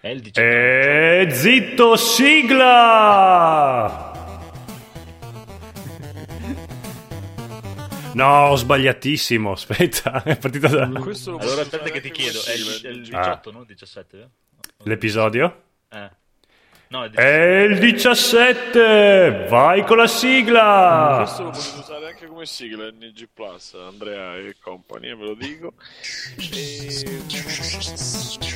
È il 19. E zitto, sigla! No, ho sbagliatissimo. Aspetta, è partito da... Questo lo Allora aspetta che ti chiedo, è il, è il Ah. 18, no? 17? eh? l'episodio. Eh. No, è il 17. È il 17! Vai con la sigla! Questo lo potete usare anche come sigla NG Plus, Andrea e compagnia, ve lo dico. E...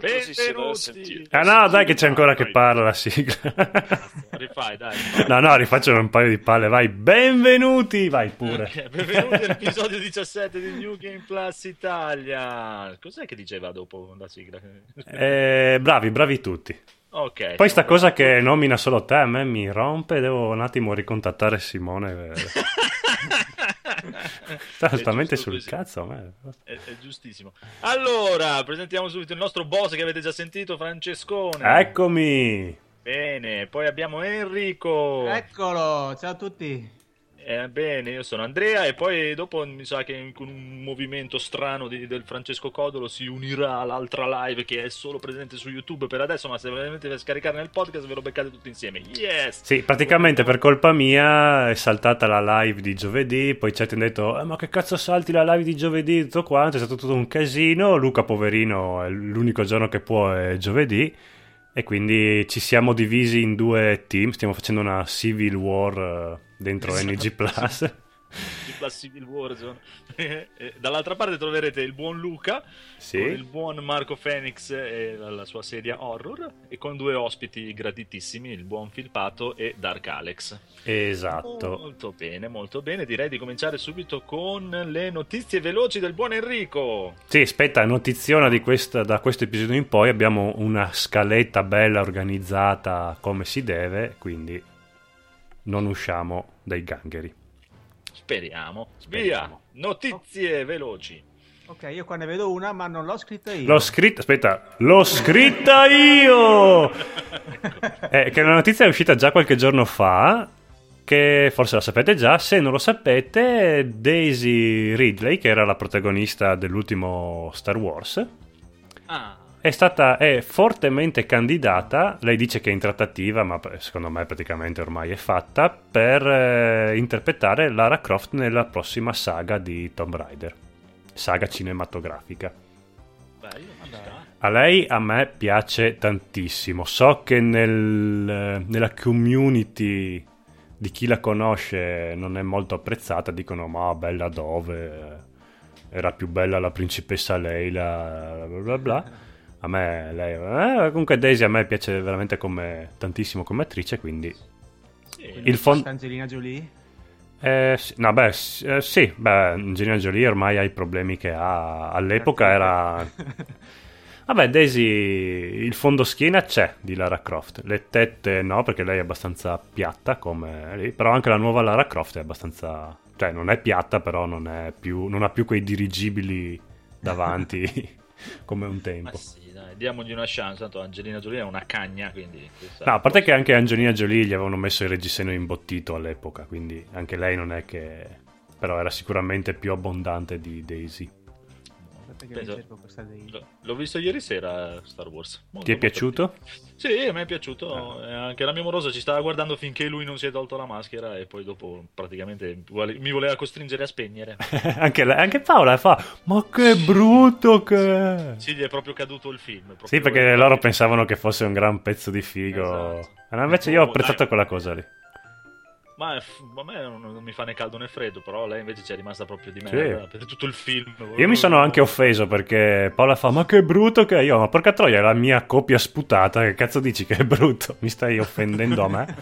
l'altro si si deve Benvenuti. sentire. Ah no, dai che c'è ancora che parla la sigla. Rifai, dai. no, no, rifaccio un paio di palle, vai. Benvenuti, vai pure. Ok, Benvenuti all'episodio 17 di New Game Plus Italia. Cos'è che diceva dopo la sigla? Eh, bravi, bravi tutti. Ok. Poi sta cosa che nomina solo te, a me mi rompe, devo un attimo ricontattare Simone. Sta talmente sul così. cazzo a me. È, è giustissimo. Allora, presentiamo subito il nostro boss che avete già sentito, Francescone. Eccomi. Bene, poi abbiamo Enrico. Eccolo, ciao a tutti. Eh, bene, io sono Andrea e poi dopo mi sa che con un movimento strano di- del Francesco Codolo si unirà all'altra live che è solo presente su YouTube per adesso, ma se veramente per scaricare nel podcast ve lo beccate tutti insieme. Yes! Sì, praticamente per colpa mia è saltata la live di giovedì, poi certi hanno detto "Eh, ma che cazzo salti la live di giovedì, tutto quanto, è stato tutto un casino, Luca poverino è l'unico giorno che può è giovedì e quindi ci siamo divisi in due team, stiamo facendo una civil war eh, dentro Esatto. NG Plus. Di Plus Civil Warzone. Dall'altra parte troverete il buon Luca Sì. il buon Marco Phoenix e la sua sedia horror e con due ospiti graditissimi, il buon Filpato e Dark Alex. Esatto. Molto bene, molto bene. Direi di cominciare subito con le notizie veloci del buon Enrico. Sì, aspetta, notiziona di questa, da questo episodio in poi abbiamo una scaletta bella organizzata come si deve, quindi non usciamo dai gangheri. Speriamo. Speriamo. Via, notizie veloci. Ok, io qua ne vedo una, ma non l'ho scritta io. L'ho scritta, aspetta, l'ho scritta io! Eh, che la notizia è uscita già qualche giorno fa, che forse la sapete già, se non lo sapete, Daisy Ridley, che era la protagonista dell'ultimo Star Wars, è stata è fortemente candidata, lei dice che è in trattativa, ma secondo me praticamente ormai è fatta, per eh, interpretare Lara Croft nella prossima saga di Tomb Raider, saga cinematografica. bello. A lei a me piace tantissimo. So che nel- nella community di chi la conosce non è molto apprezzata. Dicono: Ma bella dove? Era più bella la principessa Leila. Bla bla bla. A me lei. eh, comunque Daisy a me piace veramente come, tantissimo come attrice. Quindi. Sì. Il fon- Angelina Jolie. eh, sì, no, beh, eh, sì, beh, Angelina Jolie ormai ha i problemi che ha. All'epoca era. Vabbè, Daisy, il fondo schiena c'è di Lara Croft. Le tette no, perché lei è abbastanza piatta come lì. Però anche la nuova Lara Croft è abbastanza. Cioè, non è piatta, però non, è più, non ha più quei dirigibili davanti come un Ma tempo. sì, dai, diamogli una chance. Tanto Angelina Jolie è una cagna, quindi... No, a parte che anche Angelina Jolie gli avevano messo il reggiseno imbottito all'epoca, quindi anche lei non è che... Però era sicuramente più abbondante di Daisy. Aspetta che Penso- cerco questa dei... L- L'ho visto ieri sera Star Wars. Molto, Ti è piaciuto? Sì, a me è piaciuto. E Anche la mia morosa ci stava guardando finché lui non si è tolto la maschera e poi dopo praticamente mi voleva costringere a spegnere. anche, lei- anche Paola fa, ma che brutto che... è!" Sì, gli è proprio caduto il film. Sì, perché loro pensavano che fosse un gran pezzo di figo. Esatto. Ma invece io ho apprezzato dai. quella cosa lì. Ma a me non, mi fa né caldo né freddo, però lei invece ci è rimasta proprio di merda per tutto il film. Io mi sono anche offeso perché Paola fa, ma che brutto che è io, ma porca troia, è la mia coppia sputata, che cazzo dici che è brutto? Mi stai offendendo a me?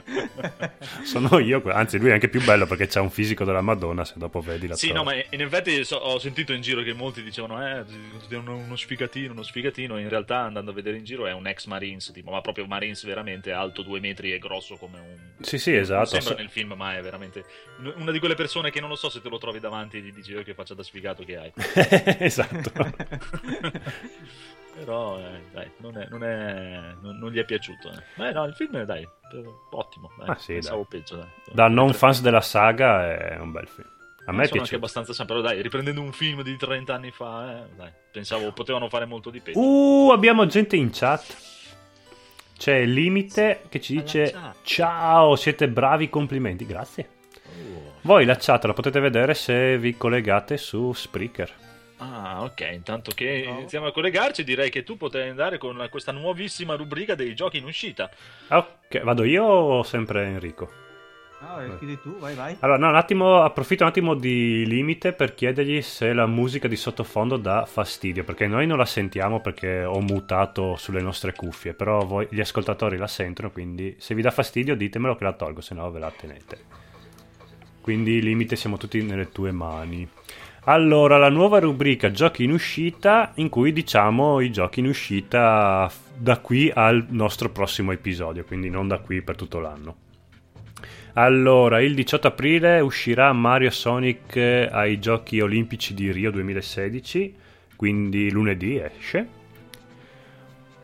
Sono io, anzi lui è anche più bello perché c'ha un fisico della Madonna, se dopo vedi la Sì, trovi. no, ma in effetti so- ho sentito in giro che molti dicevano, eh, uno, uno sfigatino, uno sfigatino. In realtà, andando a vedere in giro, è un ex Marines, tipo, ma proprio Marines veramente alto due metri e grosso come un. Sì, sì, esatto. Esatto. sembra nel film, ma è veramente una di quelle persone che non lo so se te lo trovi davanti e ti dici "Oh, che faccia da sfigato che hai. esatto. Però, eh, dai, non, è, non, è, non, non gli è piaciuto. Eh. Eh, no, il film, dai, eh, ottimo. Dai, Ah, sì, pensavo dai. peggio. Dai. Da non fans della saga è un bel film. A me è sono anche piaciuto. abbastanza sempre, però dai, riprendendo un film di 30 anni fa, eh, dai, pensavo potevano fare molto di peggio. Uh, abbiamo gente in chat. C'è Limite che ci dice ciao, siete bravi, complimenti, grazie. Oh. Voi la chat la potete vedere se vi collegate su Spreaker. Ah, ok, intanto che No. iniziamo a collegarci, direi che tu potrai andare con questa nuovissima rubrica dei giochi in uscita. Ok, vado io o sempre Enrico? No, eh, chiudi tu, vai, vai. Allora, no, un attimo, approfitto un attimo di limite per chiedergli se la musica di sottofondo dà fastidio, perché noi non la sentiamo perché ho mutato sulle nostre cuffie, però voi, gli ascoltatori la sentono, quindi se vi dà fastidio ditemelo che la tolgo, se no ve la tenete. Quindi limite siamo tutti nelle tue mani. Allora, la nuova rubrica giochi in uscita in cui diciamo i giochi in uscita da qui al nostro prossimo episodio, quindi non da qui per tutto l'anno. Allora, il 18 aprile uscirà Mario Sonic eh, ai Giochi Olimpici di Rio 2016, quindi lunedì esce.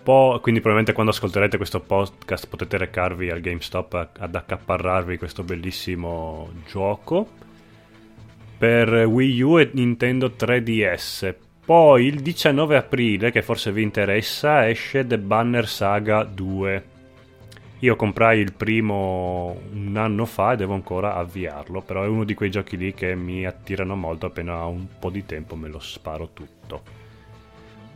Poi, quindi probabilmente quando ascolterete questo podcast potete recarvi al GameStop ad accaparrarvi questo bellissimo gioco per Wii U e Nintendo 3DS. Poi il 19 aprile, che forse vi interessa, esce The Banner Saga 2. Io comprai il primo un anno fa e devo ancora avviarlo, però è uno di quei giochi lì che mi attirano molto, appena ho un po' di tempo me lo sparo tutto.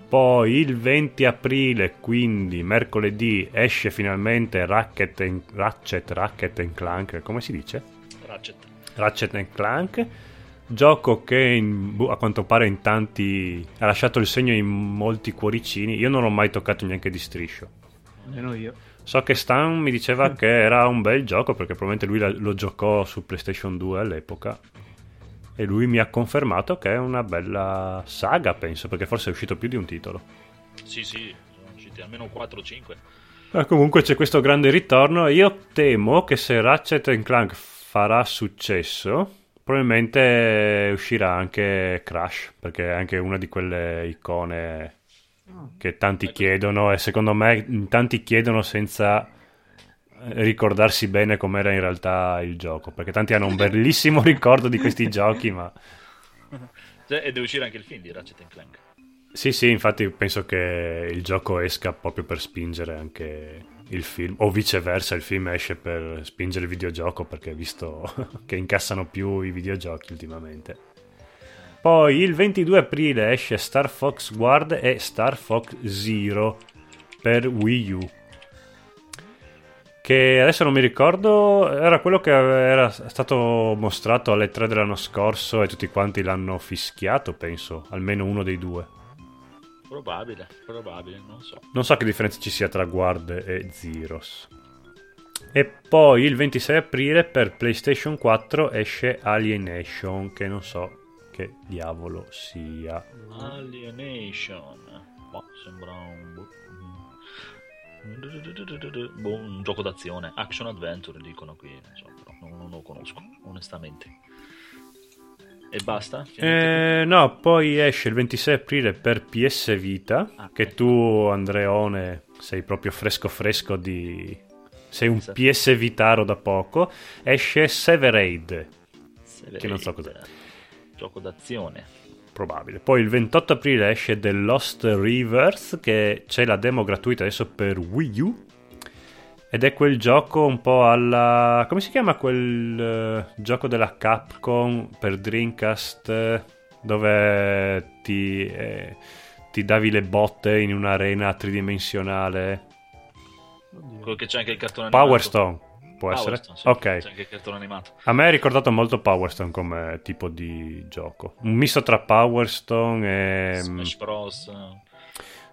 Poi il 20 aprile, quindi mercoledì, esce finalmente Ratchet, and- Ratchet, Ratchet and Clank, come si dice? Ratchet. Ratchet and Clank, gioco che in- boh, a quanto pare in tanti ha lasciato il segno in molti cuoricini. Io non l'ho mai toccato neanche di striscio. Nemmeno io. So che Stan mi diceva che era un bel gioco perché probabilmente lui la- lo giocò su PlayStation 2 all'epoca. E lui mi ha confermato che è una bella saga, penso, perché forse è uscito più di un titolo. Sì, sì, sono usciti almeno 4 o 5. Ma comunque c'è questo grande ritorno io temo che se Ratchet Clank farà successo, probabilmente uscirà anche Crash, perché è anche una di quelle icone che tanti chiedono e secondo me tanti chiedono senza ricordarsi bene com'era in realtà il gioco, perché tanti hanno un bellissimo ricordo di questi giochi, ma Cioè, e deve uscire anche il film di Ratchet Clank. Sì, sì, infatti penso che il gioco esca proprio per spingere anche il film, o viceversa, il film esce per spingere il videogioco, perché visto che incassano più i videogiochi ultimamente. Poi il 22 aprile esce Star Fox Guard e Star Fox Zero per Wii U. Che adesso non mi ricordo, era quello che era stato mostrato alle 3 dell'anno scorso e tutti quanti l'hanno fischiato, penso, almeno uno dei due. Probabile, probabile, non so. Non so che differenza ci sia tra Guard e Zeros. E poi il 26 aprile per PlayStation 4 esce Alienation, che non so che diavolo sia. Alienation. Boh, sembra un... boh, un gioco d'azione. Action Adventure dicono qui. Però non, non lo conosco, onestamente. E basta? Eh, no, poi esce il 26 aprile per PS Vita, Ah, che ecco. tu Andreone sei proprio fresco fresco di... Sei un. PS Vitaro da poco. Esce Severade, Se che non so cos'è. Gioco d'azione. probabile. Poi il 28 aprile esce The Lost Rivers, che c'è la demo gratuita adesso per Wii U. Ed è quel gioco un po' alla... come si chiama quel eh, gioco della Capcom per Dreamcast eh, dove ti, eh, ti davi le botte in un'arena tridimensionale? Quello che c'è anche il cartone. Power Stone, può Power essere? Stone, ok. C'è anche il cartone animato. A me è ricordato molto Power Stone come tipo di gioco. Un misto tra Power Stone e... Smash Bros. eh,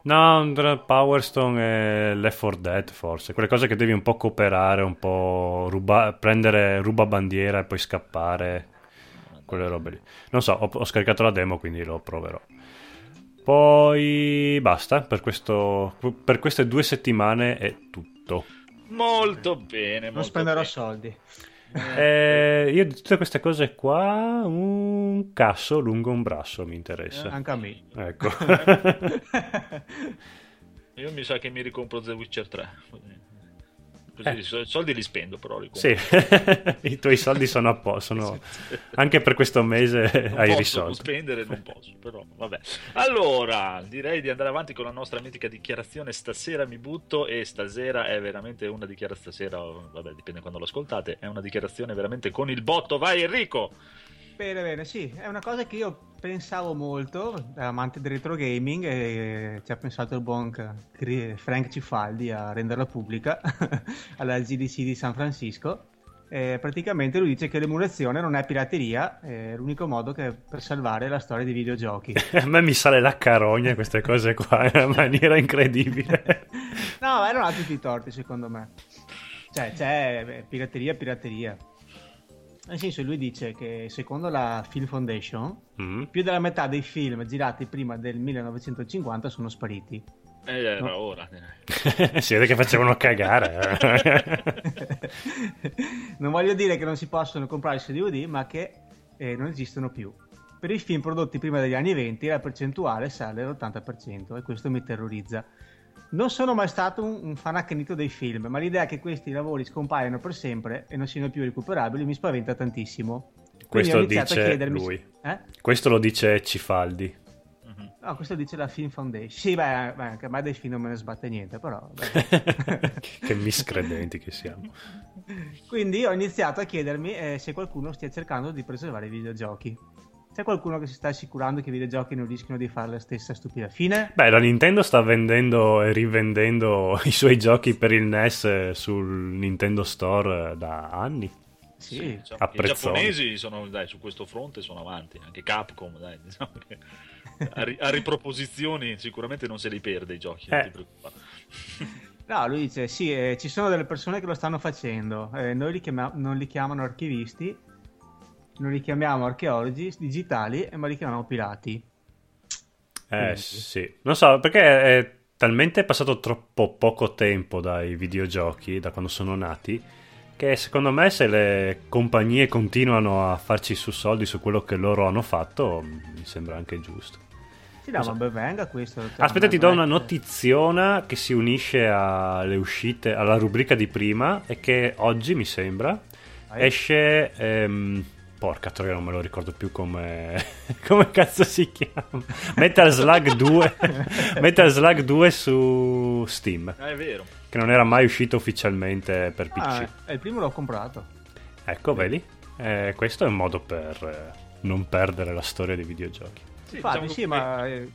No, tra Power Stone e Left 4 Dead forse. Quelle cose che devi un po' cooperare, un po' ruba- prendere ruba bandiera e poi scappare. Quelle robe lì. Non so, ho, ho scaricato la demo quindi lo proverò. Poi basta, per, questo, per queste due settimane è tutto. Molto bene. Non molto spenderò bene. soldi. Eh, io di tutte queste cose qua, un casso lungo un braccio mi interessa. Anche a me. Ecco. Io mi sa che mi ricompro The Witcher 3. Eh. i so- soldi li spendo, però li sì, i tuoi soldi sono a posto. sono- Anche per questo mese Non hai posso risolto. spendere, non posso, però vabbè. Allora, direi di andare avanti con la nostra mitica dichiarazione. Stasera mi butto e stasera è veramente una dichiarazione. Stasera, vabbè, dipende quando lo ascoltate. È una dichiarazione veramente con il botto. Vai, Enrico! Bene, bene, sì, è una cosa che io pensavo molto, da amante del retro gaming, e ci ha pensato il buon Frank Cifaldi a renderla pubblica alla GDC di San Francisco. E praticamente lui dice che l'emulazione non è pirateria, è l'unico modo che per salvare la storia dei videogiochi. A me mi sale la carogna queste cose qua in una maniera incredibile. No, erano altri tutti i torti secondo me. Cioè, c'è eh, pirateria, pirateria. Nel senso, lui dice che secondo la Film Foundation, Mm. più della metà dei film girati prima del 1950 sono spariti. Eh, era No. ora. si vede che facevano cagare. eh. non voglio dire che non si possono comprare su DVD, ma che eh, non esistono più. Per i film prodotti prima degli anni 20 la percentuale sale all'80% e questo mi terrorizza. Non sono mai stato un, un fan accanito dei film, ma l'idea che questi lavori scompaiano per sempre e non siano più recuperabili mi spaventa tantissimo. Quindi Questo a dice lui. se- Eh? Questo lo dice Cifaldi. Mhm. No, questo dice la Film Foundation. Sì, beh, beh, anche a me dei film non me ne sbatte niente, però... che miscredenti che siamo. Quindi ho iniziato a chiedermi eh, se qualcuno stia cercando di preservare i videogiochi. C'è qualcuno che si sta assicurando che i videogiochi non rischiano di fare la stessa stupida fine? Beh, la Nintendo sta vendendo e rivendendo i suoi giochi per il NES sul Nintendo Store da anni. Sì. diciamo, I giapponesi sono, dai, su questo fronte sono avanti, anche Capcom, dai, diciamo che a, ri- a riproposizioni sicuramente non se li perde i giochi, non Eh. ti preoccupare. No, lui dice, sì, eh, ci sono delle persone che lo stanno facendo. Eh, noi li chiama- non li chiamano archivisti, non li chiamiamo archeologi digitali, ma li chiamiamo pirati. Eh Quindi. sì, non so perché è talmente passato troppo poco tempo dai videogiochi, da quando sono nati, che secondo me se le compagnie continuano a farci su soldi su quello che loro hanno fatto, mi sembra anche giusto. Sì, no, so. ma venga questo. cioè, Aspetta, ti do una notiziona che si unisce alle uscite, alla rubrica di prima e che oggi mi sembra esce. ehm, porca troia, non me lo ricordo più come. come cazzo si chiama? Metal Slug 2. Metal Slug 2 su Steam, Ah, è vero. che non era mai uscito ufficialmente per PC. Ah, eh, il primo l'ho comprato. Ecco, vedi? Eh, questo è un modo per eh, non perdere la storia dei videogiochi. Sì, Infatti, diciamo sì, ma... eh,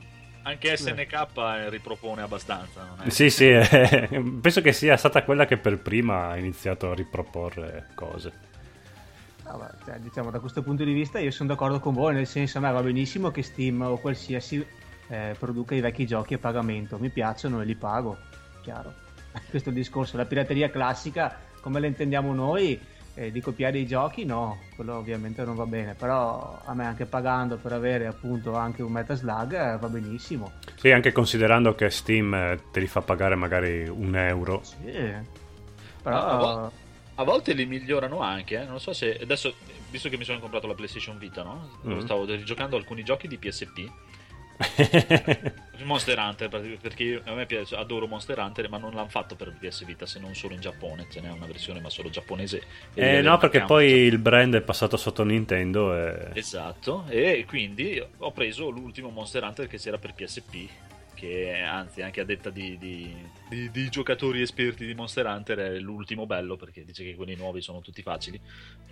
Anche SNK eh, ripropone abbastanza. Non è? Sì, sì, eh, penso che sia stata quella che per prima ha iniziato a riproporre cose. Cioè, diciamo, da questo punto di vista io sono d'accordo con voi, nel senso a me va benissimo che Steam o qualsiasi eh, produca i vecchi giochi a pagamento. Mi piacciono e li pago, chiaro. Questo è il discorso. La pirateria classica, come la intendiamo noi, eh, di copiare i giochi, no, quello ovviamente non va bene. Però a me anche pagando per avere appunto anche un Metal Slug eh, va benissimo. Sì, anche considerando che Steam eh, te li fa pagare magari un euro. Sì. Però... Ah, boh. A volte li migliorano anche, eh. non so se adesso, visto che mi sono comprato la PlayStation Vita, no? Mm. Stavo rigiocando alcuni giochi di PSP. Monster Hunter, per- perché io- a me piace, adoro Monster Hunter, ma non l'hanno fatto per PS Vita se non solo in Giappone, ce n'è una versione ma solo giapponese. Eh, no, perché poi il brand è passato sotto Nintendo e... Esatto, e quindi ho preso l'ultimo Monster Hunter che c'era per PSP, che anzi anche a detta di, di- di- di giocatori esperti di Monster Hunter è l'ultimo bello perché dice che quelli nuovi sono tutti facili,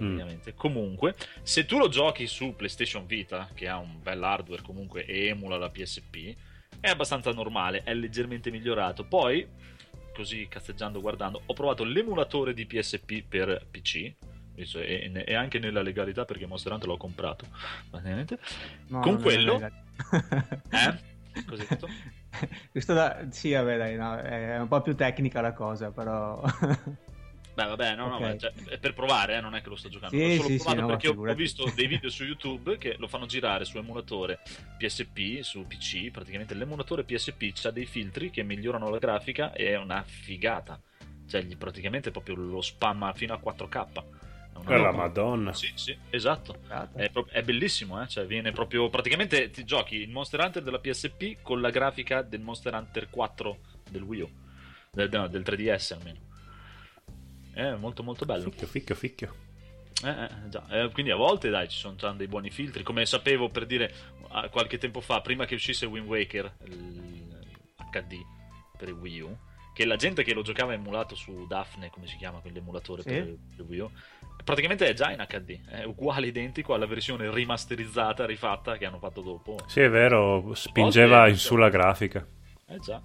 Mm. ovviamente. Comunque, se tu lo giochi su PlayStation Vita, che ha un bel hardware comunque e emula la PSP, è abbastanza normale, è leggermente migliorato. Poi, così cazzeggiando guardando, ho provato l'emulatore di PSP per PC. visto- E, e anche nella legalità perché Monster Hunter l'ho comprato no, con quello-. Eh? Cos'hai detto? Questo da... Sì, vabbè, dai, no, è un po' più tecnica la cosa, però... Beh, vabbè, no, no, Ok. ma cioè, è per provare, eh, non è che lo sto giocando. Sì, l'ho solo sì, sì, provato no, ma perché ho- ho figurati. visto dei video su YouTube che lo fanno girare su emulatore PSP, su PC. Praticamente l'emulatore PSP ha dei filtri che migliorano la grafica e è una figata. Cioè, gli praticamente proprio lo spamma fino a 4K. Una Per la roba- Madonna. Sì, sì, esatto. Esatto. È, pro- è bellissimo, eh? cioè viene proprio praticamente ti giochi il Monster Hunter della PSP con la grafica del Monster Hunter 4 del Wii U, del, no, del 3DS almeno. È molto molto bello. Ficchio, ficchio, ficchio. Eh, eh, già. Eh, quindi a volte dai, ci sono già dei buoni filtri. Come sapevo per dire qualche tempo fa, prima che uscisse Wind Waker, HD per il Wii U, che la gente che lo giocava emulato su Daphne, come si chiama quell'emulatore Sì. per il Wii U, praticamente è già in HD, è uguale identico alla versione rimasterizzata, rifatta che hanno fatto dopo. Sì, è vero, spingeva in su la grafica. Eh già.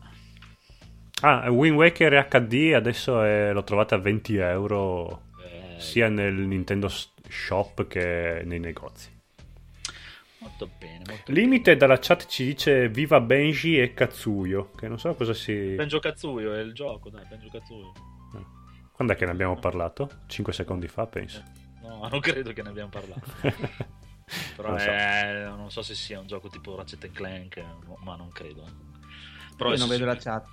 Ah, Wind Waker HD adesso è- l'ho trovata a 20 euro Eh, sia nel Nintendo Shop che nei negozi. Molto bene, molto Limite dalla chat ci dice Viva Benji e Katsuyo, che non so cosa si... bene. Benjo Kazooie è il gioco, dai, Benjo Kazooie. Quando è che ne abbiamo parlato? 5 secondi fa, penso. No, non credo che ne abbiamo parlato. Però Non so. è- non so se sia un gioco tipo Ratchet and Clank, no, ma non credo. eh. Però Io non vedo la sì- chat.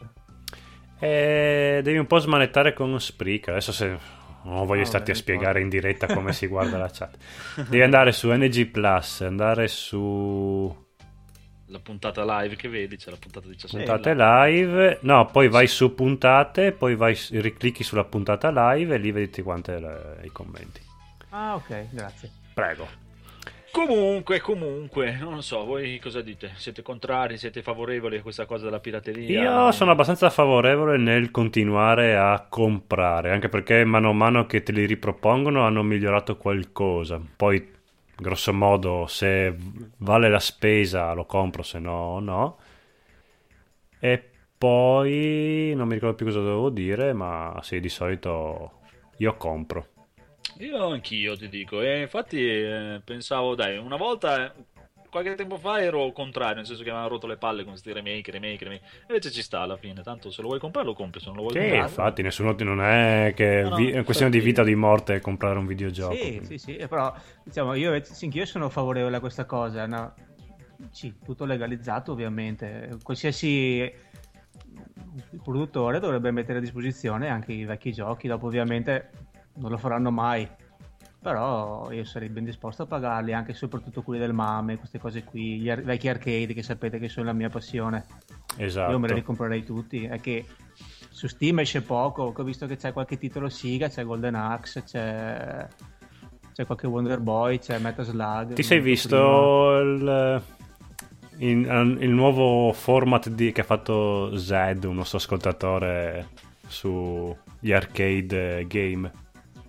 Eh, devi un po' smanettare con Spreaker. Adesso se non voglio Ah, starti a spiegare poi. in diretta come si guarda la chat. Devi andare su NG Plus, andare su La puntata live che vedi, c'è la puntata 17. puntate live. No, poi vai su puntate, poi vai, riclicchi sulla puntata live e lì vedi quante le- i commenti. Ah, ok, grazie. Prego. Comunque, comunque, non lo so, voi cosa dite? Siete contrari, siete favorevoli a questa cosa della pirateria? Io sono abbastanza favorevole nel continuare a comprare, anche perché mano a mano che te li ripropongono hanno migliorato qualcosa. Poi, grosso modo, se vale la spesa lo compro, se no, no. E poi non mi ricordo più cosa dovevo dire, ma sì, di solito io compro. Io anch'io ti dico, e infatti eh, pensavo, dai, una volta, eh, qualche tempo fa ero contrario, nel senso che mi avevano rotto le palle con questi remake, remake, remake, invece ci sta alla fine, tanto se lo vuoi comprare lo compri, se non lo vuoi Sì, comprare... infatti, nessuno non è che No, no, vi- è una questione di vita o di morte comprare un videogioco. Sì, quindi. sì, sì, eh, però diciamo, io, sì, anch'io sono favorevole a questa cosa. no? Sì, tutto legalizzato ovviamente. Qualsiasi produttore dovrebbe mettere a disposizione anche i vecchi giochi, dopo ovviamente non lo faranno mai. Però io sarei ben disposto a pagarli, anche e soprattutto quelli del MAME, queste cose qui, gli ar- vecchi arcade che sapete che sono la mia passione. Esatto. Io me li ricomprerei tutti. È che su Steam esce poco. Ho visto che c'è qualche titolo Siga, c'è Golden Axe, c'è, c'è qualche Wonder Boy, c'è Metal Slug. Ti sei visto il, in- il nuovo format di- che ha fatto Zed, un nostro ascoltatore, sugli arcade game?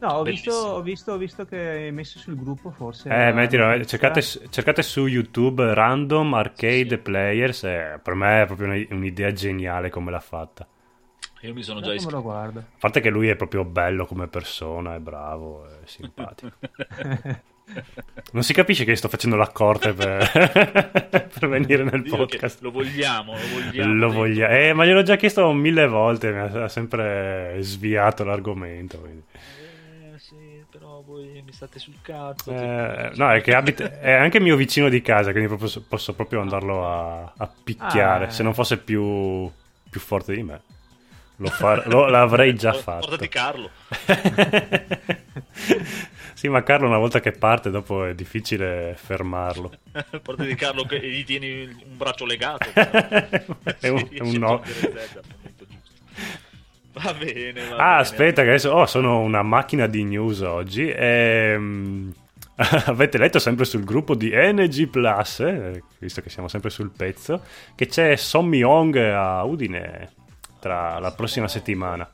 No, ho visto, ho, visto, ho visto che hai messo sul gruppo forse. Eh, mettilo, eh, cercate, cercate su YouTube Random Arcade Sì. Players. eh, per me è proprio un'idea geniale come l'ha fatta. Io mi sono già me lo iscritto. A parte che lui è proprio bello come persona, è bravo, è simpatico. Non si capisce che sto facendo la corte per, per venire nel Dio, podcast. Lo vogliamo, lo vogliamo. Lo voglia- eh, ma gliel'ho già chiesto mille volte, mi ha sempre sviato l'argomento. quindi. Voi mi state sul cazzo. Eh, no, è che abita- è anche mio vicino di casa, quindi proprio- posso proprio andarlo a, a picchiare. Ah. Se non fosse più, più forte di me, lo far- lo- l'avrei già fatto. Portati Carlo. sì, ma Carlo una volta che parte dopo è difficile fermarlo. Portati Carlo che gli tieni un braccio legato. è un, Sì, è un no. Va bene, va Ah, bene. aspetta, che adesso oh, sono una macchina di news oggi. Ehm, avete letto sempre sul gruppo di NG Plus, eh, visto che siamo sempre sul pezzo, che c'è Sommi Hong a Udine tra la prossima settimana.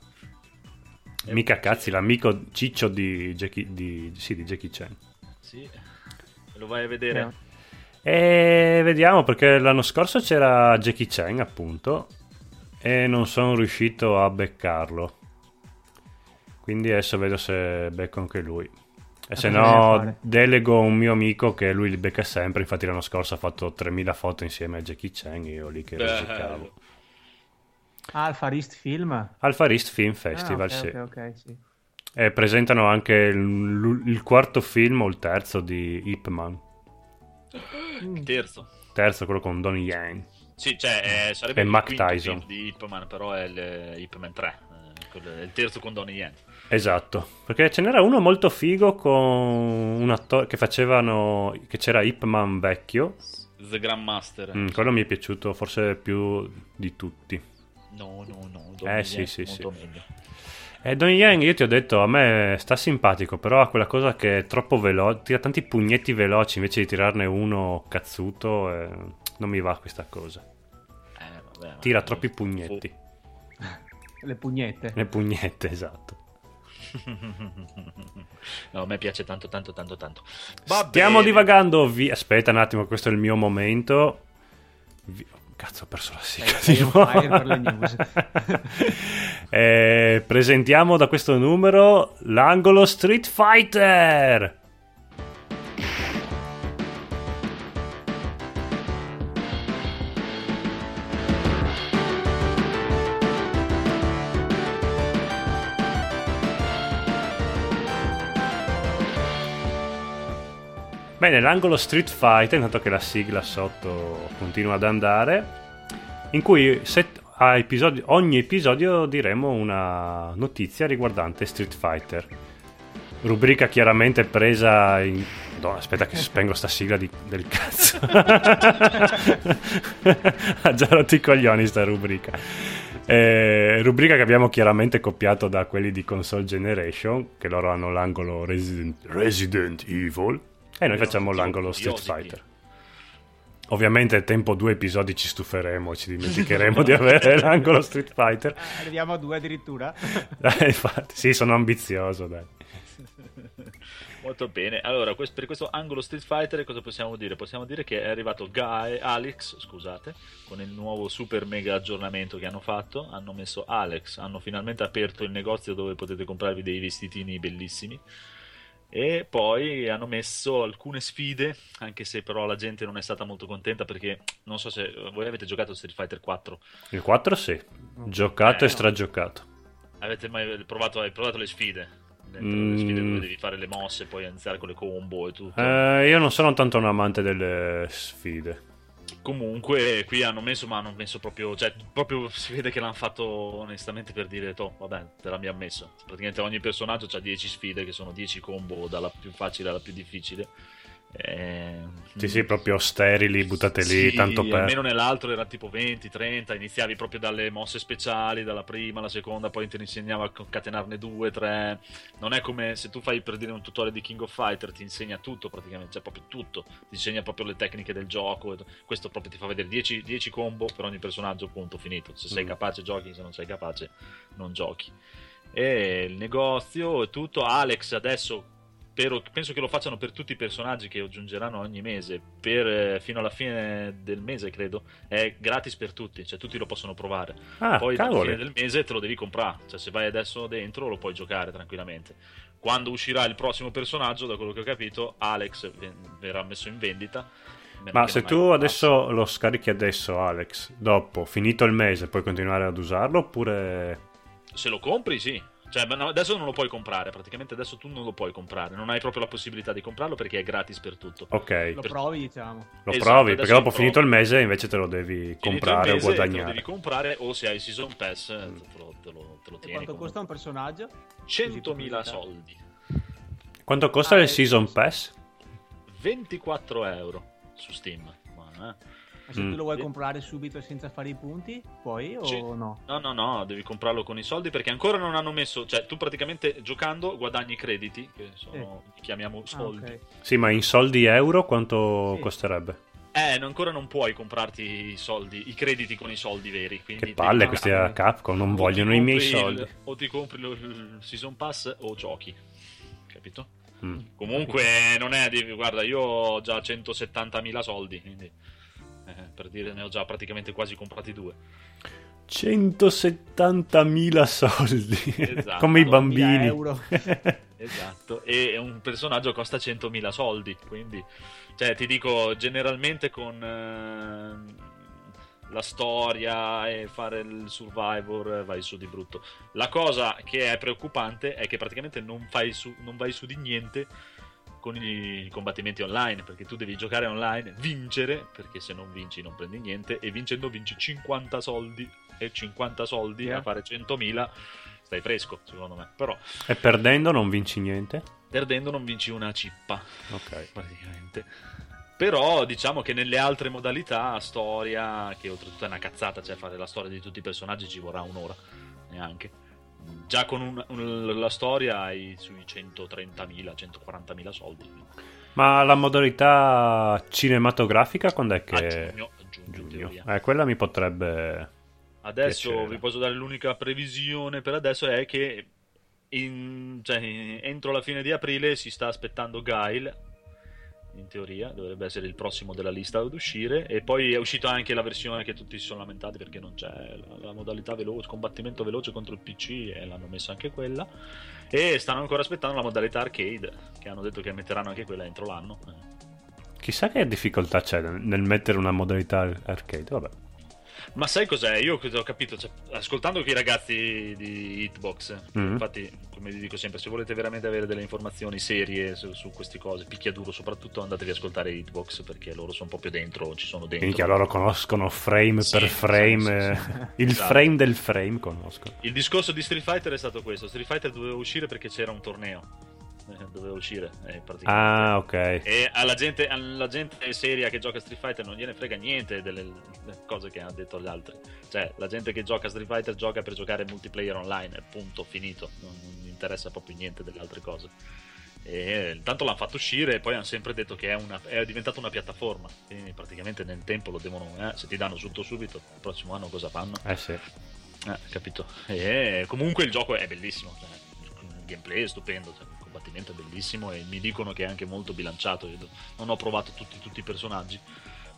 Mica cazzi, l'amico ciccio di Jackie, di, sì, di Jackie Chan. Sì. Lo vai a vedere? E vediamo perché l'anno scorso c'era Jackie Chan, appunto, e non sono riuscito a beccarlo. Quindi adesso vedo se becco anche lui. E se no, delego un mio amico che lui li becca sempre. Infatti, l'anno scorso ha fatto 3000 foto insieme a Jackie Chan. Io lì che rosicavo. Ah, il Far East Film? Alfa East Film Festival, Ah, ok, sì. ok, ok, sì. E presentano anche il, il quarto film o il terzo di Ip Man. Il terzo. Terzo, quello con Donnie Yang. Sì, cioè, eh, sarebbe E il Mac Tyson. di Ip Man, però è il Ip Man 3. eh, quello- è il terzo con Donnie Yen. Esatto, perché ce n'era uno molto figo con un attore che facevano, che c'era Ip Man vecchio, The Grandmaster. Mm, quello mi è piaciuto forse più di tutti. No, no, no. Eh, Donnie sì, Yen sì, molto sì. meglio. E Don Yang, io ti ho detto, a me sta simpatico, però ha quella cosa che è troppo veloce, tira tanti pugnetti veloci invece di tirarne uno cazzuto, e non mi va questa cosa. Vabbè, Tira troppi pugnetti. Le pugnette. Le pugnette, esatto. No, a me piace tanto, tanto, tanto, tanto. Va Stiamo bene. divagando via. Aspetta un attimo, questo è il mio momento. Vi- Cazzo, ho perso la sigla. Sei- di nuovo. fire per le news. Eh, presentiamo da questo numero l'angolo Street Fighter. Bene, l'angolo Street Fighter, intanto che la sigla sotto continua ad andare, in cui set- a episodi- ogni episodio diremo una notizia riguardante Street Fighter. Rubrica chiaramente presa in... No, aspetta che spengo sta sigla di- del cazzo. ha già rotto i coglioni sta rubrica. Eh, rubrica che abbiamo chiaramente copiato da quelli di Console Generation, che loro hanno l'angolo Resident, Resident Evil, e noi facciamo l'angolo Street. Fighter. Ovviamente tempo due episodi ci stuferemo e ci dimenticheremo di avere l'angolo Street Fighter. Arriviamo a due addirittura. Dai, infatti, sì, sono ambizioso, dai. Molto bene. Allora, per questo angolo Street Fighter cosa possiamo dire? Possiamo dire che è arrivato Guy, Alex, scusate, con il nuovo super mega aggiornamento che hanno fatto. Hanno messo Alex, hanno finalmente aperto il negozio dove potete comprarvi dei vestitini bellissimi. E poi hanno messo alcune sfide, anche se però la gente non è stata molto contenta perché non so se voi avete giocato Street Fighter 4. Il 4 sì, giocato Eh, e stragiocato. Avete mai provato, hai provato le sfide? Le Mm. sfide dove devi fare le mosse, poi iniziare con le combo e tutto. Eh, io non sono tanto un amante delle sfide. Comunque, qui hanno messo, ma hanno messo proprio, cioè, proprio si vede che l'hanno fatto onestamente per dire, toh, vabbè, te l'abbiamo messo. Praticamente ogni personaggio ha 10 sfide, che sono 10 combo, dalla più facile alla più difficile. Eh, Sì, sì, proprio sterili, buttate lì, sì, tanto per... almeno nell'altro era tipo 20, 30, iniziavi proprio dalle mosse speciali, dalla prima alla seconda, poi ti insegnava a concatenarne due, tre. Non è come se tu fai per dire un tutorial di King of Fighter, ti insegna tutto praticamente, cioè proprio tutto, ti insegna proprio le tecniche del gioco. Questo proprio ti fa vedere 10, 10 combo per ogni personaggio, punto, finito. Se sei Mm. capace giochi, se non sei capace non giochi. E il negozio e tutto, Alex adesso spero- penso che lo facciano per tutti i personaggi che aggiungeranno ogni mese. Per, eh, fino alla fine del mese credo è gratis per tutti cioè tutti lo possono provare. Ah, poi alla cavoli. fine del mese te lo devi comprare cioè se vai adesso dentro lo puoi giocare tranquillamente. Quando uscirà il prossimo personaggio da quello che ho capito Alex verrà messo in vendita. Ma se tu adesso lo scarichi adesso, Alex, dopo, finito il mese, puoi continuare ad usarlo oppure... se lo compri sì cioè, ma no, adesso non lo puoi comprare, praticamente adesso tu non lo puoi comprare, non hai proprio la possibilità di comprarlo perché è gratis per tutto. Ok, Lo provi, diciamo. lo Esatto, provi, perché dopo finito il mese invece te lo devi comprare o Te lo guadagnare. devi comprare o se hai il season pass te lo, te lo, te lo E tieni. quanto comunque. costa un personaggio? 100.000 soldi. Quanto costa Ah, il Season. Pass? 24 euro su Steam. Ma, eh. Se Mm. tu lo vuoi comprare subito senza fare i punti, poi o Sì. no? No, no, no, devi comprarlo con i soldi perché ancora non hanno messo. Cioè, tu praticamente giocando guadagni crediti, che sono, li chiamiamo Ah, soldi. ok. Sì, ma in soldi euro quanto Sì. costerebbe? Eh, no, ancora non puoi comprarti i soldi, i crediti con i soldi veri. Quindi Che palle questi a Capcom, non vogliono i miei il- soldi. o ti compri il season pass o giochi. Capito? Mm. Comunque non è, devi- guarda, io ho già 170.000 soldi, quindi eh, per dire ne ho già praticamente quasi comprati due. 170.000 soldi, Esatto. come i 2000 bambini. euro. Esatto, e un personaggio costa 100.000 soldi, quindi cioè ti dico generalmente con ehm, la storia e fare il survivor eh, vai su di brutto. La cosa che è preoccupante è che praticamente non, fai su, non vai su di niente con i combattimenti online, perché tu devi giocare online, vincere, perché se non vinci non prendi niente, e vincendo vinci 50 soldi, e 50 soldi Yeah. a fare 100.000 stai fresco, secondo me. Però E perdendo non vinci niente? perdendo non vinci una cippa, Ok. praticamente. Però diciamo che nelle altre modalità, storia, che oltretutto è una cazzata, cioè fare la storia di tutti i personaggi ci vorrà un'ora, neanche. Già con un- un- la storia hai sui 130.000, 140.000 soldi. Ma la modalità cinematografica quando è che... A giugno, a giugno, Giugno. Eh, quella mi potrebbe... Adesso Piacere. vi posso dare l'unica previsione per adesso è che in- cioè, entro la fine di aprile si sta aspettando Guile. In teoria dovrebbe essere il prossimo della lista ad uscire. E poi è uscita anche la versione che tutti si sono lamentati perché non c'è la, la modalità veloce, combattimento veloce contro il PC e l'hanno messa anche quella. E stanno ancora aspettando la modalità arcade, che hanno detto che metteranno anche quella entro l'anno. Chissà che difficoltà c'è nel mettere una modalità arcade. Vabbè. Ma sai cos'è? Io ho capito, cioè, ascoltando i ragazzi di Hitbox, Mm. infatti, come vi dico sempre, se volete veramente avere delle informazioni serie su, su queste cose, picchiaduro soprattutto, andatevi a ascoltare Hitbox perché loro sono proprio dentro, ci sono dentro. Minchia, loro conoscono frame Sì, per frame. sì, sì. Il Esatto. frame del frame conoscono. Il discorso di Street Fighter è stato questo: Street Fighter doveva uscire perché c'era un torneo. Doveva uscire, eh. Ah, ok. E alla gente, alla gente seria che gioca a Street Fighter non gliene frega niente delle delle cose che hanno detto gli altri. Cioè, la gente che gioca a Street Fighter gioca per giocare multiplayer online, punto, finito. Non, non gli interessa proprio niente delle altre cose. E intanto l'hanno fatto uscire e poi hanno sempre detto che è, una, è diventata una piattaforma. Quindi praticamente nel tempo lo devono. eh, se ti danno tutto subito, il prossimo anno cosa fanno? Eh sì. Eh, capito. E comunque il gioco è bellissimo. cioè, il gameplay è stupendo. cioè, combattimento è bellissimo. E mi dicono che è anche molto bilanciato. Io non ho provato tutti, tutti i personaggi.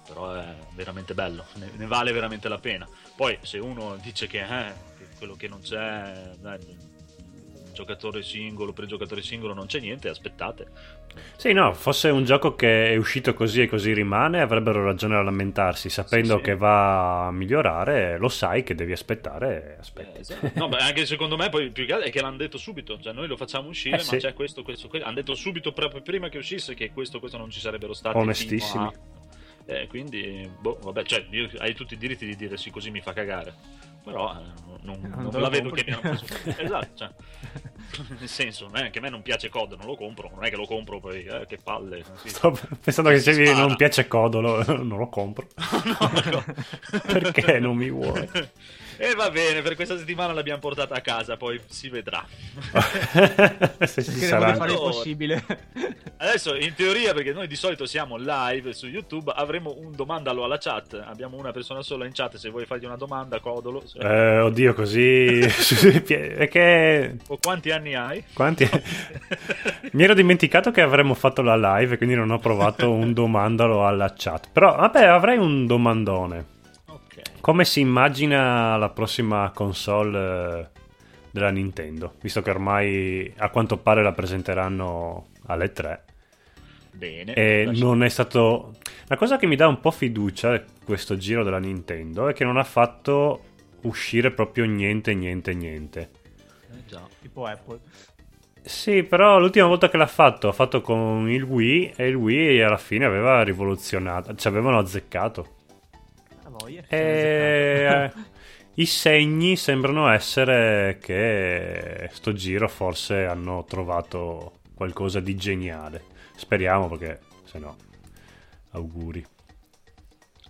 Però è veramente bello. Ne, ne vale veramente la pena. Poi, se uno dice che, eh, quello che non c'è. eh, il giocatore singolo per il giocatore singolo non c'è niente, aspettate. Sì, no, fosse un gioco che è uscito così e così rimane, avrebbero ragione a lamentarsi, sapendo Sì, sì. che va a migliorare, lo sai che devi aspettare, aspetti. Eh, esatto. No, beh, anche secondo me poi più che altro è che l'hanno detto subito, cioè noi lo facciamo uscire, Eh, ma sì. c'è questo, questo, questo. Hanno detto subito proprio prima che uscisse che questo, questo non ci sarebbero stati. Onestissimi. a- Eh, quindi, boh, vabbè, cioè, io- hai tutti i diritti di dire sì, così mi fa cagare. Però eh, non, non- Non la vedo compri. che mi hanno preso. esatto, cioè. Nel senso, non è che a me non piace COD, non lo compro, non è che lo compro poi, eh, che palle. sì. Sto pensando che se Spara. non piace Codolo, non lo compro. No, no. Perché non mi vuoi? E va bene, per questa settimana l'abbiamo portata a casa, poi si vedrà. se ci sarà di fare il possibile. Adesso, in teoria, perché noi di solito siamo live su YouTube, avremo un domandalo alla chat. Abbiamo una persona sola in chat. Se vuoi fargli una domanda, codolo. Se- Eh, oddio, così... Che... O quanti anni hai? Quanti... Mi ero dimenticato che avremmo fatto la live, quindi non ho provato un domandalo alla chat. Però, vabbè, avrei un domandone. Come si immagina la prossima console eh, della Nintendo? Visto che ormai a quanto pare la presenteranno alle 3 Bene. e Lascia- non è stato... La cosa che mi dà un po' fiducia questo giro della Nintendo è che non ha fatto uscire proprio niente, niente, niente. Eh, già. tipo Apple. Sì, però l'ultima volta che l'ha fatto, ha fatto con il Wii e il Wii alla fine aveva rivoluzionato, ci avevano azzeccato. Voglia. E eh, i segni sembrano essere che sto giro forse hanno trovato qualcosa di geniale. Speriamo perché se no auguri.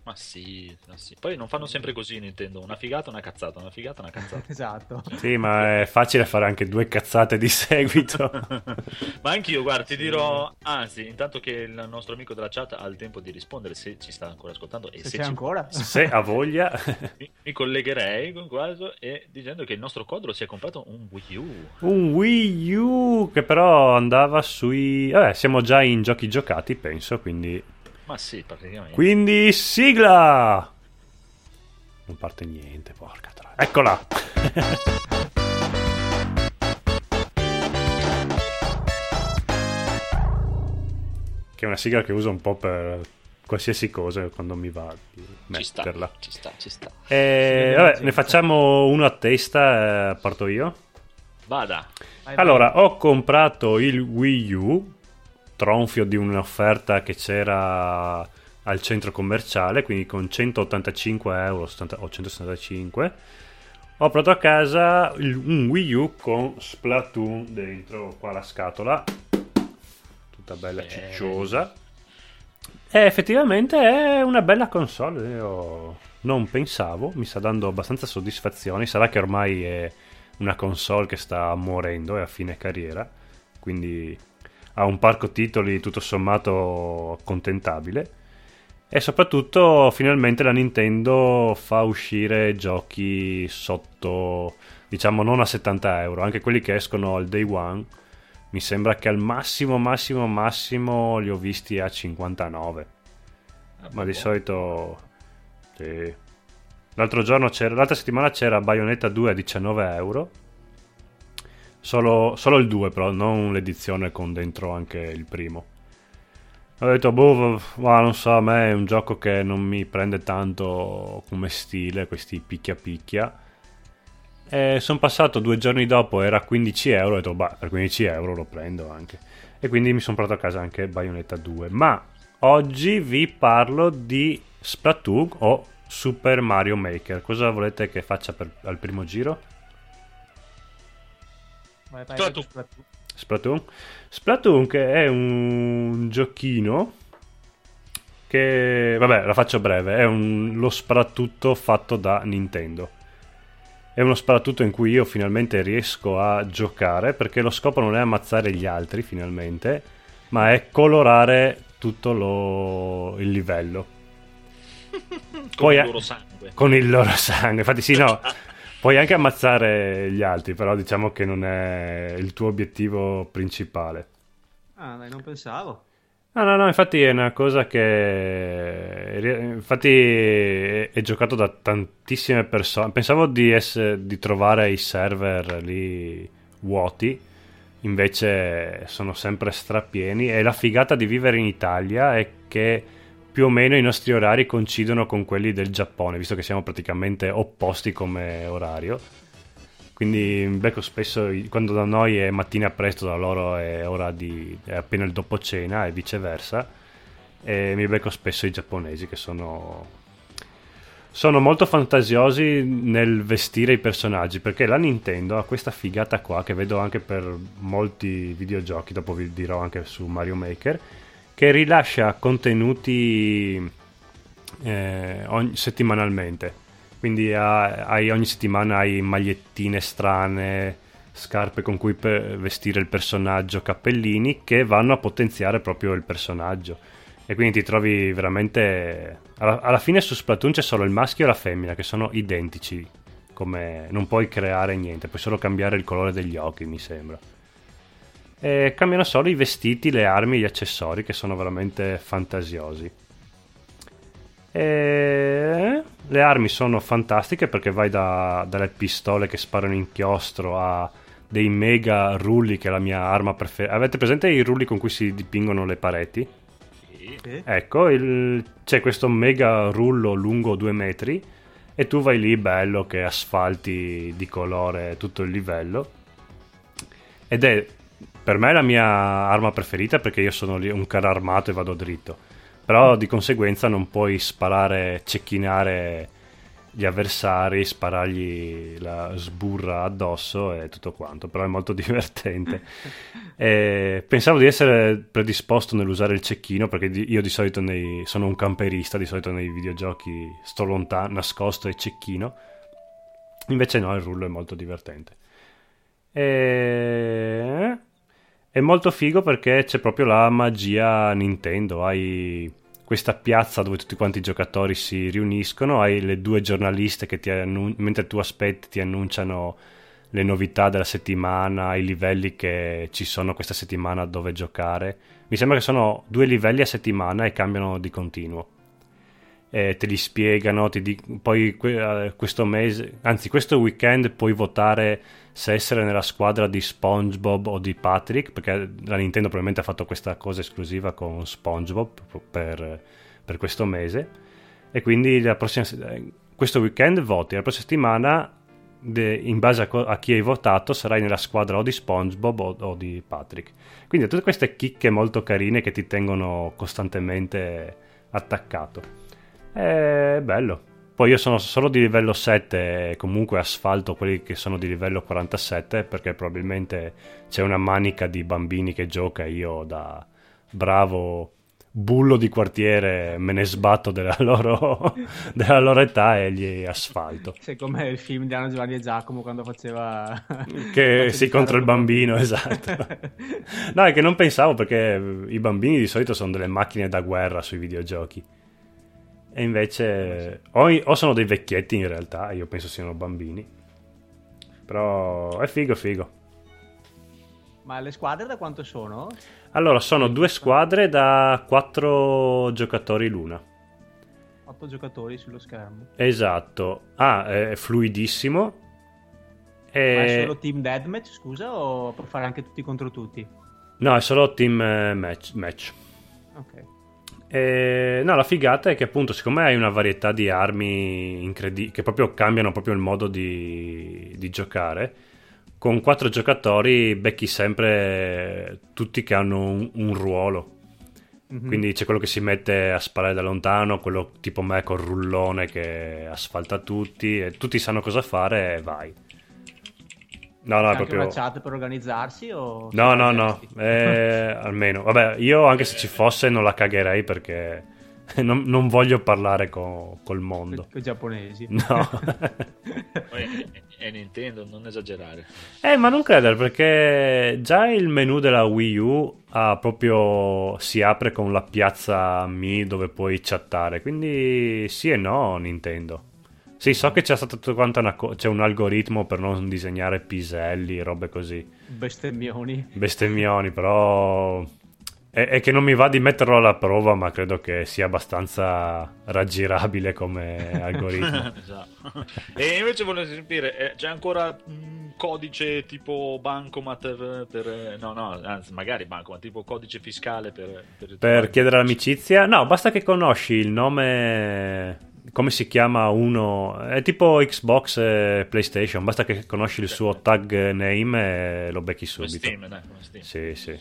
Ma sì, ma sì. Poi non fanno sempre così Nintendo. Una figata, una cazzata, una figata, una cazzata. Esatto. Sì, ma è facile fare anche due cazzate di seguito. Ma anch'io, guarda, ti dirò. Anzi, intanto che il nostro amico della chat ha il tempo di rispondere, se ci sta ancora ascoltando e Se se, c'è ci ancora. Se ha voglia. mi, mi collegherei con questo e dicendo che il nostro Codro si è comprato un Wii U. Un Wii U che però andava sui... Vabbè, siamo già in giochi giocati, penso, quindi... Ma sì, praticamente. Quindi sigla! Non parte niente, porca tra... Eccola! che è una sigla che uso un po' per qualsiasi cosa quando mi va di ci sta, metterla. ci sta, ci sta. E, Sì, vabbè, ne facciamo uno a testa, eh, parto io. Vada. Allora, ho comprato il Wii U, tronfio di un'offerta che c'era al centro commerciale, quindi con 185 euro 70 o 175. ho portato a casa un Wii U con Splatoon dentro qua la scatola, tutta bella cicciosa. E effettivamente è una bella console. Io non pensavo, mi sta dando abbastanza soddisfazioni. Sarà che ormai è una console che sta morendo, è a fine carriera, quindi ha un parco titoli tutto sommato accontentabile. E soprattutto finalmente la Nintendo fa uscire giochi sotto, diciamo, non a 70 euro, anche quelli che escono al day one. Mi sembra che al massimo, massimo, massimo li ho visti a 59. Ma di solito. Sì. L'altro giorno c'era. L'altra settimana c'era Bayonetta 2 a 19 euro. Solo, solo il 2, però, non l'edizione con dentro anche il primo. Ho detto, boh, ma non so, a me è un gioco che non mi prende tanto come stile, questi picchia picchia. E sono passato due giorni dopo, era 15 euro, ho detto, bah, per 15 euro lo prendo anche. E quindi mi sono portato a casa anche Bayonetta 2. Ma oggi vi parlo di Splatoon o Super Mario Maker. Cosa volete che faccia per- al primo giro? Vai, vai, Splatoon. Splatoon. Splatoon. Splatoon che è un giochino che, vabbè, la faccio breve, è un, lo sparatutto fatto da Nintendo. È uno sparatutto in cui io finalmente riesco a giocare perché lo scopo non è ammazzare gli altri finalmente, ma è colorare tutto lo- il livello Con Poi il loro sangue. con il loro sangue. Infatti sì, no, puoi anche ammazzare gli altri, però diciamo che non è il tuo obiettivo principale. Ah, dai, non pensavo. No, no, no, infatti è una cosa che infatti è, è giocato da tantissime persone. Pensavo di, essere, di trovare i server lì vuoti, invece sono sempre strapieni. E la figata di vivere in Italia è che più o meno i nostri orari coincidono con quelli del Giappone, visto che siamo praticamente opposti come orario. Quindi becco spesso, quando da noi è mattina presto, da loro è ora di, è appena il dopo cena e viceversa. E mi becco spesso i giapponesi che sono, sono molto fantasiosi nel vestire i personaggi. Perché la Nintendo ha questa figata qua che vedo anche per molti videogiochi, dopo vi dirò anche su Mario Maker, che rilascia contenuti eh, ogni- settimanalmente. Quindi ha- hai, ogni settimana hai magliettine strane, scarpe con cui vestire il personaggio, cappellini che vanno a potenziare proprio il personaggio. E quindi ti trovi veramente. Alla, alla fine su Splatoon c'è solo il maschio e la femmina che sono identici. Come non puoi creare niente, puoi solo cambiare il colore degli occhi, mi sembra. E cambiano solo i vestiti, le armi e gli accessori che sono veramente fantasiosi. E le armi sono fantastiche perché vai da- dalle pistole che sparano inchiostro a dei mega rulli che è la mia arma preferita. Avete presente i rulli con cui si dipingono le pareti? Sì. Ecco, il- c'è questo mega rullo lungo due metri e tu vai lì bello che asfalti di colore tutto il livello. Ed è per me la mia arma preferita perché io sono un carro armato e vado dritto. Però di conseguenza non puoi sparare, cecchinare gli avversari, sparargli la sburra addosso e tutto quanto. Però è molto divertente. E pensavo di essere predisposto nell'usare il cecchino perché io di solito nei- sono un camperista, di solito nei videogiochi sto lontano, nascosto e cecchino. Invece no, il rullo è molto divertente. E... È molto figo perché c'è proprio la magia Nintendo. Hai questa piazza dove tutti quanti i giocatori si riuniscono, hai le due giornaliste che annun- mentre tu aspetti ti annunciano le novità della settimana, i livelli che ci sono questa settimana dove giocare. Mi sembra che sono due livelli a settimana e cambiano di continuo. E te li spiegano, ti di- poi que- eh, questo mese, anzi questo weekend puoi votare se essere nella squadra di SpongeBob o di Patrick, perché la Nintendo probabilmente ha fatto questa cosa esclusiva con SpongeBob per, per questo mese. E quindi prossima, questo weekend voti, la prossima settimana, de- in base a, co- a chi hai votato, sarai nella squadra o di SpongeBob o, o di Patrick. Quindi tutte queste chicche molto carine che ti tengono costantemente attaccato. È bello. Poi io sono solo di livello 7 e comunque asfalto quelli che sono di livello 47 perché probabilmente c'è una manica di bambini che gioca io da bravo bullo di quartiere me ne sbatto della loro, della loro età e gli asfalto. Sei come il film di Anna Giovanni e Giacomo quando faceva... Che sì, contro il bambino, esatto. no, è che non pensavo perché i bambini di solito sono delle macchine da guerra sui videogiochi. E invece o, o sono dei vecchietti in realtà, io penso siano bambini. Però è figo, figo. Ma le squadre da quanto sono? Allora, sono due squadre da quattro giocatori l'una. Otto giocatori sullo schermo. Esatto. Ah, è fluidissimo. E... Ma è solo team deathmatch, scusa, o può fare anche tutti contro tutti? No, è solo team eh, match. match. Ok. E, no, la figata è che appunto, siccome hai una varietà di armi incredibili, che proprio cambiano proprio il modo di, di giocare, con quattro giocatori becchi sempre tutti che hanno un, un ruolo. Mm-hmm. Quindi c'è quello che si mette a sparare da lontano, quello tipo me col rullone che asfalta tutti, e tutti sanno cosa fare e vai. No, no, è proprio... una chat per organizzarsi? O no, no, no, eh, almeno. Vabbè, io anche se ci fosse non la cagherei perché non, non voglio parlare con, col mondo. Con i giapponesi. No. è Nintendo, non esagerare. Eh, ma non credere perché già il menu della Wii U ha proprio si apre con la piazza Mi dove puoi chattare, quindi sì e no Nintendo. Sì, so che c'è stato tutto quanto una co- c'è un algoritmo per non disegnare piselli, robe così. Bestemmioni. Bestemmioni, però è, è, che non mi va di metterlo alla prova, ma credo che sia abbastanza raggirabile come algoritmo. esatto. E invece volevo sapere, eh, c'è ancora un codice tipo bancomat per, per, no, no, anzi, magari bancomat, tipo codice fiscale per, per, per chiedere l'amicizia? No, basta che conosci il nome come si chiama uno è tipo Xbox e PlayStation basta che conosci il suo tag name e lo becchi subito. Steam, dai, Steam. sì sì.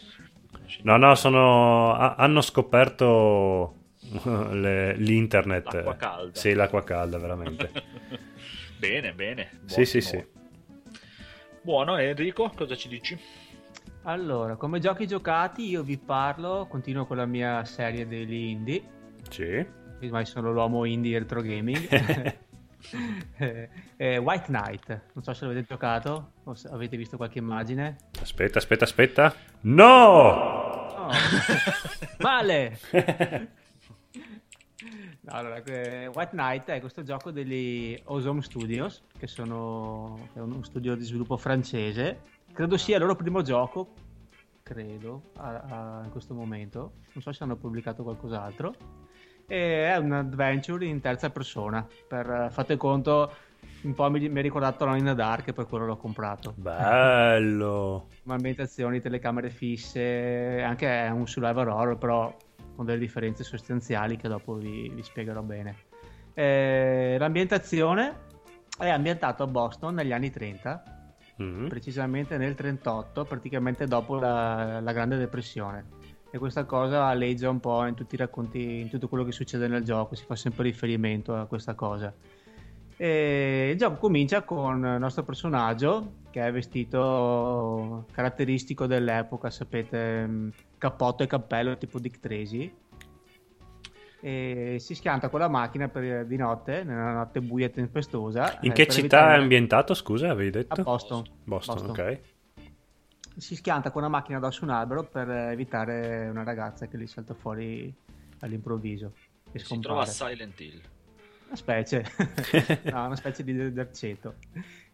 No no sono hanno scoperto le, l'internet. L'acqua calda. Sì l'acqua calda veramente. Bene bene. Buono, sì sì sì. buono Enrico cosa ci dici? Allora, come giochi giocati io vi parlo, continuo con la mia serie degli indie. Sì ormai sono l'uomo indie retro gaming. eh, eh, White Knight, non so se l'avete giocato o se avete visto qualche immagine. Aspetta, aspetta, aspetta. No! no. Male! No, allora, eh, White Knight è questo gioco degli Ozone Studios, che sono è uno studio di sviluppo francese. Credo sia il loro primo gioco, credo, a, a, in questo momento. Non so se hanno pubblicato qualcos'altro e è un adventure in terza persona. Per, fate conto, un po' mi, mi ha ricordato Alone in the Dark per quello l'ho comprato. Bello! ambientazioni, telecamere fisse, anche è un survival horror, però con delle differenze sostanziali che dopo vi, vi spiegherò bene. Eh, l'ambientazione è ambientato a Boston negli anni 30, mm-hmm. precisamente nel 38, praticamente dopo la, la Grande Depressione e questa cosa aleggia un po' in tutti i racconti, in tutto quello che succede nel gioco, si fa sempre riferimento a questa cosa. E il gioco comincia con il nostro personaggio che è vestito caratteristico dell'epoca, sapete, mm, cappotto e cappello tipo Dick Tracy. E si schianta con la macchina per, di notte, nella notte buia e tempestosa. In eh, che città evitare... è ambientato, scusa, avevi detto? A Boston. Boston, Boston. ok si schianta con una macchina addosso un albero per evitare una ragazza che gli salta fuori all'improvviso. E si trova a Silent Hill. Una specie, no, una specie di derceto.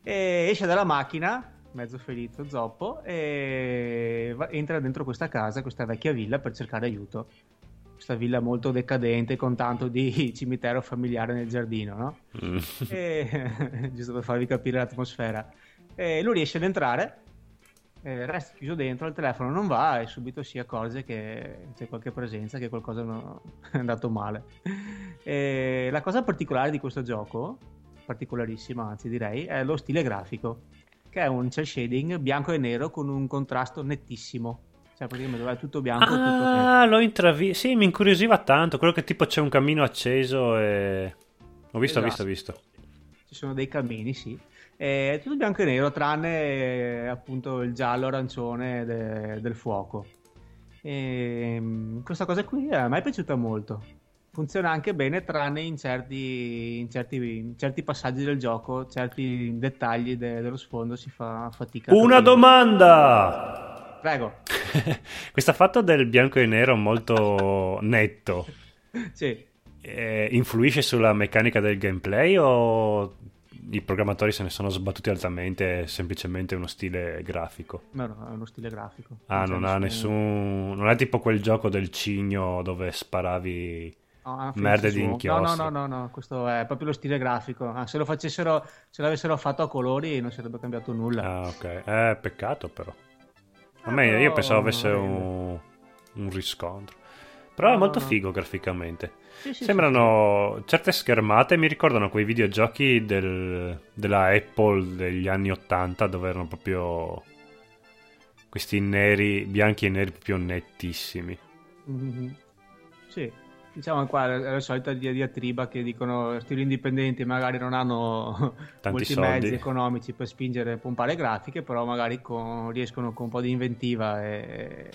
E esce dalla macchina, mezzo ferito, zoppo, e va, entra dentro questa casa, questa vecchia villa, per cercare aiuto. Questa villa molto decadente con tanto di cimitero familiare nel giardino, no? Mm. e, giusto per farvi capire l'atmosfera. E lui riesce ad entrare eh, resta chiuso dentro, il telefono non va e subito si accorge che c'è qualche presenza, che qualcosa no, è andato male. E la cosa particolare di questo gioco, particolarissima anzi direi, è lo stile grafico, che è un cel shading bianco e nero con un contrasto nettissimo. Cioè praticamente è tutto bianco. Ah, tutto l'ho intravisto. Sì, mi incuriosiva tanto. Quello che tipo c'è un cammino acceso e... Ho visto, Esatto. ho visto, ho visto. Ci sono dei camini, sì. È tutto bianco e nero, tranne eh, appunto il giallo arancione de- del fuoco. E, mm, questa cosa qui a me è piaciuta molto. Funziona anche bene, tranne in certi, in certi, in certi passaggi del gioco, certi dettagli de- dello sfondo si fa fatica. Una domanda! Prego. Questo fatto del bianco e nero molto netto Sì. eh, influisce sulla meccanica del gameplay o i programmatori se ne sono sbattuti altamente, è semplicemente uno stile grafico? No, no, è uno stile grafico. Ah, c'è non ha nessun... non è tipo quel gioco del cigno dove sparavi... No, hanno Merde finito di su. inchiostri. No, no, no, no, no, questo è proprio lo stile grafico. Ah, se lo facessero, se l'avessero fatto a colori non sarebbe cambiato nulla. Ah, ok. Eh, peccato però. A Ah, me, io pensavo avesse non un, un riscontro. Però è molto figo graficamente. Sì, sì, Sembrano certe schermate, mi ricordano quei videogiochi del- della Apple degli anni 80 dove erano proprio questi neri, bianchi e neri proprio nettissimi. sì. Mhm. Sì. Diciamo qua è la solita dia- diatriba che dicono stili indipendenti magari non hanno molti soldi. mezzi economici per spingere e pompare grafiche, però magari con- riescono con un po' di inventiva e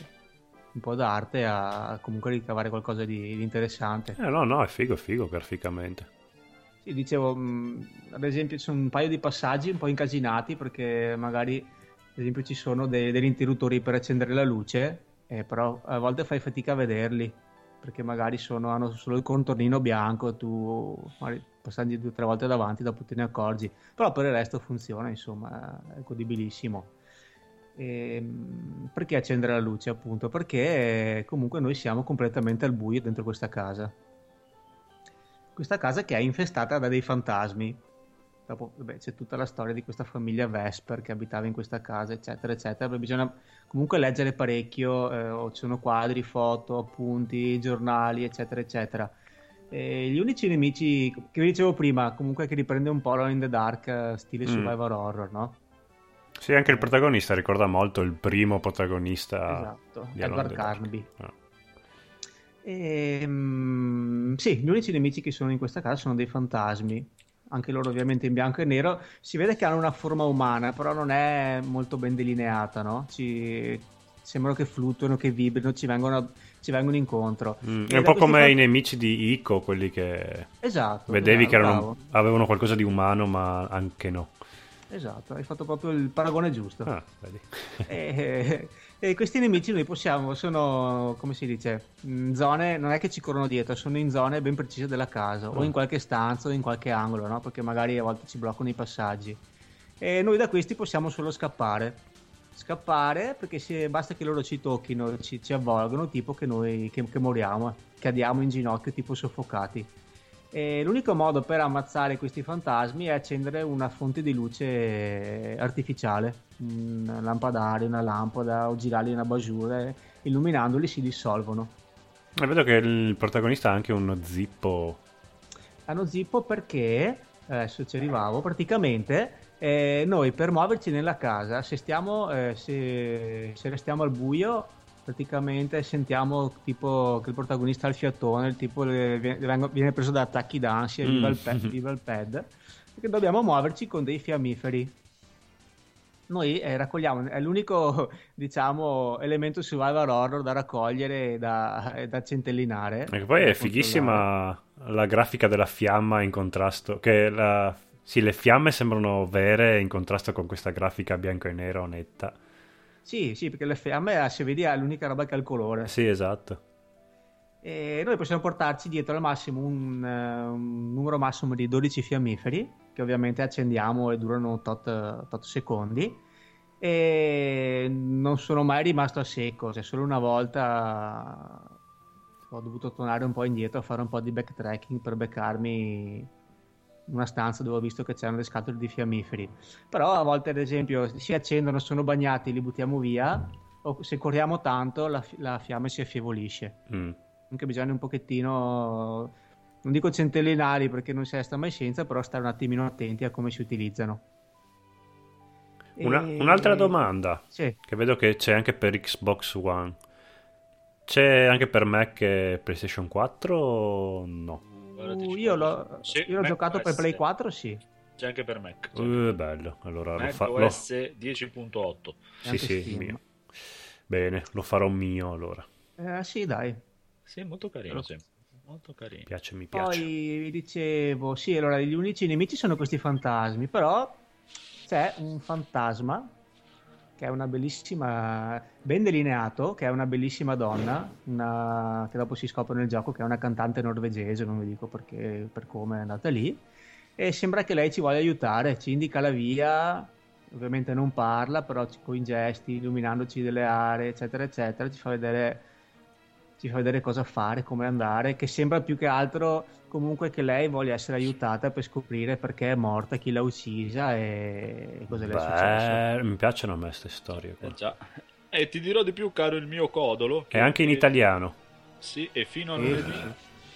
un po' d'arte a comunque ricavare qualcosa di, di interessante. Eh no, no, è figo, è figo graficamente. Sì, dicevo, mh, ad esempio, ci sono un paio di passaggi un po' incasinati perché magari, ad esempio, ci sono dei- degli interruttori per accendere la luce, eh, però a volte fai fatica a vederli perché magari sono- hanno solo il contornino bianco tu magari passaggi due o tre volte davanti, dopo te ne accorgi. Però per il resto funziona, insomma, è godibilissimo. Ehm, perché accendere la luce, appunto? Perché eh, comunque noi siamo completamente al buio dentro questa casa questa casa che è infestata da dei fantasmi. Dopo vabbè, c'è tutta la storia di questa famiglia Vesper che abitava in questa casa, eccetera, eccetera. Però bisogna comunque leggere parecchio, eh, ci sono quadri, foto, appunti, giornali, eccetera, eccetera. E gli unici nemici che vi dicevo prima, comunque che riprende un po' Alone in the Dark, eh, stile Mm. survival horror, no? Sì, anche il protagonista ricorda molto il primo protagonista esatto, di Edward the Dark. Carnaby. Ah. Ehm, sì, gli unici nemici che sono in questa casa sono dei fantasmi, anche loro ovviamente in bianco e nero. Si vede che hanno una forma umana, però non è molto ben delineata, no? Ci sembrano che fluttuano, che vibrino, ci vengono, ci vengono incontro. Mm, E è un po' come fan- i nemici di Ico, quelli che Esatto. vedevi esatto, che erano- avevano qualcosa di umano, ma anche no. Esatto, hai fatto proprio il paragone giusto. Ah. E, e questi nemici noi possiamo, sono, come si dice, in zone, non è che ci corrono dietro, sono in zone ben precise della casa, o Ah. in qualche stanza o in qualche angolo, no? Perché magari a volte ci bloccano i passaggi. E noi da questi possiamo solo scappare. Scappare perché se basta che loro ci tocchino, ci, ci avvolgono, tipo che noi che, che moriamo, cadiamo in ginocchio, tipo soffocati. E l'unico modo per ammazzare questi fantasmi è accendere una fonte di luce artificiale, un lampadario, una lampada o girarli in abajure, illuminandoli si dissolvono. E vedo che il protagonista ha anche uno zippo. Hanno zippo perché, adesso ci arrivavo, praticamente eh, noi per muoverci nella casa, se, stiamo, eh, se, se restiamo al buio, praticamente sentiamo tipo che il protagonista ha il fiatone, il tipo le- viene, viene preso da attacchi d'ansia, viva, Mm. il pad, viva il pad, perché dobbiamo muoverci con dei fiammiferi. Noi eh, raccogliamo, è l'unico diciamo elemento survival horror da raccogliere e da, da centellinare. E poi è fighissima la grafica della fiamma in contrasto. Che la... Sì, le fiamme sembrano vere in contrasto con questa grafica bianco e nero netta. Sì, sì, perché le fiamme, se vedi, è l'unica roba che ha il colore. Sì, esatto. E noi possiamo portarci dietro al massimo un, eh, un numero massimo di 12 fiammiferi, che ovviamente accendiamo e durano tot, tot secondi. E non sono mai rimasto a secco, cioè solo una volta ho dovuto tornare un po' indietro a fare un po' di backtracking per beccarmi una stanza dove ho visto che c'erano le scatole di fiammiferi. Però a volte, ad esempio, si accendono, sono bagnati, li buttiamo via, o se corriamo tanto la, la fiamma si affievolisce. Mm. Anche bisogna un pochettino, non dico centellinari perché non si resta mai senza, però stare un attimino attenti a come si utilizzano. Una- E- Un'altra domanda, Sì. che vedo che c'è anche per Xbox One. C'è anche per Mac e PlayStation 4 o no? Uh, io l'ho, Sì, io l'ho giocato per. Play 4, sì. C'è anche per Mac. Uh, bello. Allora lo Mac fa... lo- OS 10.8. E Sì, anche sì, mio. Bene, lo farò mio allora. Eh, sì, dai. Sì, molto carino, sì. Molto carino. Mi piace, mi piace. Poi vi dicevo, sì, allora gli unici nemici sono questi fantasmi, però c'è un fantasma che è una bellissima, ben delineato, che è una bellissima donna, una- che dopo si scopre nel gioco che è una cantante norvegese, non vi dico perché, per come è andata lì, e sembra che lei ci voglia aiutare, ci indica la via, ovviamente non parla, però con i gesti, illuminandoci delle aree, eccetera, eccetera, ci fa vedere ci fa vedere cosa fare, come andare, che sembra più che altro comunque che lei voglia essere aiutata per scoprire perché è morta, chi l'ha uccisa e, cosa le è successo. Mi piacciono a me queste storie qua. Eh già. E ti dirò di più, caro il mio codolo. E anche in italiano. Sì, e fino a Sì. lunedì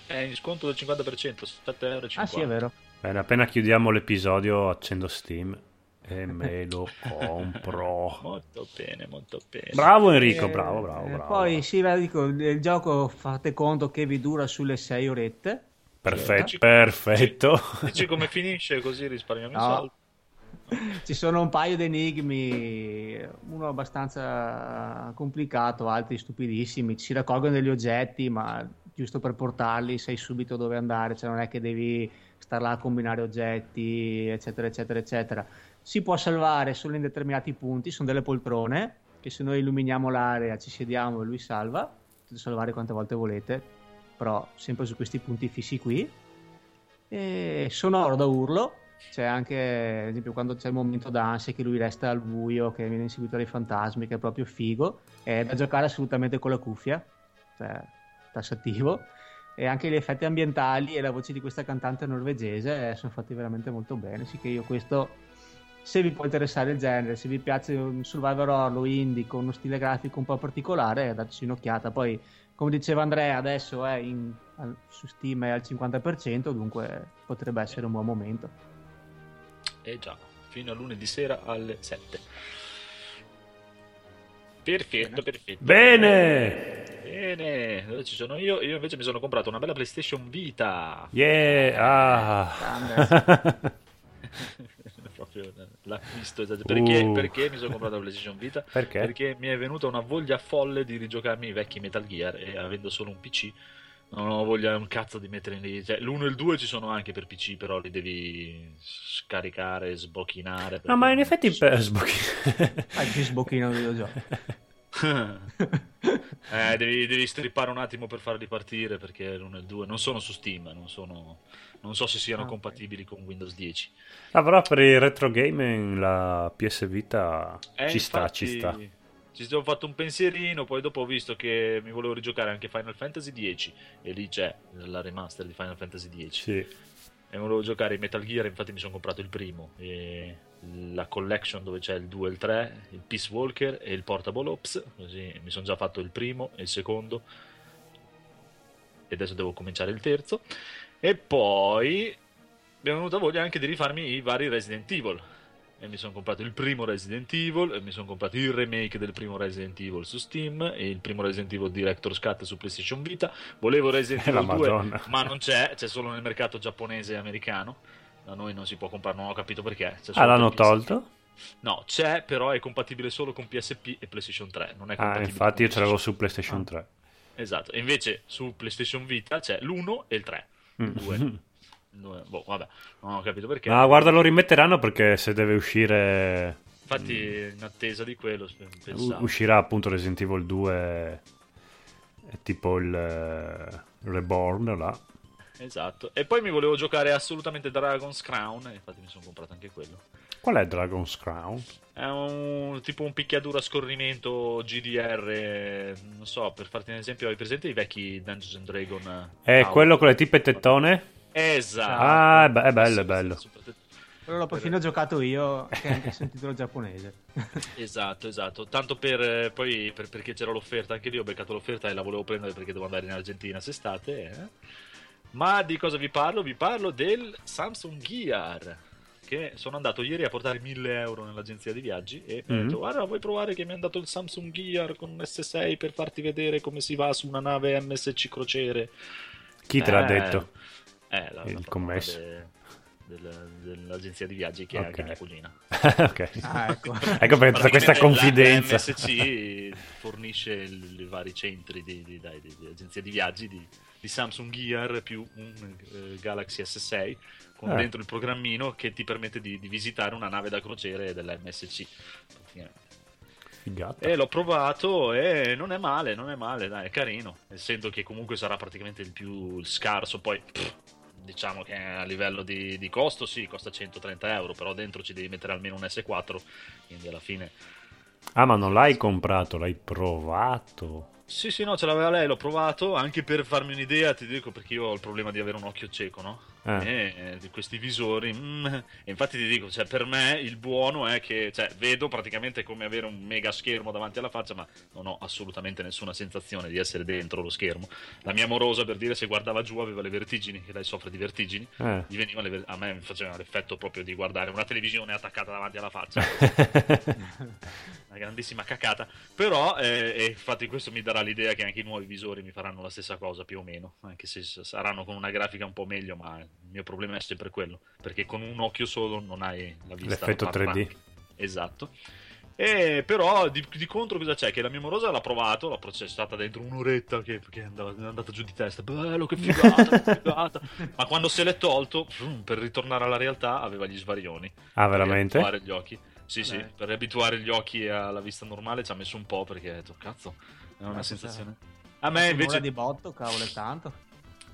è in sconto del 50%, 7,50 euro. Ah sì, è vero. Bene, appena chiudiamo l'episodio accendo Steam e me lo compro. Molto bene, molto bene. Bravo Enrico, Eh, bravo, bravo, eh, bravo. Poi sì, dico, il gioco fate conto che vi dura sulle 6 orette. Perfetto, perfetto. Dici come finisce così risparmiamo i No. soldi. Ci sono un paio di enigmi, uno abbastanza complicato, altri stupidissimi. Ci si raccolgono degli oggetti, ma giusto per portarli sai subito dove andare, cioè non è che devi star là a combinare oggetti, eccetera, eccetera, eccetera. Si può salvare solo in determinati punti, sono delle poltrone che se noi illuminiamo l'area ci sediamo e lui salva, potete salvare quante volte volete, però sempre su questi punti fissi qui. E sonoro da urlo, c'è anche, ad esempio, quando c'è il momento d'ansia che lui resta al buio, che viene inseguito dai fantasmi, che è proprio figo. È da giocare assolutamente con la cuffia, cioè tassativo. E anche gli effetti ambientali e la voce di questa cantante norvegese eh, sono fatti veramente molto bene. Sì che io questo, se vi può interessare il genere, se vi piace un survival horror indie con uno stile grafico un po' particolare, dateci un'occhiata. Poi, come diceva Andrea, adesso è in- su Steam è al 50%, dunque potrebbe essere un buon momento. Eh già, fino a lunedì sera alle 7. Perfetto, perfetto. Bene! Bene, dove ci sono io? Io invece mi sono comprato una bella PlayStation Vita. Yeah! Ah. L'acquisto esatto. Perché, Uh. perché mi sono comprato la PlayStation Vita? Perché? Perché mi è venuta una voglia folle di rigiocarmi i vecchi Metal Gear e avendo solo un PC non ho voglia un cazzo di mettere lì. Cioè, l'1 e il 2 ci sono anche per PC, però li devi scaricare, sbocchinare. No, ma in effetti per sbocchi... Ah, ci sbocchino il videogioco. eh, devi, devi strippare un attimo per farli partire perché l'1 e il 2 non sono su Steam, non, sono, non so se siano Ah, compatibili con Windows 10. Ah, però per il retro gaming la PS Vita Eh, ci sta, infatti, ci sta. Ci sono fatto un pensierino, poi dopo ho visto che mi volevo rigiocare anche Final Fantasy X e lì c'è la remaster di Final Fantasy X. Sì. E volevo giocare i Metal Gear, infatti mi sono comprato il primo, e la collection dove c'è il 2 e il 3, il Peace Walker e il Portable Ops, così mi sono già fatto il primo e il secondo e adesso devo cominciare il terzo. E poi mi è venuta voglia anche di rifarmi i vari Resident Evil. E mi sono comprato il primo Resident Evil, e mi sono comprato il remake del primo Resident Evil su Steam, e il primo Resident Evil Director's Cut su PlayStation Vita. Volevo Resident Evil 2, Madonna. ma non c'è, c'è solo nel mercato giapponese e americano. Da noi non si può comprare, non ho capito perché. Ah, l'hanno tolto? No, c'è, però è compatibile solo con PSP e PlayStation 3. Non è Ah, compatibile infatti io ce l'avevo su PlayStation Ah. 3. Esatto, e invece su PlayStation Vita c'è l'1 e il 3. Mm. Il 2. Il due. Boh, vabbè, non ho capito perché. Ah, guarda, lo rimetteranno perché se deve uscire... Infatti, in attesa di quello, pensavo. uscirà appunto Resident Evil 2 è tipo il eh, Reborn là. Esatto. E poi mi volevo giocare assolutamente Dragon's Crown, infatti mi sono comprato anche quello. Qual è Dragon's Crown? È un tipo un picchiaduro a scorrimento GDR, non so, per farti un esempio, hai presente i vecchi Dungeons and Dragon? È Tower? quello con le tippe tettone? Esatto. Ah, è be- è bello, è bello. Super- Quello l'ho perfino giocato io, che anche se il titolo giapponese. Esatto, esatto. Tanto per eh, poi per- perché c'era l'offerta, anche lì ho beccato l'offerta e la volevo prendere perché devo andare in Argentina quest'estate. eh. Ma di cosa vi parlo? Vi parlo del Samsung Gear. Che sono andato ieri a portare 1000 euro nell'agenzia di viaggi e mi ho detto: Guarda, vuoi provare che mi hanno dato il Samsung Gear con un S6 per farti vedere come si va su una nave MSC crociere? Chi te l'ha Eh, detto? Eh, la, Il la commesso. de- del- dell'agenzia di viaggi che è Ok. anche mia cugina. ok. Ah, ecco. ecco perché tutta questa confidenza. La, MSC fornisce i vari centri di, di, dai, di- di agenzia di viaggi di, di Samsung Gear più un eh, Galaxy S6 con Ah. dentro il programmino che ti permette di, di visitare una nave da crociere della MSC. Figata. E l'ho provato e non è male, non è male, dai, è carino. Essendo che comunque sarà praticamente il più scarso, poi pff, diciamo che a livello di, di costo sì, costa 130 euro, però dentro ci devi mettere almeno un S4, quindi alla fine... Ah, ma non l'hai comprato, l'hai provato. Sì, sì, no, ce l'aveva lei, l'ho provato, anche per farmi un'idea, ti dico, perché io ho il problema di avere un occhio cieco, no? Eh, di questi visori, mm, e infatti ti dico, cioè, per me il buono è che, cioè, vedo praticamente come avere un mega schermo davanti alla faccia, ma non ho assolutamente nessuna sensazione di essere dentro lo schermo. La mia amorosa, per dire, se guardava giù aveva le vertigini, che lei soffre di vertigini, Eh. ver- a me faceva l'effetto proprio di guardare una televisione attaccata davanti alla faccia una grandissima cacata. Però, eh, e infatti, questo mi darà l'idea che anche i nuovi visori mi faranno la stessa cosa più o meno. Anche se saranno con una grafica un po' meglio, ma il mio problema è sempre quello. Perché con un occhio solo non hai la vista. L'effetto da 3D. panoramica. Esatto. E però di, di contro cosa c'è? Che la mia morosa l'ha provato, l'ha processata dentro un'oretta che, che è andava- è andata giù di testa. Bello, che figata, che figata. Ma quando se l'è tolto, per ritornare alla realtà, aveva gli svarioni. Ah, Per veramente? riabituare gli occhi. Sì, sì, Vabbè. per abituare gli occhi alla vista normale ci ha messo un po' perché ho detto, cazzo, è una Eh, sensazione. cos'è? A me invece... di botto, cavolo, è tanto.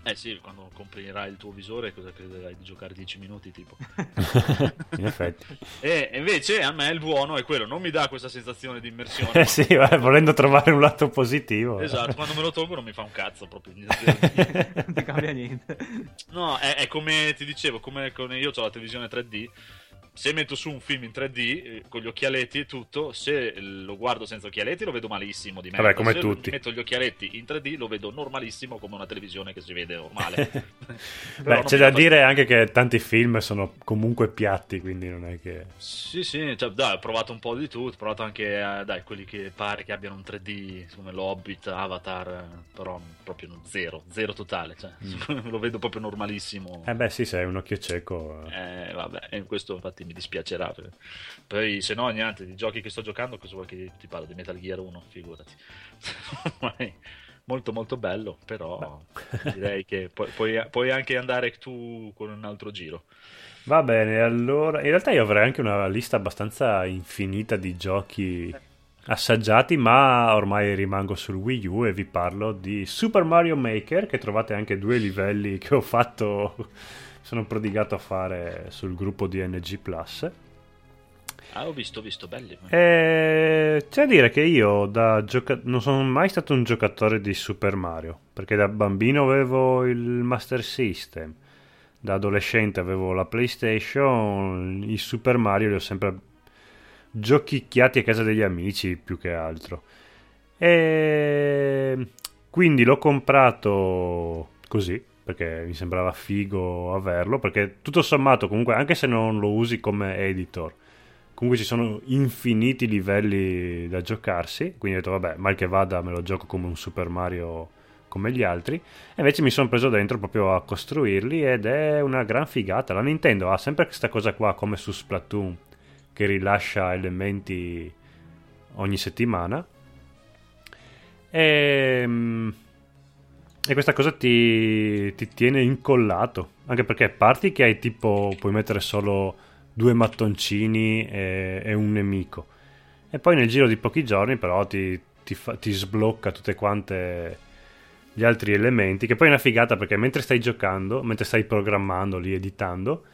Eh sì, quando comprirai il tuo visore cosa crederai di giocare 10 minuti tipo? In effetti. e invece a me il buono è quello, non mi dà questa sensazione di immersione. Eh sì, vabbè, volendo trovare un lato positivo. Esatto, quando me lo tolgo non mi fa un cazzo proprio. non ti cambia niente. No, è, è come ti dicevo, come con io ho la televisione 3D. Se metto su un film in 3D eh, con gli occhialetti e tutto, se lo guardo senza occhialetti lo vedo malissimo di merda. Vabbè, come se tutti. metto gli occhialetti in 3D lo vedo normalissimo come una televisione che si vede normale. Beh, c'è da fa- dire anche che tanti film sono comunque piatti, quindi non è che... Sì, sì, cioè, dai, ho provato un po' di tutto, ho provato anche, eh, dai, quelli che pare che abbiano un 3D come l'Hobbit, Avatar, eh, però proprio zero, zero totale, cioè, lo vedo proprio normalissimo. Mm. Eh beh sì, se hai un occhio cieco... eh. Eh, vabbè, questo infatti mi dispiacerà. Poi, se no, niente, di giochi che sto giocando, cosa vuoi che ti parlo di Metal Gear 1? Figurati. Molto, molto bello, però direi che pu- puoi, puoi anche andare tu con un altro giro. Va bene, allora... In realtà io avrei anche una lista abbastanza infinita di giochi assaggiati, ma ormai rimango sul Wii U e vi parlo di Super Mario Maker, che trovate anche due livelli che ho fatto, sono prodigato a fare sul gruppo di NG Plus. Ah, ho visto, ho visto, belli. E c'è da dire che io da gioca- non sono mai stato un giocatore di Super Mario, perché da bambino avevo il Master System, da adolescente avevo la PlayStation, i Super Mario li ho sempre giochicchiati a casa degli amici più che altro. E quindi l'ho comprato così, perché mi sembrava figo averlo, perché tutto sommato comunque anche se non lo usi come editor, comunque ci sono infiniti livelli da giocarsi, quindi ho detto vabbè, mal che vada me lo gioco come un Super Mario come gli altri, e invece mi sono preso dentro proprio a costruirli ed è una gran figata. La Nintendo ha sempre questa cosa qua come su Splatoon che rilascia elementi ogni settimana. E, e questa cosa ti, ti tiene incollato, anche perché parti che hai tipo, puoi mettere solo due mattoncini e, e un nemico. E poi nel giro di pochi giorni però ti, ti, fa- ti sblocca tutte quante gli altri elementi, che poi è una figata perché mentre stai giocando, mentre stai programmando lì, editando,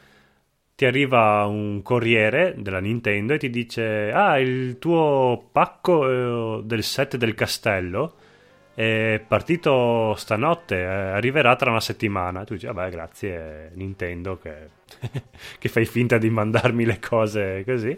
ti arriva un corriere della Nintendo e ti dice ah il tuo pacco eh, del set del castello è partito stanotte eh, arriverà tra una settimana. Tu dici vabbè grazie Nintendo che, che fai finta di mandarmi le cose così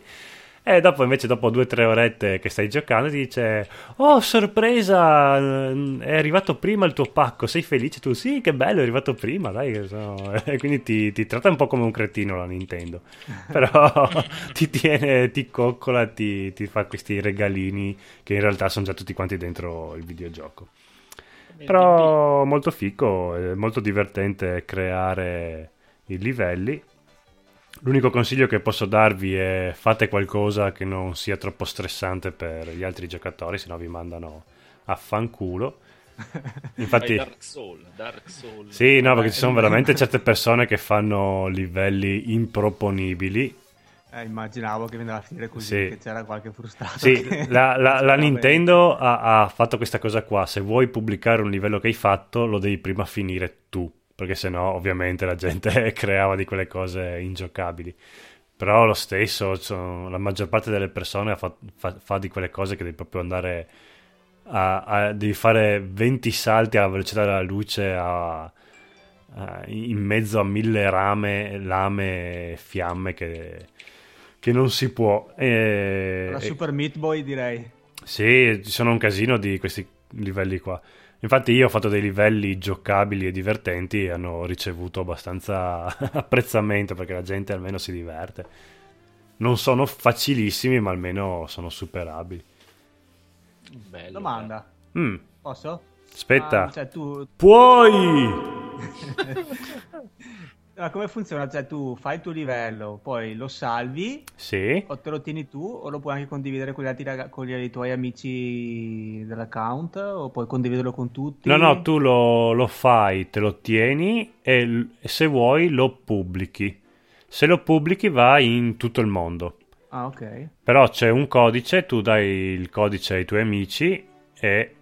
e dopo invece dopo due o tre orette che stai giocando ti dice oh sorpresa eh, è arrivato prima il tuo pacco sei felice tu sì che bello è arrivato prima dai so." e quindi ti, ti tratta un po' come un cretino la Nintendo però ti tiene ti coccola ti, ti fa questi regalini che in realtà sono già tutti quanti dentro il videogioco Però molto fico, è molto divertente creare i livelli. L'unico consiglio che posso darvi è fate qualcosa che non sia troppo stressante per gli altri giocatori, sennò vi mandano a fanculo. Infatti, Dark Soul, Dark Soul. Sì, no, perché ci sono veramente certe persone che fanno livelli improponibili. Eh, immaginavo che veniva a finire così, Sì. che c'era qualche frustrato. Sì, che- la, la- la. Nintendo ha, ha fatto questa cosa qua. Se vuoi pubblicare un livello che hai fatto, lo devi prima finire tu. Perché sennò, ovviamente, la gente creava di quelle cose ingiocabili. Però lo stesso, sono- la maggior parte delle persone fa, fa- fa di quelle cose che devi proprio andare a, a- devi fare 20 salti alla velocità della luce a- a- in mezzo a mille rame, lame e fiamme che, che non si può. E- La Super Meat Boy direi. sì, ci sono un casino di questi livelli qua. Infatti io ho fatto dei livelli giocabili e divertenti e hanno ricevuto abbastanza apprezzamento perché la gente almeno si diverte. Non sono facilissimi, ma almeno sono superabili. Bello, Domanda. Mm, Posso? aspetta. Ah, cioè tu... Puoi! Ma come funziona? Cioè tu fai il tuo livello, poi lo salvi Sì. o te lo tieni tu o lo puoi anche condividere con gli altri con gli tuoi amici dell'account o puoi condividerlo con tutti? No, no, tu lo, lo fai, te lo tieni e l- e se vuoi lo pubblichi. Se lo pubblichi va in tutto il mondo. Ah, ok. Però c'è un codice, tu dai il codice ai tuoi amici e,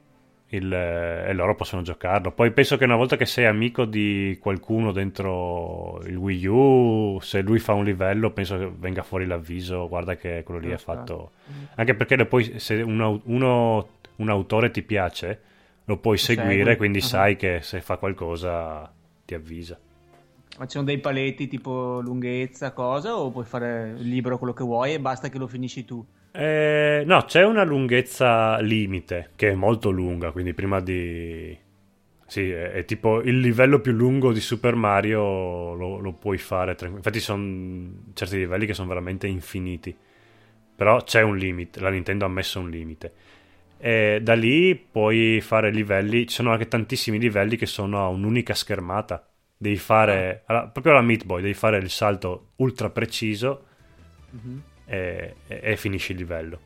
il- e loro possono giocarlo. Poi penso che una volta che sei amico di qualcuno dentro il Wii U, se lui fa un livello, penso che venga fuori l'avviso, guarda che quello lì è fatto... Anche perché lo puoi- se un, uno- un autore ti piace, lo puoi seguire, segui. quindi Ah. sai che se fa qualcosa ti avvisa. Ma ci sono dei paletti tipo lunghezza, cosa, o puoi fare libero quello che vuoi e basta che lo finisci tu? Eh, no, c'è una lunghezza limite che è molto lunga, quindi prima di... Sì, è, è tipo il livello più lungo di Super Mario lo, lo puoi fare. tranqu- Infatti sono certi livelli che sono veramente infiniti. Però c'è un limite, la Nintendo ha messo un limite. E da lì puoi fare livelli, ci sono anche tantissimi livelli che sono a un'unica schermata. Devi fare, alla- proprio alla Meat Boy, devi fare il salto ultra preciso e, e- e finisci il livello.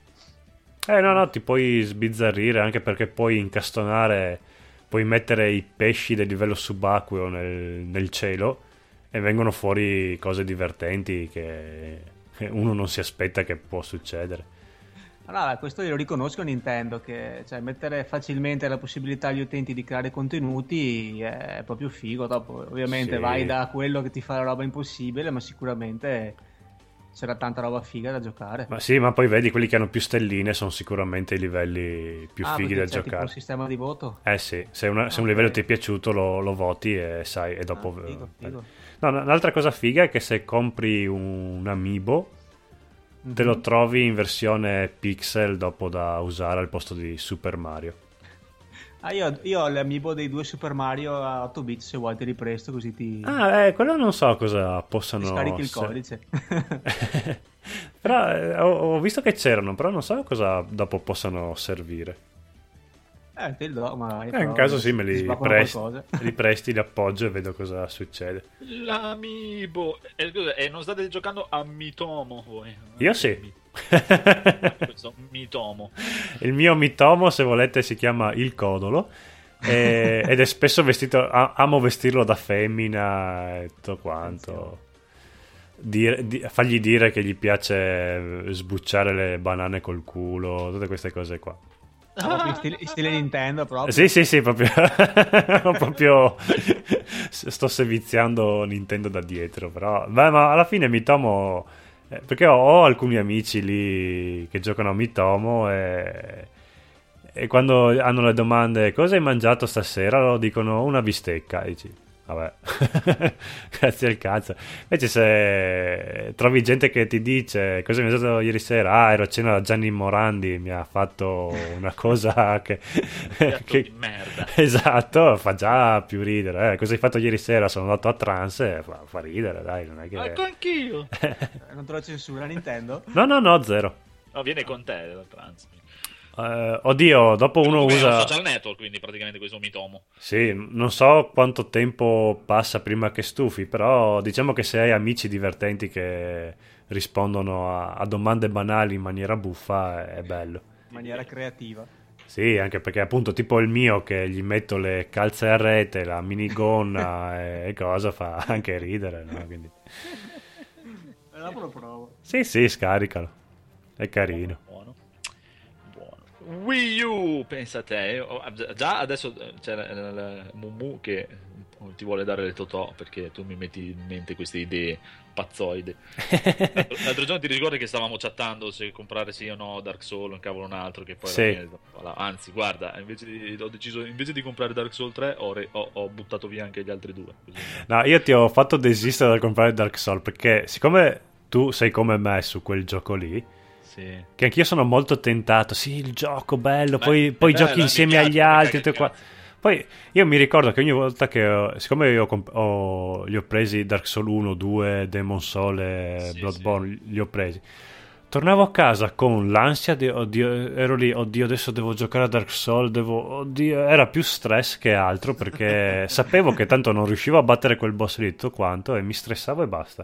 Eh no, no, ti puoi sbizzarrire anche perché puoi incastonare, puoi mettere i pesci del livello subacqueo nel, nel cielo e vengono fuori cose divertenti che che uno non si aspetta che può succedere. Allora, questo io lo riconosco Nintendo, che cioè, mettere facilmente la possibilità agli utenti di creare contenuti è proprio figo. Dopo, ovviamente, Sì. vai da quello che ti fa la roba impossibile, ma sicuramente c'era tanta roba figa da giocare. Ma sì, ma poi vedi quelli che hanno più stelline sono sicuramente i livelli più ah, fighi da c'è tipo giocare. un sistema di voto? Eh sì, se, una- se un Ok. livello ti è piaciuto lo, lo voti e sai, e dopo... Ah, figo, figo. No, un'altra cosa figa è che se compri un amiibo te lo Mhm. trovi in versione pixel dopo da usare al posto di Super Mario. Ah, io, io ho l'amiibo dei due Super Mario a 8 bit, se vuoi te li presto così ti, Ah, eh, quello non so cosa ti possano... scarichi il codice. però eh, ho, ho visto che c'erano, però non so cosa dopo possano servire. eh, te li do, ma Eh, in caso sì, me li, presti, li presti, li appoggio e vedo cosa succede. L'amiibo. Eh, scusa, e non state giocando a Mitomo voi? Io sì. Questo Mitomo. Il mio mitomo, se volete, si chiama il codolo. e- ed è spesso vestito. a- amo vestirlo da femmina e tutto quanto. Dire- di- fargli dire che gli piace sbucciare le banane col culo, tutte queste cose qua. Ah, in stile, in stile Nintendo proprio. Sì, sì, sì, proprio. proprio sto seviziando Nintendo da dietro. Però, beh, ma alla fine Mitomo. Eh, Perché ho, ho alcuni amici lì che giocano a Mitomo e. E quando hanno le domande cosa hai mangiato stasera, loro dicono una bistecca. E dici, vabbè, grazie al cazzo. Invece se trovi gente che ti dice cosa hai mangiato ieri sera, ah ero a cena da Gianni Morandi, mi ha fatto una cosa che... Che- di merda. Esatto, fa già più ridere. Eh. Cosa hai fatto ieri sera? Sono andato a trance, fa, fa ridere, dai, non è che... Ecco anch'io. Non te lo censura Nintendo? No, no, no, zero. No, viene con te la trans. Eh, oddio, dopo uno Come usa... un social network, quindi praticamente questo Mitomo. Sì, non so quanto tempo passa prima che stufi, però diciamo che se hai amici divertenti che rispondono a, a domande banali in maniera buffa è bello. In maniera creativa. Sì, anche perché appunto tipo il mio che gli metto le calze a rete, la minigonna e, e cosa fa anche ridere, no? Quindi... Dopo lo provo. Sì, sì, scaricalo. È carino. Wii U, pensa a te. Già adesso eh, c'è la Mumu che ti vuole dare le totò perché tu mi metti in mente queste idee pazzoide. L'altro l'altro giorno ti ricordi che stavamo chattando se comprare sì o no Dark Souls, un cavolo un altro che poi Sì. voilà. anzi guarda, invece di, ho deciso invece di comprare Dark Souls 3 ho, re- ho- ho buttato via anche gli altri due. Così. No, io ti ho fatto desistere dal comprare Dark Souls perché siccome tu sei come me su quel gioco lì, Sì. che anch'io sono molto tentato, sì, il gioco bello, Beh, poi, poi bello, giochi insieme agli altri. Poi io mi ricordo che ogni volta che, ho- siccome io comp- ho- li ho presi Dark Souls 1, 2, Demon Soul e Sì, Bloodborne, li ho presi. Tornavo a casa con l'ansia di, oddio, ero lì, oddio, adesso devo giocare a Dark Souls, devo, oddio, era più stress che altro perché sapevo che tanto non riuscivo a battere quel boss lì tutto quanto e mi stressavo e basta.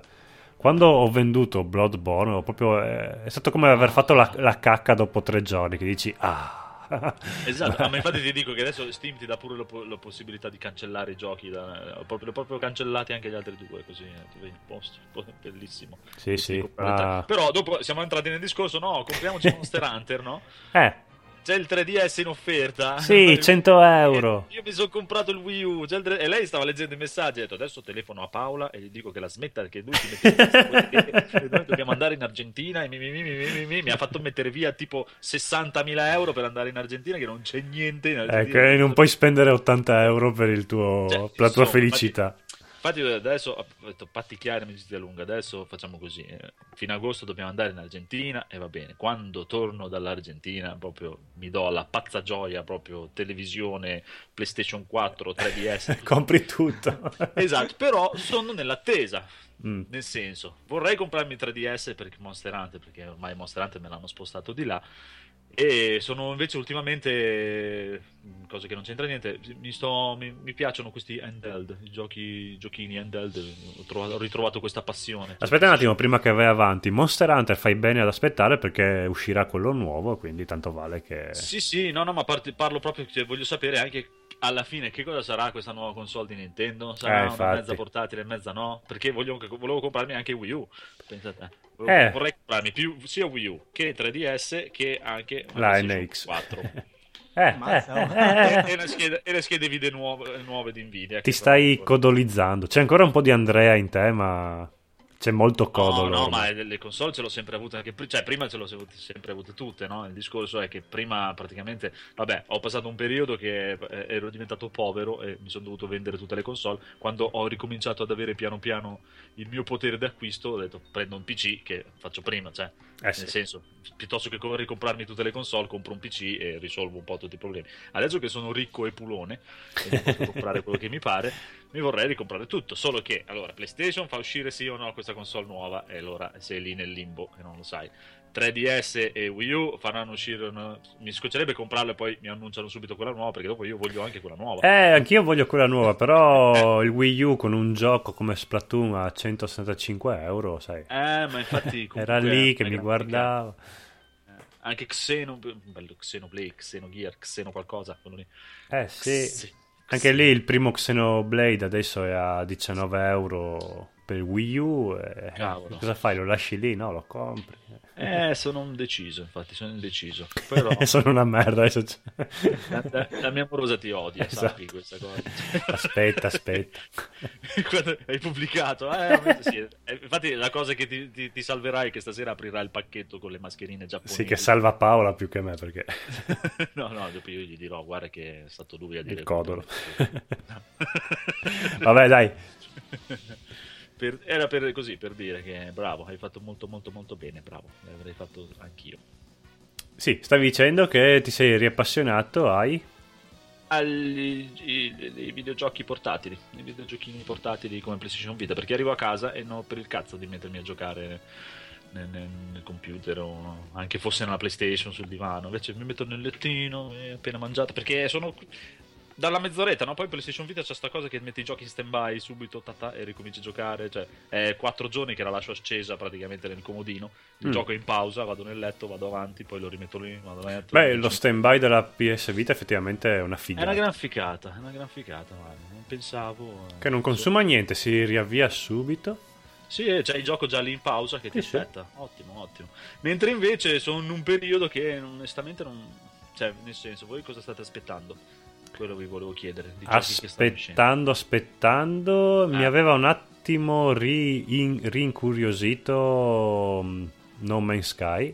Quando ho venduto Bloodborne, ho proprio, eh, è stato come aver fatto la, la cacca dopo tre giorni, che dici, ah... Esatto, ah, ma infatti ti dico che adesso Steam ti dà pure la, po- la possibilità di cancellare i giochi, da, ho proprio, proprio cancellati anche gli altri due, così eh, ti vedi posto, bellissimo. Sì, sì, tre. Però dopo siamo entrati nel discorso, no, compriamoci Monster Hunter, no? Eh, C'è il 3DS in offerta. sì, 100 euro. Io mi sono comprato il Wii U il 3 e lei stava leggendo i messaggi. Ha detto adesso telefono a Paola e gli dico che la smetta perché lui si mette in noi dobbiamo andare in Argentina. E mi, mi- mi- mi- ha fatto mettere via tipo 60.000 euro per andare in Argentina, che non c'è niente in Argentina. Ecco, non puoi spendere 80 euro per, il tuo, Cioè, per la tua insomma, felicità. Infatti adesso ho detto patti chiari amicizia lunga, adesso facciamo così, eh, fino a agosto dobbiamo andare in Argentina e va bene, quando torno dall'Argentina proprio mi do la pazza gioia, proprio televisione, PlayStation 4, 3DS. Compri tutto. esatto, però sono nell'attesa, Mm. nel senso, vorrei comprarmi il 3DS per Monster Hunter, perché ormai Monster Hunter me l'hanno spostato di là. E sono invece ultimamente cose che non c'entra niente. Mi, sto, mi, mi piacciono questi handheld, i giochi, giochini handheld. Ho, trovato- ho ritrovato questa passione. Aspetta un attimo, prima che vai avanti. Monster Hunter fai bene ad aspettare perché uscirà quello nuovo, quindi tanto vale che... Sì, sì, no, no, ma parti- parlo proprio che voglio sapere anche alla fine che cosa sarà questa nuova console di Nintendo. Sarà Eh, una mezza portatile e mezza no? Perché voglio- volevo comprarmi anche Wii U. Pensa a te. Eh. Vorrei comprarmi più, sia Wii U che 3DS che anche una La NX. 4. Eh, eh, e, le schede, e le schede video nuove, nuove di Nvidia. Ti stai codolizzando. C'è ancora un po' di Andrea in te, ma c'è molto codolo. No, no, ma le console ce l'ho sempre avute anche pri- cioè prima ce l'ho sempre- sempre avute tutte, no? Il discorso è che prima praticamente, vabbè, ho passato un periodo che eh, ero diventato povero e mi sono dovuto vendere tutte le console. Quando ho ricominciato ad avere piano piano il mio potere d'acquisto, ho detto prendo un PC che faccio prima, cioè Eh sì. nel senso, piuttosto che co- ricomprarmi tutte le console, compro un PC e risolvo un po' tutti i problemi. Adesso che sono ricco e pulone e posso comprare quello che mi pare, mi vorrei ricomprare tutto. Solo che, allora, PlayStation fa uscire sì o no questa console nuova e allora sei lì nel limbo e non lo sai. 3DS e Wii U faranno uscire una... mi scoccerebbe comprarla e poi mi annunciano subito quella nuova perché dopo io voglio anche quella nuova Eh, anch'io voglio quella nuova, però il Wii U con un gioco come Splatoon a 165 euro, sai. Eh, ma infatti Era lì che mi guardava. Eh, anche Xeno bello Xenoblade Xenogear Xeno qualcosa quello lì. Eh sì. Sì. Anche lì il primo Xenoblade adesso è a 19 euro per Wii U. e-. Cosa fai? Lo lasci lì? No, lo compri. Eh, sono indeciso, infatti, sono indeciso. Però Sono una merda. adesso c'è- la, la- la mia amorosa ti odia, Esatto. sappi questa cosa. Aspetta, aspetta. Quando hai pubblicato, eh, sì. Eh, infatti la cosa che ti, ti- ti salverà è che stasera aprirà il pacchetto con le mascherine giapponesi. Sì, che salva Paola più che me perché no, no, dopo io gli dirò, guarda che è stato lui a dire il codolo. Vabbè, dai. Per- era per, così, per dire che bravo, hai fatto molto molto molto bene, bravo, l'avrei fatto anch'io. Sì, stavi dicendo che ti sei riappassionato ai... Agli i- i videogiochi portatili, i videogiochini portatili come PlayStation Vita, perché arrivo a casa e non ho per il cazzo di mettermi a giocare nel, nel, computer o anche fosse nella PlayStation sul divano. Invece mi metto nel lettino appena mangiato perché sono dalla mezz'oretta, no? Poi PlayStation Vita c'è questa cosa che metti i giochi in stand-by subito tata, e ricominci a giocare. Cioè, è quattro giorni che la lascio accesa praticamente nel comodino. Il Mm. gioco è in pausa, vado nel letto, vado avanti, poi lo rimetto lì, vado a letto. Beh, lo stand-by della PS Vita effettivamente è una È figata. una gran ficata, è una gran ficata, guarda. Non pensavo. eh. Che non consuma niente, si riavvia subito. Sì, eh, c'è il gioco già lì in pausa che ti Sì, sì. aspetta. Ottimo, ottimo. Mentre invece sono in un periodo che onestamente non. Cioè, nel senso, voi cosa state aspettando? Quello vi volevo chiedere. Che. Aspettando, aspettando, mi Eh. aveva un attimo ri- in- rincuriosito mm, No Man's Sky.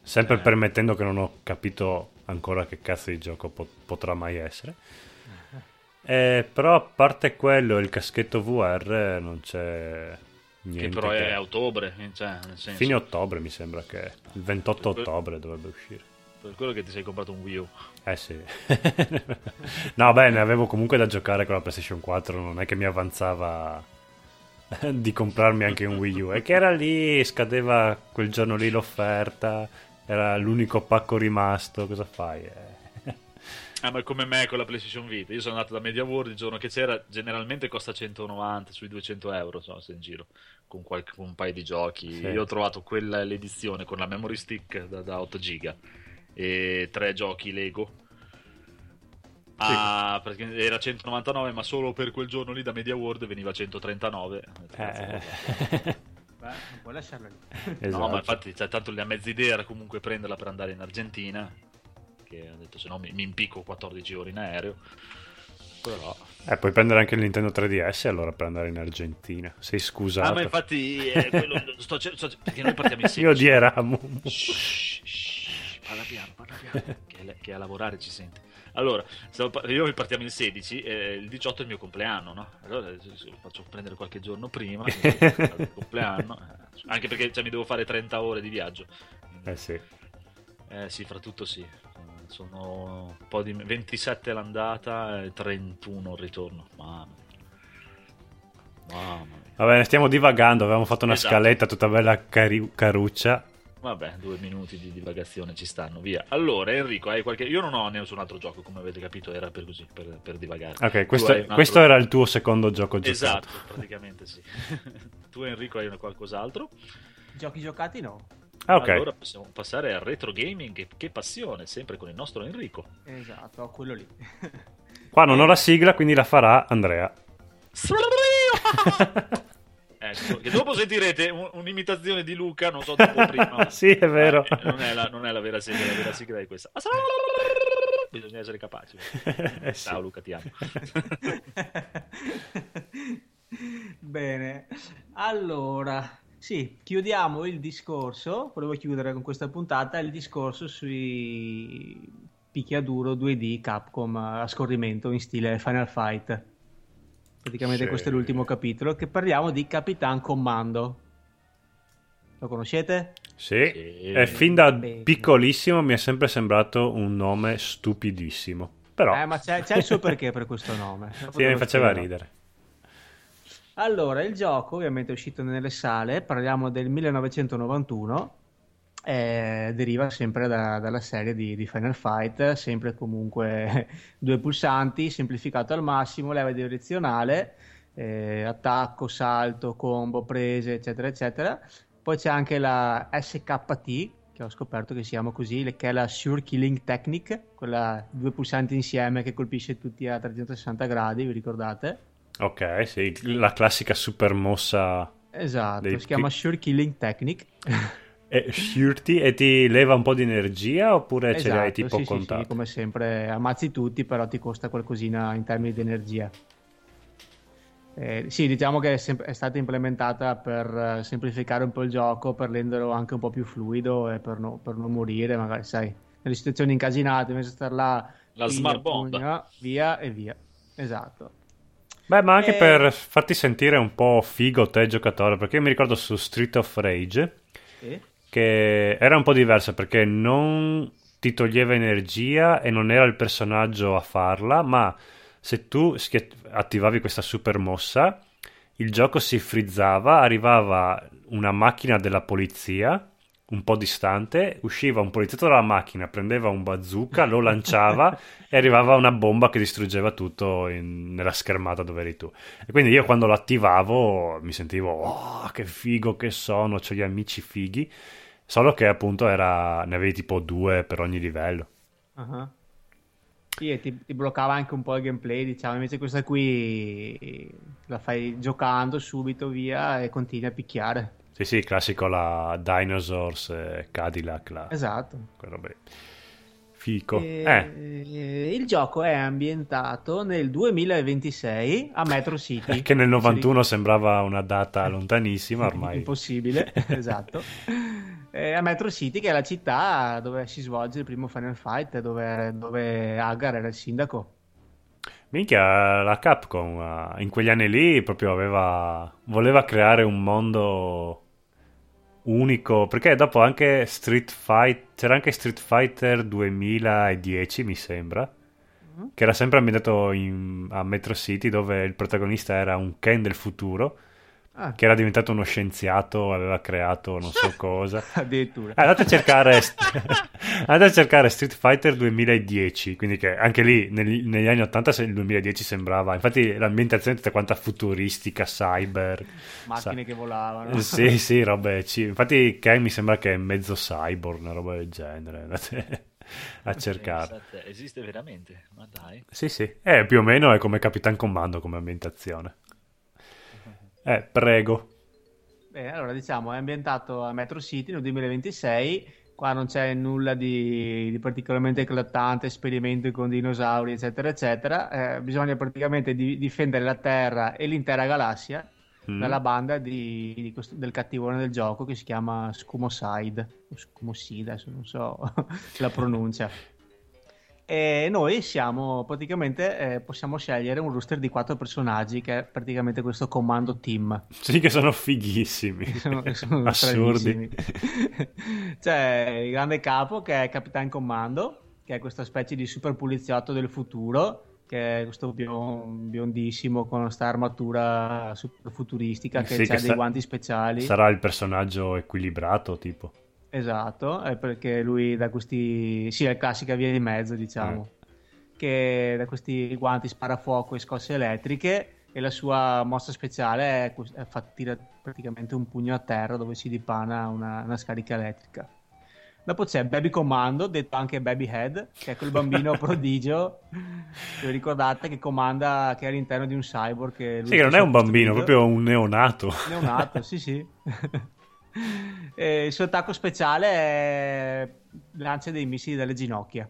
Sempre Eh. permettendo che non ho capito ancora che cazzo di gioco po- potrà mai essere. Eh, però a parte quello il caschetto VR non c'è niente. Che però che- è a ottobre, cioè, nel senso, Fine ottobre mi sembra che il 28 Per- ottobre dovrebbe uscire. Per quello che ti sei comprato un Wii U. Eh sì. no, beh, ne avevo comunque da giocare con la PlayStation 4, non è che mi avanzava di comprarmi anche un Wii U. È che era lì, scadeva quel giorno lì l'offerta, era l'unico pacco rimasto, cosa fai? Eh. Ah, ma è come me con la PlayStation Vita. Io sono andato da Media World il giorno che c'era, generalmente costa 190 sui 200 euro. So, se in giro con, qualche, un paio di giochi. Sì. Io ho trovato quella l'edizione con la memory stick da, da 8 giga e tre giochi Lego. Ah, perché era 199, ma solo per quel giorno lì da Media World veniva 139. Cazzo, Eh, Beh, non puoi lasciarla lì. esatto. No, ma infatti, cioè, tanto la mezza idea era comunque prenderla per andare in Argentina. Che ho detto, se no mi, mi impicco 14 ore in aereo. Però. Eh, puoi prendere anche il Nintendo 3DS allora per andare in Argentina. Sei scusato. Ah, ma infatti, è quello, sto, sto- perché noi partiamo in Io 16. odieramo. Shh, parla piano, parla piano. che, che a lavorare ci sente. Allora, io partiamo il 16, eh, il 18 è il mio compleanno, no? Allora eh, sì, faccio prendere qualche giorno prima, il compleanno, eh, anche perché cioè, mi devo fare 30 ore di viaggio. Eh sì. Eh sì, fra tutto sì. Sono un po' di 27 l'andata e 31 il ritorno. Mamma. Mamma mia. Va bene, stiamo divagando, avevamo fatto una Esatto. scaletta tutta bella cari- caruccia. Vabbè, due minuti di divagazione ci stanno, via. Allora, Enrico, hai qualche... Io non ho nessun altro gioco, come avete capito, era per così, per, per divagare. Ok, questo, altro- questo era il tuo secondo gioco giocato. Esatto, praticamente sì. tu, Enrico, hai qualcos'altro? Giochi giocati no. Ah, ok. Allora possiamo passare al retro gaming, che, che passione, sempre con il nostro Enrico. Esatto, quello lì. Qua non ho la sigla, quindi la farà Andrea. Ecco, che dopo sentirete un- un'imitazione di Luca, non so dopo prima. sì, è vero. Eh, non, è la, non è la vera sigla, la vera sigla è questa. Bisogna essere capaci. Eh sì. Ciao Luca, ti amo. Bene, allora, sì, chiudiamo il discorso, volevo chiudere con questa puntata il discorso sui picchiaduro 2D Capcom a scorrimento in stile Final Fight. Praticamente Sì. questo è l'ultimo capitolo, che parliamo di Capitan Commando. Lo conoscete? Sì. Sì. E fin da Bene. piccolissimo mi è sempre sembrato un nome stupidissimo. Però Eh, ma c'è, c'è il suo perché per questo nome. Sì, mi faceva spiego. ridere. Allora, il gioco ovviamente è uscito nelle sale, parliamo del 1991, eh, deriva sempre da- dalla serie di, di Final Fight, sempre comunque due pulsanti, semplificato al massimo, leva direzionale, eh, attacco, salto, combo, prese, eccetera, eccetera. Poi c'è anche la SKT, che ho scoperto che si chiama così, che è la Sure Killing Technique, quella due pulsanti insieme che colpisce tutti a 360 gradi, vi ricordate? Ok, sì, la classica super mossa Esatto, Dei si chiama Sure Killing Technique. e shirty e ti leva un po' di energia oppure ce li hai Esatto, tipo sì, sì, contate? sì, come sempre ammazzi tutti, però ti costa qualcosina in termini di energia. Eh, sì, diciamo che è, sem- è stata implementata per eh, semplificare un po' il gioco, per renderlo anche un po' più fluido e per, no- per non morire, magari sai, nelle situazioni incasinate, invece di star là, La piglia, smart bomb. pugna, via e via. Esatto. Beh, ma anche Eh. per farti sentire un po' figo te giocatore, perché io mi ricordo su Street of Rage Sì. Che era un po' diversa perché non ti toglieva energia e non era il personaggio a farla, ma se tu attivavi questa super mossa, il gioco si frizzava, arrivava una macchina della polizia un po' distante, usciva un poliziotto dalla macchina, prendeva un bazooka, lo lanciava e arrivava una bomba che distruggeva tutto in, nella schermata dove eri tu. E quindi io quando lo attivavo mi sentivo, oh, che figo che sono, ho gli amici fighi, solo che appunto era, ne avevi tipo due per ogni livello. Uh-huh. Sì, e ti, ti, bloccava anche un po' il gameplay, diciamo, invece questa qui la fai giocando subito via e continui a picchiare. Sì, sì, classico la Dinosaurs eh, Cadillac. La... Esatto. Quello beh. Fico. E... Eh. Il gioco è ambientato nel 2026 a Metro City. che nel 91 sembrava una data lontanissima ormai. Impossibile, esatto. Eh, a Metro City, che è la città dove si svolge il primo Final Fight, dove, dove Agar era il sindaco. Minchia, la Capcom in quegli anni lì proprio aveva. voleva creare un mondo unico. Perché dopo anche Street Fighter. C'era anche Street Fighter 2010, mi sembra. Mm-hmm. Che era sempre ambientato in, a Metro City, dove il protagonista era un Ken del futuro Ah. Che era diventato uno scienziato, aveva creato non so cosa. Addirittura. Eh, andate, a cercare, andate a cercare Street Fighter 2010, quindi che anche lì negli, negli anni 80 il 2010 sembrava, infatti l'ambientazione è tutta quanta futuristica, cyber. Macchine sa- che volavano. Sì, sì, robe. C- infatti Ken mi sembra che è mezzo cyborg, una roba del genere. Andate a cercare. Esiste veramente, ma dai. Sì, sì, eh, più o meno è come Capitan Commando come ambientazione. Eh, prego. Beh, allora diciamo, è ambientato a Metro City nel 2026, qua non c'è nulla di, di particolarmente eclatante, esperimenti con dinosauri, eccetera, eccetera. Eh, bisogna praticamente di, difendere la Terra e l'intera galassia mm. dalla banda di, questo, del cattivone del gioco che si chiama Scumoside, o Scumoside, adesso non so la pronuncia. E noi siamo praticamente eh, possiamo scegliere un rooster di quattro personaggi che è praticamente questo comando team. Sì, che sono fighissimi. sono, sono Assurdi. C'è il grande capo che è Capitan Commando, che è questa specie di super poliziotto del futuro, che è questo biondissimo con questa armatura super futuristica che sì, ha dei guanti speciali. Sarà il personaggio equilibrato, tipo. Esatto, è perché lui da questi... sì, è classica via di mezzo, diciamo, eh. che da questi guanti spara fuoco e scosse elettriche e la sua mossa speciale è, è fa tirare praticamente un pugno a terra dove si dipana una, una scarica elettrica. Dopo c'è Baby Commando, detto anche Baby Head, che è quel bambino prodigio. Vi ricordate che comanda, che è all'interno di un cyborg. Che sì, che non è un bambino, è proprio un neonato. Neonato, sì, sì. il suo attacco speciale è lancia dei missili dalle ginocchia.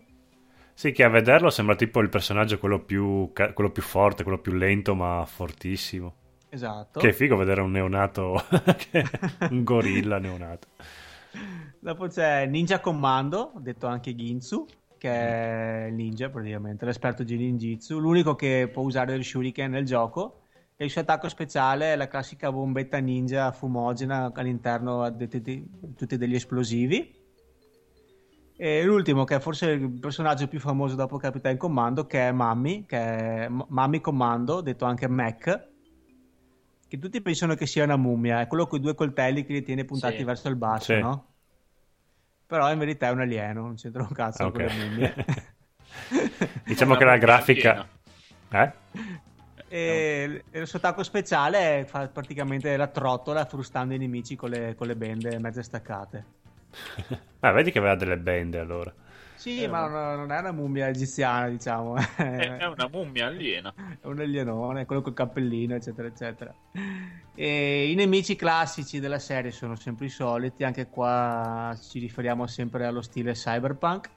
Sì, che a vederlo sembra tipo il personaggio quello più, quello più forte, quello più lento ma fortissimo. Esatto. Che è figo vedere un neonato, un gorilla neonato. Dopo c'è Ninja Commando, detto anche Ginzu, che è il ninja praticamente, l'esperto di ninjitsu, l'unico che può usare il shuriken nel gioco e il suo attacco speciale è la classica bombetta ninja fumogena all'interno di tutti degli esplosivi. E l'ultimo, che è forse il personaggio più famoso dopo Capitan Commando, che è Mami, che è Mami Commando, detto anche Mac, che tutti pensano che sia una mummia, è quello con i due coltelli che li tiene puntati sì. verso il basso, sì. no? Però in verità è un alieno, non c'entra un cazzo okay. con le mummie. diciamo che la grafica... Eh? E, e il suo attacco speciale fa praticamente la trottola frustando i nemici con le, con le bende mezze staccate. ah, vedi che aveva delle bende allora. Sì, eh, ma non, non, è una mummia egiziana, diciamo. È una mummia aliena. È un alienone, quello col cappellino, eccetera, eccetera. E I nemici classici della serie sono sempre i soliti, anche qua ci riferiamo sempre allo stile cyberpunk.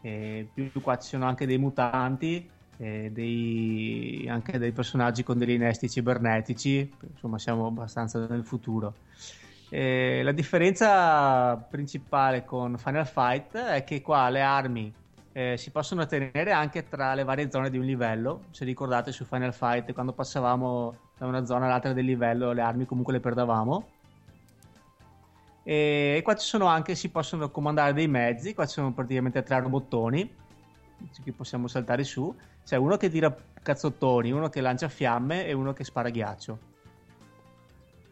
E più qua ci sono anche dei mutanti eh, dei, anche dei personaggi con degli innesti cibernetici, insomma siamo abbastanza nel futuro. Eh, la differenza principale con Final Fight è che qua le armi eh, si possono tenere anche tra le varie zone di un livello. Se ricordate su Final Fight, quando passavamo da una zona all'altra del livello, le armi comunque le perdavamo. E qua ci sono anche, si possono comandare dei mezzi, qua ci sono praticamente tre robottoni che possiamo saltare su c'è uno che tira cazzottoni, uno che lancia fiamme e uno che spara ghiaccio.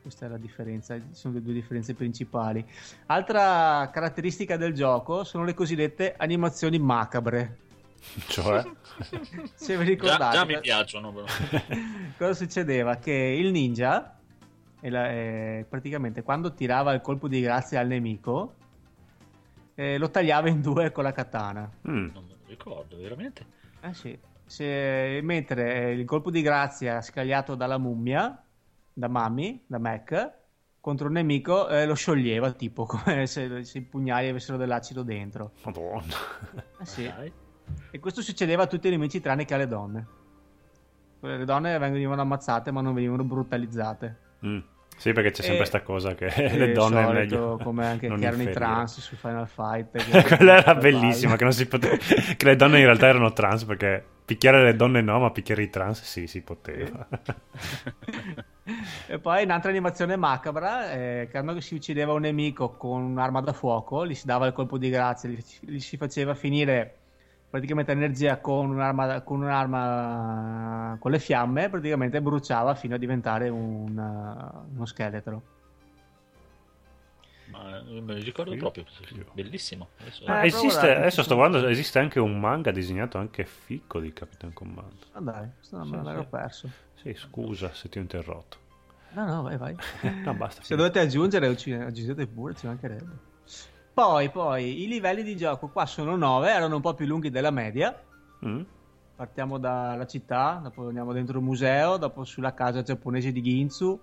Questa è la differenza, sono le due differenze principali. Altra caratteristica del gioco sono le cosiddette animazioni macabre. Cioè? Se vi Già, ricordate, già mi piacciono, però. cosa succedeva? Che il ninja, la- praticamente quando tirava il colpo di grazia al nemico, eh, lo tagliava in due con la katana. Mm. Ricordo, veramente. Eh sì. Se- mentre il colpo di grazia scagliato dalla mummia, da Mami, da Mac, contro un nemico eh, lo scioglieva tipo come se, se i pugnali avessero dell'acido dentro. Madonna. Eh sì. Dai. E questo succedeva a tutti i nemici tranne che alle donne. Le donne venivano ammazzate ma non venivano brutalizzate. Mm. Sì, perché c'è sempre questa cosa che le donne solito, meglio. come anche non che erano i trans su Final Fight. Quella era bellissima, che, non si poteva... che le donne in realtà erano trans perché picchiare le donne no, ma picchiare i trans sì, si poteva. E poi un'altra animazione macabra, eh, quando si uccideva un nemico con un'arma da fuoco, gli si dava il colpo di grazia, gli, gli si faceva finire praticamente energia con un'arma, con un'arma con le fiamme, praticamente bruciava fino a diventare un, uh, uno scheletro. Ma eh, me li ricordo Figo. proprio. Bellissimo. Adesso- Eh, Ma però esiste, adesso sto guardando, esiste anche un manga disegnato anche fico di Capitan Commando. Ah dai, questo non Sì, me l'ero sì. perso. Sì, scusa se ti ho interrotto. No, no, vai, vai. No, basta. Se finito. dovete aggiungere, aggiungete pure, ci mancherebbe. Poi, poi, i livelli di gioco qua sono 9, erano un po' più lunghi della media. Mm? Partiamo dalla città, dopo andiamo dentro il museo, dopo sulla casa giapponese di Ginzu.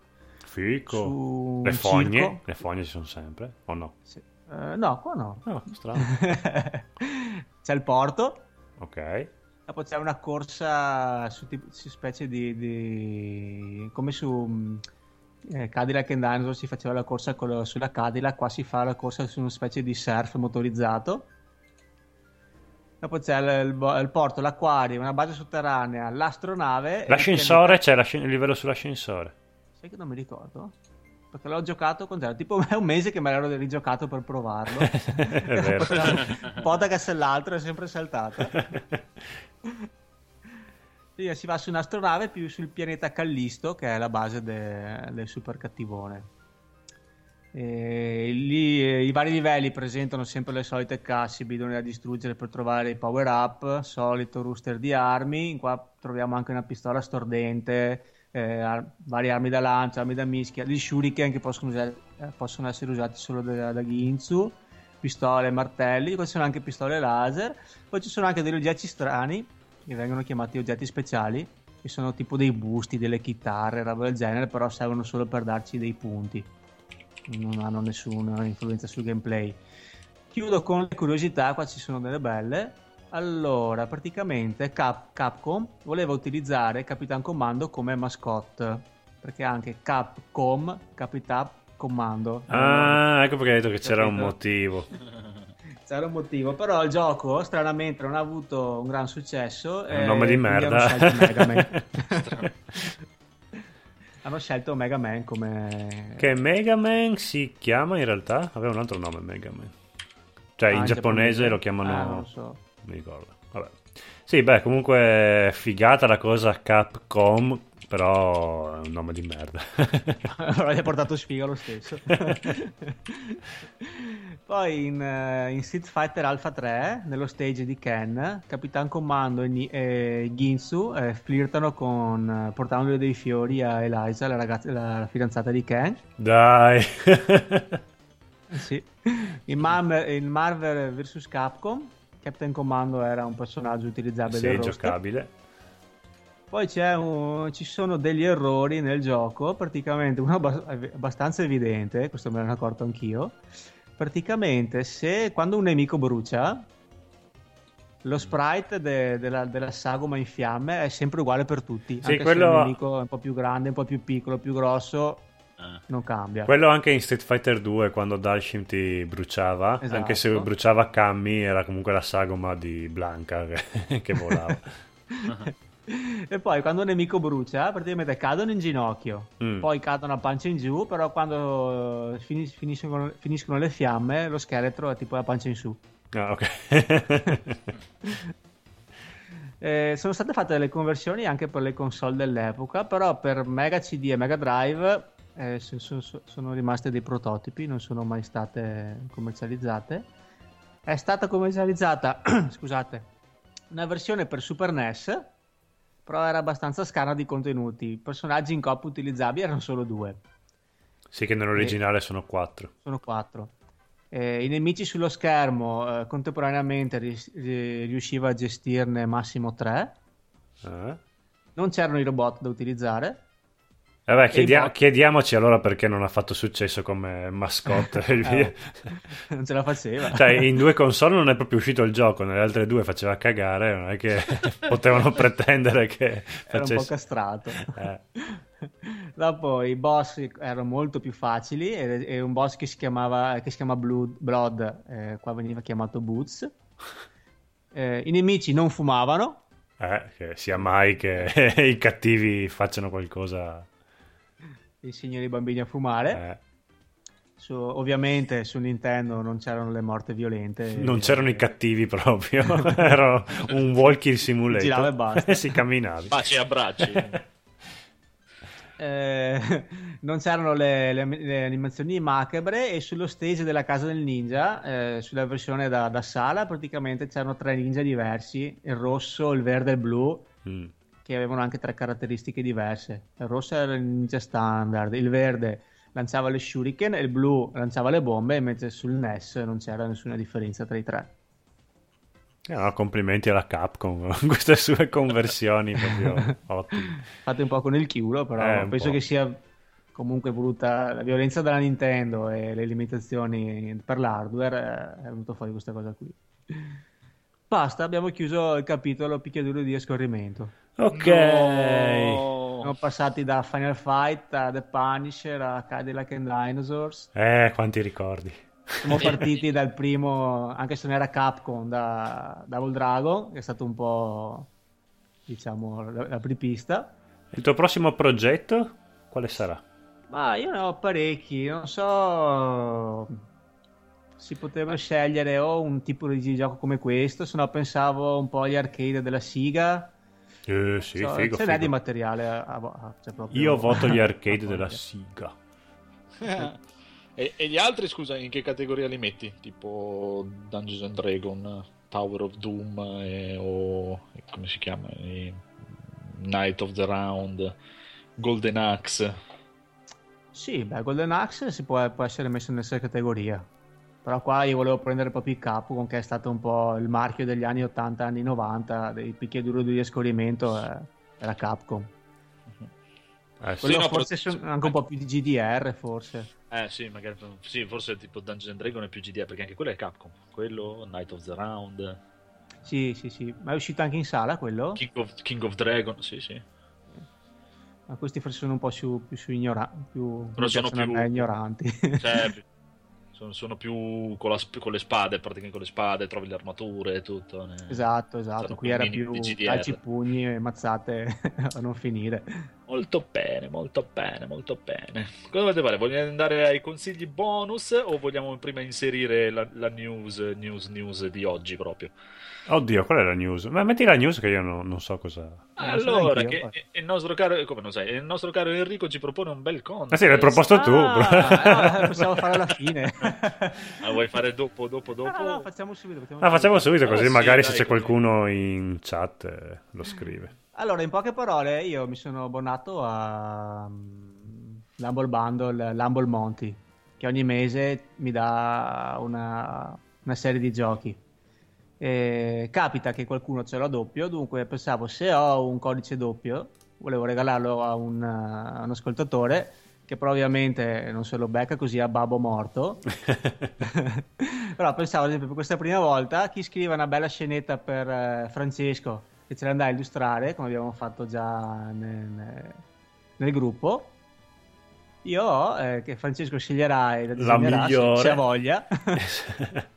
Fico. Le un fogne, circo. le fogne ci sono sempre, o no? Sì. Eh, no, qua no. No, strano. c'è il porto, ok. dopo c'è una corsa su, tipo- su specie di, di- come su mh, eh, Cadillac and Dinosaur si faceva la corsa con sulla Cadillac, qua si fa la corsa su una specie di surf motorizzato. Dopo c'è il, il il porto, l'acquario, una base sotterranea, l'astronave. e L'ascensore, c'è l'ascen- il livello sull'ascensore. Sai che non mi ricordo? Perché l'ho giocato con te, tipo è un mese che me l'ero rigiocato per provarlo. È vero. un cassa all'altro è sempre saltato. Sì, si va su un'astronave più sul pianeta Callisto, che è la base de- del super cattivone. E lì eh, i vari livelli presentano sempre le solite casse bidoni da distruggere per trovare i power up, solito rooster di armi. Qua troviamo anche una pistola stordente, eh, ar- varie armi da lancia, armi da mischia, gli shuriken che possono, usare- eh, possono essere usati solo da, da Ginzu, pistole, martelli, poi ci sono anche pistole laser, poi ci sono anche degli oggetti strani che vengono chiamati oggetti speciali, che sono tipo dei busti, delle chitarre, roba del genere, però servono solo per darci dei punti, non hanno nessuna influenza sul gameplay. Chiudo con le curiosità, qua ci sono delle belle. Allora, praticamente Cap- Capcom voleva utilizzare Capitan Commando come mascotte, perché anche Capcom, Capitan Commando. Ah, ecco perché hai detto che c'era un motivo. C'era un motivo, però il gioco stranamente non ha avuto un gran successo. È un e nome di merda. Hanno scelto Mega Man. come... che Mega Man si chiama in realtà? Aveva un altro nome Mega Man. Cioè Ah, in giapponese lo chiamano... Ah, non so. Mi ricordo. Vabbè. Sì, beh, comunque figata la cosa Capcom, però è un nome di merda. allora gli ha portato sfiga lo stesso. Poi in, eh, in Street Fighter Alpha 3, nello stage di Ken, Capitan Commando e, e Ginsu eh, flirtano con, eh, portandogli dei fiori a Eliza, la, ragazza, la fidanzata di Ken. Dai. Eh Sì. In, Mar- in Marvel vs Capcom, Captain Commando era un personaggio utilizzabile sì, del roster. giocabile. Poi c'è un- ci sono degli errori nel gioco, praticamente uno abbas- abbastanza evidente, questo me ero accorto anch'io. Praticamente, se quando un nemico brucia, lo sprite de- della, della sagoma in fiamme è sempre uguale per tutti. Sì, anche quello- se il nemico è un po' più grande, un po' più piccolo, più grosso, Ah. non cambia. Quello anche in Street Fighter 2 quando Dalshim ti bruciava, Esatto. anche se bruciava Cammy era comunque la sagoma di Blanca che, che volava. E poi quando un nemico brucia, praticamente cadono in ginocchio, Mm. poi cadono a pancia in giù, però quando eh, fini- finiscono, finiscono le fiamme, lo scheletro è tipo la pancia in su. Ah, ok. Eh, sono state fatte delle conversioni anche per le console dell'epoca, però per Mega CD e Mega Drive eh, sono, sono rimaste dei prototipi, non sono mai state commercializzate. È stata commercializzata, scusate, una versione per Super NES, però era abbastanza scarna di contenuti. I personaggi in coppia utilizzabili erano solo due. Sì, che nell'originale e... sono quattro. Sono quattro. Eh, I nemici sullo schermo eh, contemporaneamente ri- riusciva a gestirne massimo tre. Eh? Non c'erano i robot da utilizzare. Vabbè, chiedia- chiediamoci allora perché non ha fatto successo come mascotte. eh, non ce la faceva. Cioè, in due console non è proprio uscito il gioco, nelle altre due faceva cagare, non è che potevano pretendere che facesse... Era un po' castrato. Eh. Dopo i boss erano molto più facili e, e un boss che si chiamava che si chiama Blood, Blood eh, qua veniva chiamato Boots. Eh, I nemici non fumavano. Eh, che sia mai che i cattivi facciano qualcosa insegnano i bambini a fumare. Eh. Su, ovviamente su Nintendo non c'erano le morte violente. Non c'erano i cattivi proprio, era un walking simulator. Girava e basta. si camminava. Baci e abbracci. eh, non c'erano le, le, le, animazioni macabre e sullo stage della casa del ninja, eh, sulla versione da, da, sala, praticamente c'erano tre ninja diversi, il rosso, il verde e il blu. Mm che avevano anche tre caratteristiche diverse. Il rosso era il ninja standard, il verde lanciava le shuriken e il blu lanciava le bombe, mentre sul NES non c'era nessuna differenza tra i tre. Eh, no, complimenti alla Capcom con queste sue conversioni proprio ottime. Fate un po' con il chiulo, però eh, penso che sia comunque voluta la violenza della Nintendo e le limitazioni per l'hardware è venuto fuori questa cosa qui. Basta, abbiamo chiuso il capitolo picchiaduro di scorrimento. Ok. No. Siamo passati da Final Fight a The Punisher a Cadillac and Dinosaurs. Eh, quanti ricordi. Siamo partiti dal primo, anche se non era Capcom, da Double Dragon, che è stato un po', diciamo, l'apripista. Il tuo prossimo progetto quale sarà? Ma io ne ho parecchi, non so si poteva scegliere o un tipo di gioco come questo, se no pensavo un po' agli arcade della Siga, eh, sì, so, figo, ce n'è di materiale. A, a, cioè proprio... Io voto gli arcade della Siga. e, e, gli altri, scusa, in che categoria li metti? Tipo Dungeons and Dragon, Tower of Doom e, o come si chiama? E, Night of the Round, Golden Axe. Sì, beh, Golden Axe si può, può essere messo nella stessa categoria. Però qua io volevo prendere proprio il Capcom, che è stato un po' il marchio degli anni 80, anni 90, dei picchiaduro di escorrimento, eh, era Capcom. Eh, sì, no, forse però... sono anche un po' più di GDR, forse. Eh sì, magari sì, forse tipo Dungeons and Dragon è più GDR, perché anche quello è Capcom. Quello, Night of the Round. Sì, sì, sì. Ma è uscito anche in sala quello? King of, King of Dragon, sì, sì. Ma questi forse sono un po' più, più, su ignora- più, però sono più ignoranti. Cioè, sono, sono più con, la, con, le spade, praticamente con le spade trovi le armature e tutto. Ne... Esatto, esatto. Qui era più calci pugni e mazzate a non finire. Molto bene, molto bene, molto bene. Cosa volete fare? Vogliamo andare ai consigli bonus o vogliamo prima inserire la, la news, news, news di oggi proprio? Oddio, qual è la news? Ma metti la news che io non, non so cosa. Allora, che il nostro caro, come non sai, il nostro caro Enrico ci propone un bel conto. Ma sì, l'hai proposto tu. Ah, possiamo fare alla fine. ah, vuoi fare dopo, dopo, dopo? No, no, facciamo subito. Facciamo ah, facciamo subito, così ah, magari sì, se dai, c'è qualcuno in chat eh, lo scrive. Allora, in poche parole, io mi sono abbonato a um, l'Humble Bundle, l'Humble Monty, che ogni mese mi dà una, una serie di giochi eh, capita che qualcuno ce l'ha doppio, dunque pensavo se ho un codice doppio, volevo regalarlo a un, a un ascoltatore che però ovviamente non se lo becca così a babbo morto. però pensavo, ad esempio, per questa prima volta, chi scrive una bella scenetta per eh, Francesco, che ce l'andà a illustrare, come abbiamo fatto già nel, nel gruppo, io eh, che Francesco sceglierà e la, la migliore. se ha voglia.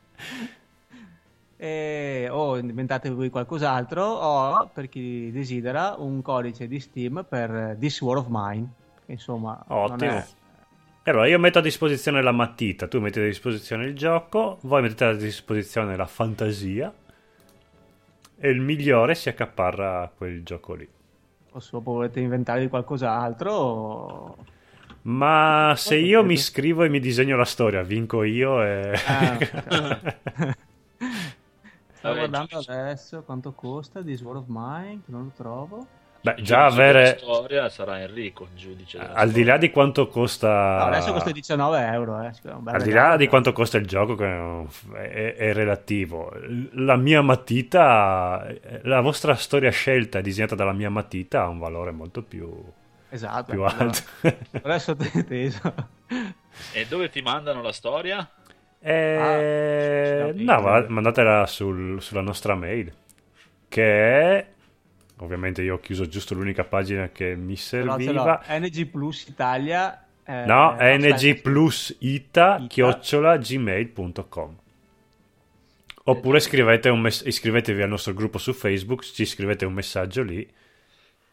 e, o inventate voi qualcos'altro o per chi desidera un codice di Steam per This War of Mine insomma ottimo è... allora io metto a disposizione la matita tu metti a disposizione il gioco voi mettete a disposizione la fantasia e il migliore si accaparra quel gioco lì. O se volete inventare qualcos'altro? Ma se io mi iscrivo e mi disegno la storia, vinco io e... Ah, Sto Vabbè, guardando adesso quanto costa This War of Mine, che non lo trovo. Beh, già avere... storia sarà Enrico, il giudice. Al di là di quanto costa... No, adesso costa 19 euro. Eh. è un bel Al di là di quanto costa il gioco, che è, è- relativo, la mia matita, la vostra storia scelta disegnata dalla mia matita ha un valore molto più, Esatto. più allora- alto. Adesso teso. E dove ti mandano la storia? Eh, Ah, no, ma- mandatela sul- sulla nostra mail, che è... Ovviamente io ho chiuso giusto l'unica pagina che mi serviva. NG Plus Italia. eh, No, eh, ng plus ita Ita. chiocciola gmail.com Oppure scrivete un mess- iscrivetevi al nostro gruppo su Facebook, ci scrivete un messaggio lì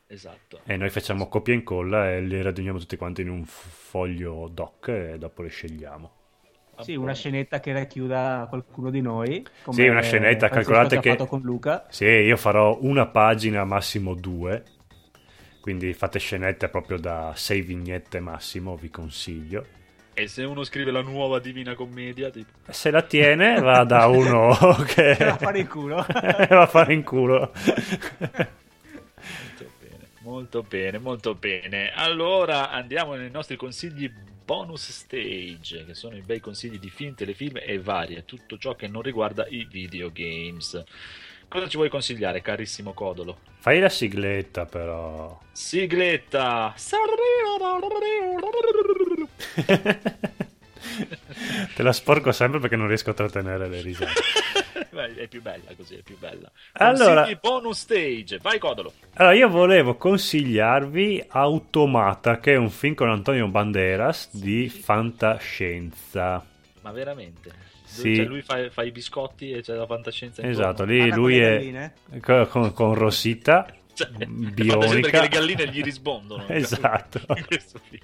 Esatto. e noi facciamo copia e incolla e li raduniamo tutti quanti in un foglio doc e dopo li scegliamo. Sì, una scenetta che racchiuda qualcuno di noi. come Sì, una scenetta, calcolate che- fatto con Luca. Sì, io farò una pagina, massimo due, quindi fate scenette proprio da sei vignette massimo, vi consiglio. E se uno scrive la nuova Divina Commedia, tipo... Se la tiene va da uno che Va a fare in culo. va a fare in culo. Molto bene, molto bene, molto bene. Allora andiamo nei nostri consigli bonus stage, che sono i bei consigli di film, telefilm e varie, tutto ciò che non riguarda i videogames. Cosa ci vuoi consigliare, carissimo Codolo? Fai la sigletta però. Sigletta! Te la sporco sempre perché non riesco a trattenere le risate. È più bella così, è più bella. Allora- Consigli bonus stage, vai Codolo! Allora, io volevo consigliarvi Automata, che è un film con Antonio Banderas di fantascienza. Ma veramente? Sì. Cioè, lui fa, fa i biscotti e c'è la fantascienza intorno? Esatto, lì Anna lui con le è con, con Rosita, Cioè, bionica. perché le galline gli rispondono. Esatto. Questo film.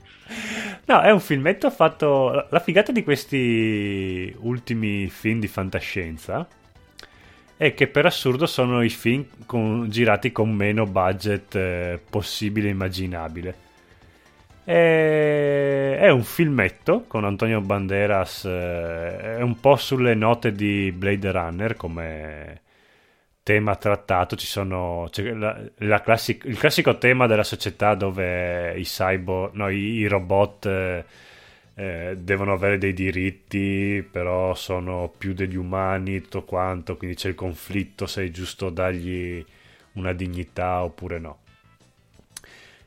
No, è un filmetto fatto. La figata di questi ultimi film di fantascienza è che per assurdo sono i film con- girati con meno budget eh, possibile e immaginabile. E- È un filmetto con Antonio Banderas, eh, è un po' sulle note di Blade Runner come tema trattato. Ci sono c'è la- la classic- il classico tema della società dove i cyborg, no, i, i robot eh, eh, devono avere dei diritti, però sono più degli umani, tutto quanto. Quindi c'è il conflitto se è giusto dargli una dignità oppure no.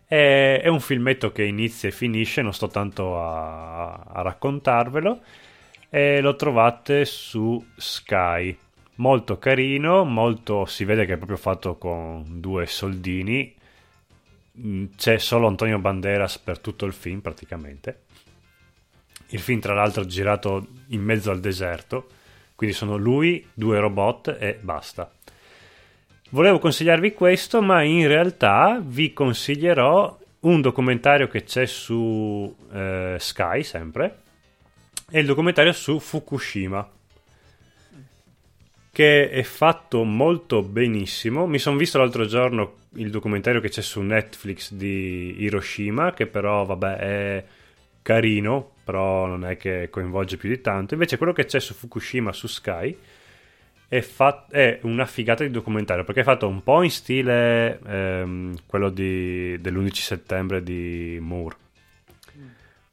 È, è un filmetto che inizia e finisce, non sto tanto a, a raccontarvelo. E lo trovate su Sky. Molto carino, molto si vede che è proprio fatto con due soldini. Mm, C'è solo Antonio Banderas per tutto il film praticamente. Il film, tra l'altro, è girato in mezzo al deserto. Quindi sono lui, due robot e basta. Volevo consigliarvi questo, ma in realtà vi consiglierò un documentario che c'è su eh, Sky sempre. È il documentario su Fukushima. Che è fatto molto benissimo. Mi sono visto l'altro giorno il documentario che c'è su Netflix di Hiroshima, che però, vabbè, è carino, però non è che coinvolge più di tanto. Invece quello che c'è su Fukushima su Sky è, fa- è una figata di documentario perché è fatto un po' in stile ehm, quello di- dell'11 settembre di Moore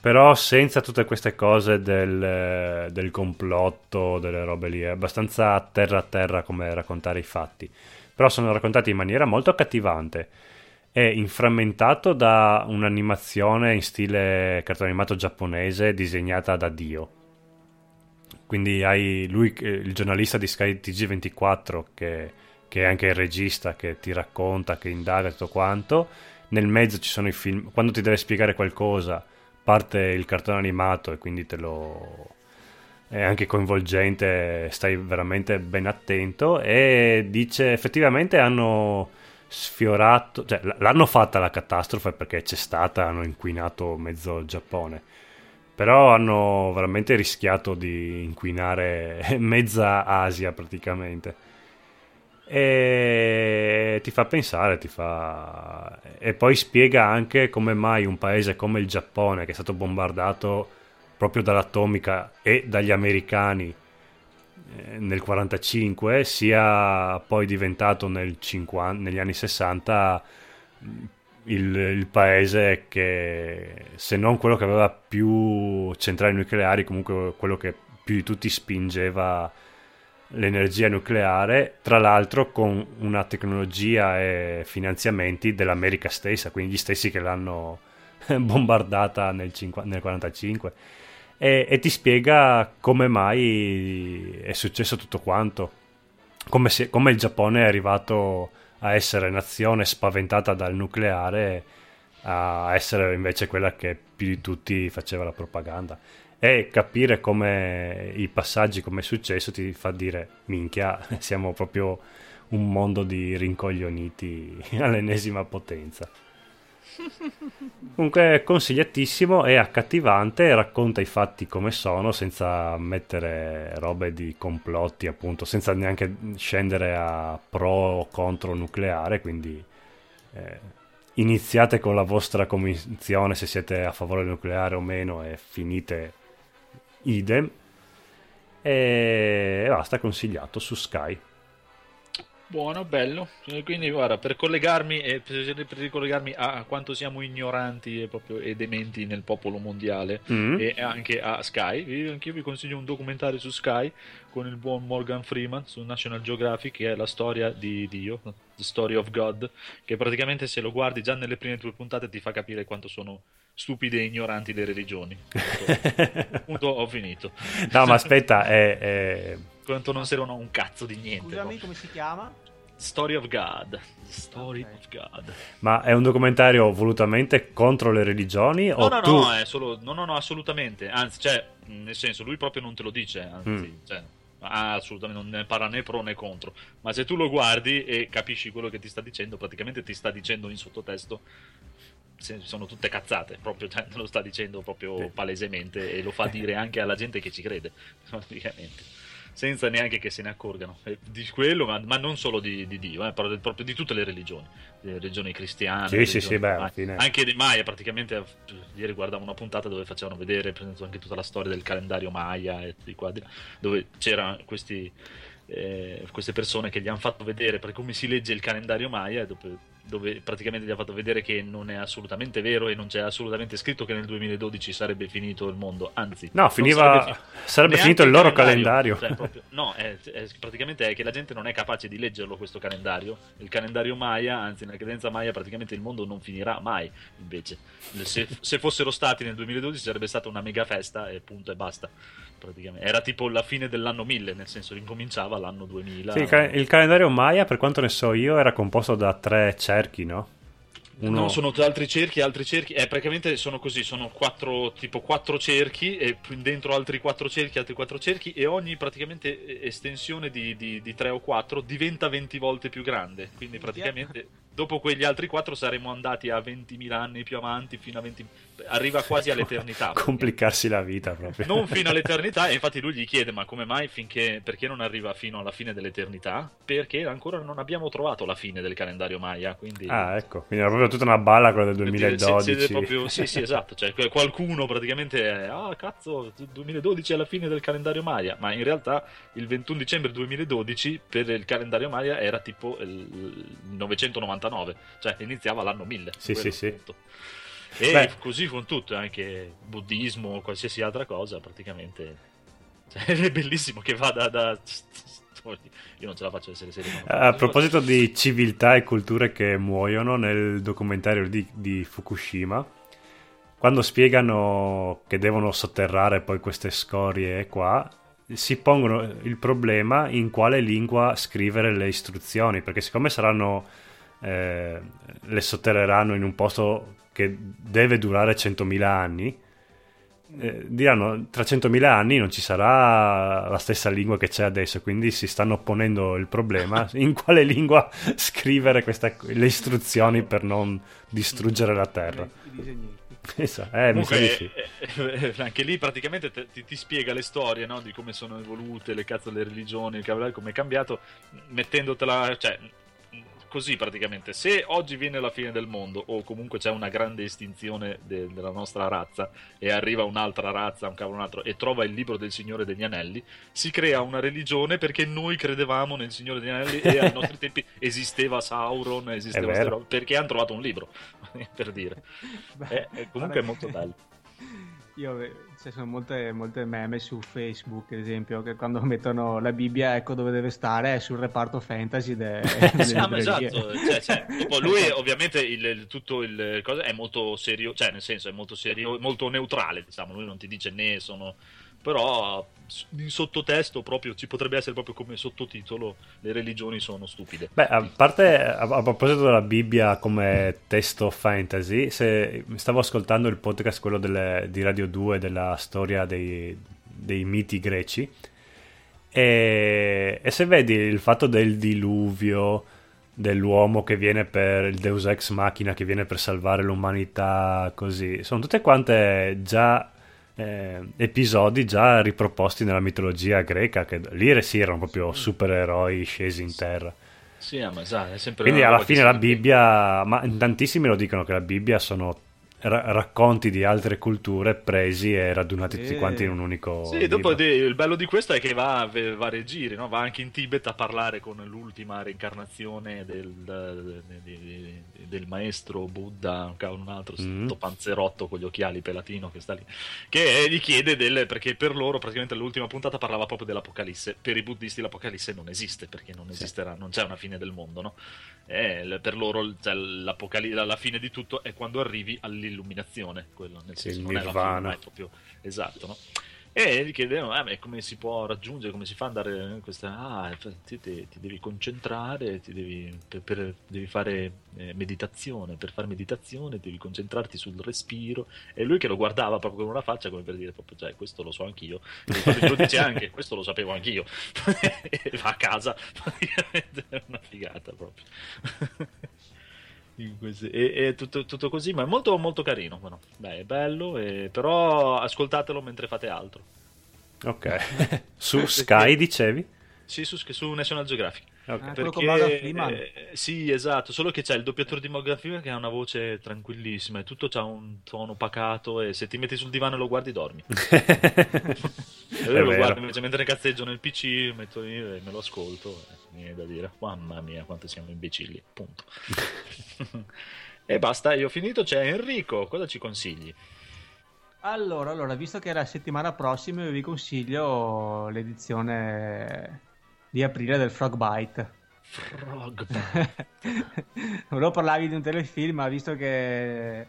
però senza tutte queste cose del, del complotto, delle robe lì, è abbastanza terra a terra come raccontare i fatti. Però sono raccontati in maniera molto accattivante. È inframmentato da un'animazione in stile cartone animato giapponese disegnata da Dio. Quindi hai lui, eh, il giornalista di Sky TG24, che, che è anche il regista, che ti racconta, che indaga tutto quanto. Nel mezzo ci sono i film. Quando ti deve spiegare qualcosa, parte il cartone animato e quindi te lo è anche coinvolgente, stai veramente ben attento e dice effettivamente hanno sfiorato, cioè l'hanno fatta la catastrofe perché c'è stata, hanno inquinato mezzo Giappone. Però hanno veramente rischiato di inquinare mezza Asia praticamente. E ti fa pensare, ti fa... e poi spiega anche come mai un paese come il Giappone, che è stato bombardato proprio dall'atomica e dagli americani eh, nel 45, sia poi diventato nel 50, negli anni 60 il, il, paese che, se non quello che aveva più centrali nucleari, comunque quello che più di tutti spingeva l'energia nucleare, tra l'altro con una tecnologia e finanziamenti dell'America stessa, quindi gli stessi che l'hanno bombardata nel, 1945 E, e, ti spiega come mai è successo tutto quanto, come, se, come il Giappone è arrivato a essere nazione spaventata dal nucleare a essere invece quella che più di tutti faceva la propaganda e capire come i passaggi, come è successo, ti fa dire minchia, siamo proprio un mondo di rincoglioniti all'ennesima potenza. Comunque è consigliatissimo, è accattivante, racconta i fatti come sono senza mettere robe di complotti, appunto, senza neanche scendere a pro o contro nucleare, quindi eh, iniziate con la vostra convinzione se siete a favore del nucleare o meno e finite idem. E basta, consigliato su Sky. Buono, bello. Quindi, guarda, per collegarmi e per ricollegarmi a quanto siamo ignoranti e, proprio, e dementi nel popolo mondiale mm. e anche a Sky, anch'io vi consiglio un documentario su Sky con il buon Morgan Freeman su National Geographic, che è la storia di Dio, The Story of God, che praticamente se lo guardi già nelle prime due puntate ti fa capire quanto sono stupide e ignoranti le religioni. Punto, ho finito. No, ma aspetta, è... è quanto non servono un cazzo di niente. Scusami, no? come si chiama? Story of God. Story okay. of God. Ma è un documentario volutamente contro le religioni? No, o no, tu... no, è solo... no, no, no, assolutamente. Anzi, cioè, nel senso, lui proprio non te lo dice. Anzi, mm. cioè, ah, assolutamente non ne parla né pro né contro. Ma se tu lo guardi e capisci quello che ti sta dicendo, praticamente ti sta dicendo in sottotesto sono tutte cazzate, proprio cioè, lo sta dicendo proprio palesemente e lo fa dire anche alla gente che ci crede, praticamente senza neanche che se ne accorgano eh, di quello, ma, ma non solo di, di Dio, eh, parlo proprio di tutte le religioni, le religioni cristiane, sì, religioni, sì, sì, beh, fine... anche dei Maya. Praticamente eh, ieri guardavo una puntata dove facevano vedere anche tutta la storia del calendario Maya e di quadri, dove c'erano questi, eh, queste persone che gli hanno fatto vedere per come si legge il calendario Maya. Dopo, dove praticamente gli ha fatto vedere che non è assolutamente vero e non c'è assolutamente scritto che nel 2012 sarebbe finito il mondo, anzi, no, finiva, sarebbe, sarebbe finito il loro calendario. calendario. Cioè, proprio, no, è, è, praticamente è che la gente non è capace di leggerlo questo calendario. Il calendario Maya, anzi, nella credenza Maya, praticamente il mondo non finirà mai. Invece, se, se fossero stati nel 2012 sarebbe stata una mega festa e punto e basta praticamente. Era tipo la fine dell'anno 1000, nel senso incominciava l'anno 2000. Sì, il, cal- il calendario Maya, per quanto ne so io, era composto da tre cerchi, no? Uno... No, sono altri cerchi, altri cerchi. Eh, praticamente sono così: sono quattro, tipo quattro cerchi, e dentro altri quattro cerchi, altri quattro cerchi, e ogni praticamente estensione di, di, di 3 o 4 diventa 20 volte più grande. Quindi praticamente dopo quegli altri quattro saremmo andati a 20.000 anni più avanti, fino a 20... arriva quasi all'eternità. Complicarsi la vita proprio. Non fino all'eternità, e infatti lui gli chiede, ma come mai finché, perché non arriva fino alla fine dell'eternità? Perché ancora non abbiamo trovato la fine del calendario Maya, quindi... Ah, ecco, quindi era proprio tutta una balla quella del 2012. Sì, proprio, sì, sì, esatto, cioè qualcuno praticamente ah cazzo, 2012 è la fine del calendario Maya, ma in realtà il 21 dicembre 2012 per il calendario Maya era tipo il 999 99, cioè iniziava l'anno 1000. Sì, sì, sì. E Beh. così con tutto, anche buddismo o qualsiasi altra cosa, praticamente. Cioè, è bellissimo che vada da... Io non ce la faccio essere serio. A proposito di civiltà e culture che muoiono, nel documentario di, di Fukushima, quando spiegano che devono sotterrare poi queste scorie qua, si pongono il problema in quale lingua scrivere le istruzioni, perché siccome saranno eh, le sotterreranno in un posto che deve durare 100.000 anni, eh, diranno tra 100.000 anni non ci sarà la stessa lingua che c'è adesso, quindi si stanno ponendo il problema in quale lingua scrivere queste, le istruzioni per non distruggere la terra. Esatto. Eh, di sì. eh, eh, anche lì praticamente te- ti, ti spiega le storie no? di come sono evolute le cazzo le religioni, il cavolo, come è cambiato, mettendotela, cioè così praticamente. Se oggi viene la fine del mondo, o comunque c'è una grande estinzione de- della nostra razza, e arriva un'altra razza, un cavolo un altro, e trova il libro del Signore degli Anelli, si crea una religione perché noi credevamo nel Signore degli Anelli e ai nostri tempi esisteva Sauron, esisteva È vero. ste robe, perché hanno trovato un libro, per dire. Beh, Eh, eh, comunque è molto bello. Io, ci sono molte, molte meme su Facebook, ad esempio, che quando mettono la Bibbia, ecco dove deve stare, è sul reparto fantasy de- Sì, ah, esatto, cioè, cioè, lui ovviamente il, il- tutto il cosa è molto serio, cioè nel senso è molto serio, molto neutrale, diciamo, lui non ti dice né sono però in sottotesto proprio ci potrebbe essere proprio come sottotitolo le religioni sono stupide. Beh, a parte a, a proposito della Bibbia come testo fantasy, se stavo ascoltando il podcast quello delle- di Radio 2 della storia dei, dei miti greci e, e se vedi il fatto del diluvio dell'uomo che viene per il Deus Ex Machina che viene per salvare l'umanità così, sono tutte quante già eh, episodi già riproposti nella mitologia greca che lì sì erano proprio supereroi scesi in terra. Sì, ah, ma sa, è sempre Quindi alla fine la si- Bibbia, ma tantissimi lo dicono che la Bibbia sono ra- racconti di altre culture presi e radunati tutti Sì. quanti in un unico Sì, dopo libro. di- il bello di questo è che va a ve- vari giri, no? va anche in Tibet a parlare con l'ultima reincarnazione del, del- del- del maestro Buddha, un altro, Mm. panzerotto con gli occhiali pelatino che sta lì, che gli chiede del, perché per loro praticamente l'ultima puntata parlava proprio dell'Apocalisse, per i buddisti l'Apocalisse non esiste perché non esisterà, non c'è una fine del mondo, no? E l- per loro cioè, la fine di tutto è quando arrivi all'illuminazione, quello, nel senso non è la nirvana. fine, ma è proprio esatto, no? E gli chiedevano, ma come si può raggiungere, come si fa ad andare in questa... Ah, ti, ti- ti devi concentrare, ti devi, per- per- devi fare eh, meditazione, per fare meditazione devi concentrarti sul respiro. E lui che lo guardava proprio con una faccia come per dire, proprio, cioè, questo lo so anch'io. E lo dice anche, questo lo sapevo anch'io. e va a casa, praticamente è una figata proprio. E, e tutto, tutto così, ma è molto molto carino. Bueno, beh, è bello, e- però ascoltatelo mentre fate altro. Ok. Su Sky dicevi? Sì, su, su National Geographic. Ok. Ah, Morgan Freeman. eh, sì, esatto, solo che c'è il doppiatore di Morgan Freeman che ha una voce tranquillissima e tutto ha un tono pacato e se ti metti sul divano e lo guardi dormi. È E io lo vero. guardo invece mentre cazzeggio nel PC, metto lì e me lo ascolto, e mi viene da dire, mamma mia quanto siamo imbecilli, punto. e basta, io ho finito, c'è Enrico, cosa ci consigli? Allora, allora, visto che è la settimana prossima, io vi consiglio l'edizione di aprile del Frostbite. Frog. Volevo parlarvi di un telefilm, ma visto che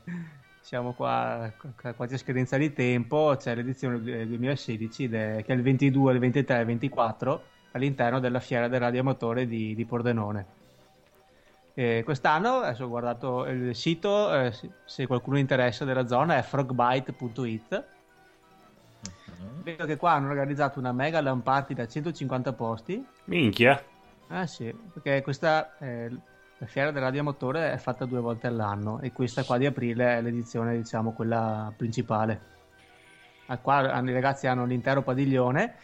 siamo qua qua- quasi a scadenza di tempo, c'è l'edizione del 2016 de- che è il 22, il 23 e il 24 all'interno della fiera del radioamatore di, di Pordenone. E quest'anno, adesso ho guardato il sito, eh, se- qualcuno interessa della zona, è frogbite.it. Vedo che qua hanno organizzato una mega LAN party da 150 posti. Minchia. Ah sì, perché questa eh, la fiera del radiomotore è fatta due volte all'anno e questa qua di aprile è l'edizione, diciamo, quella principale. Ah, qua i ragazzi hanno l'intero padiglione,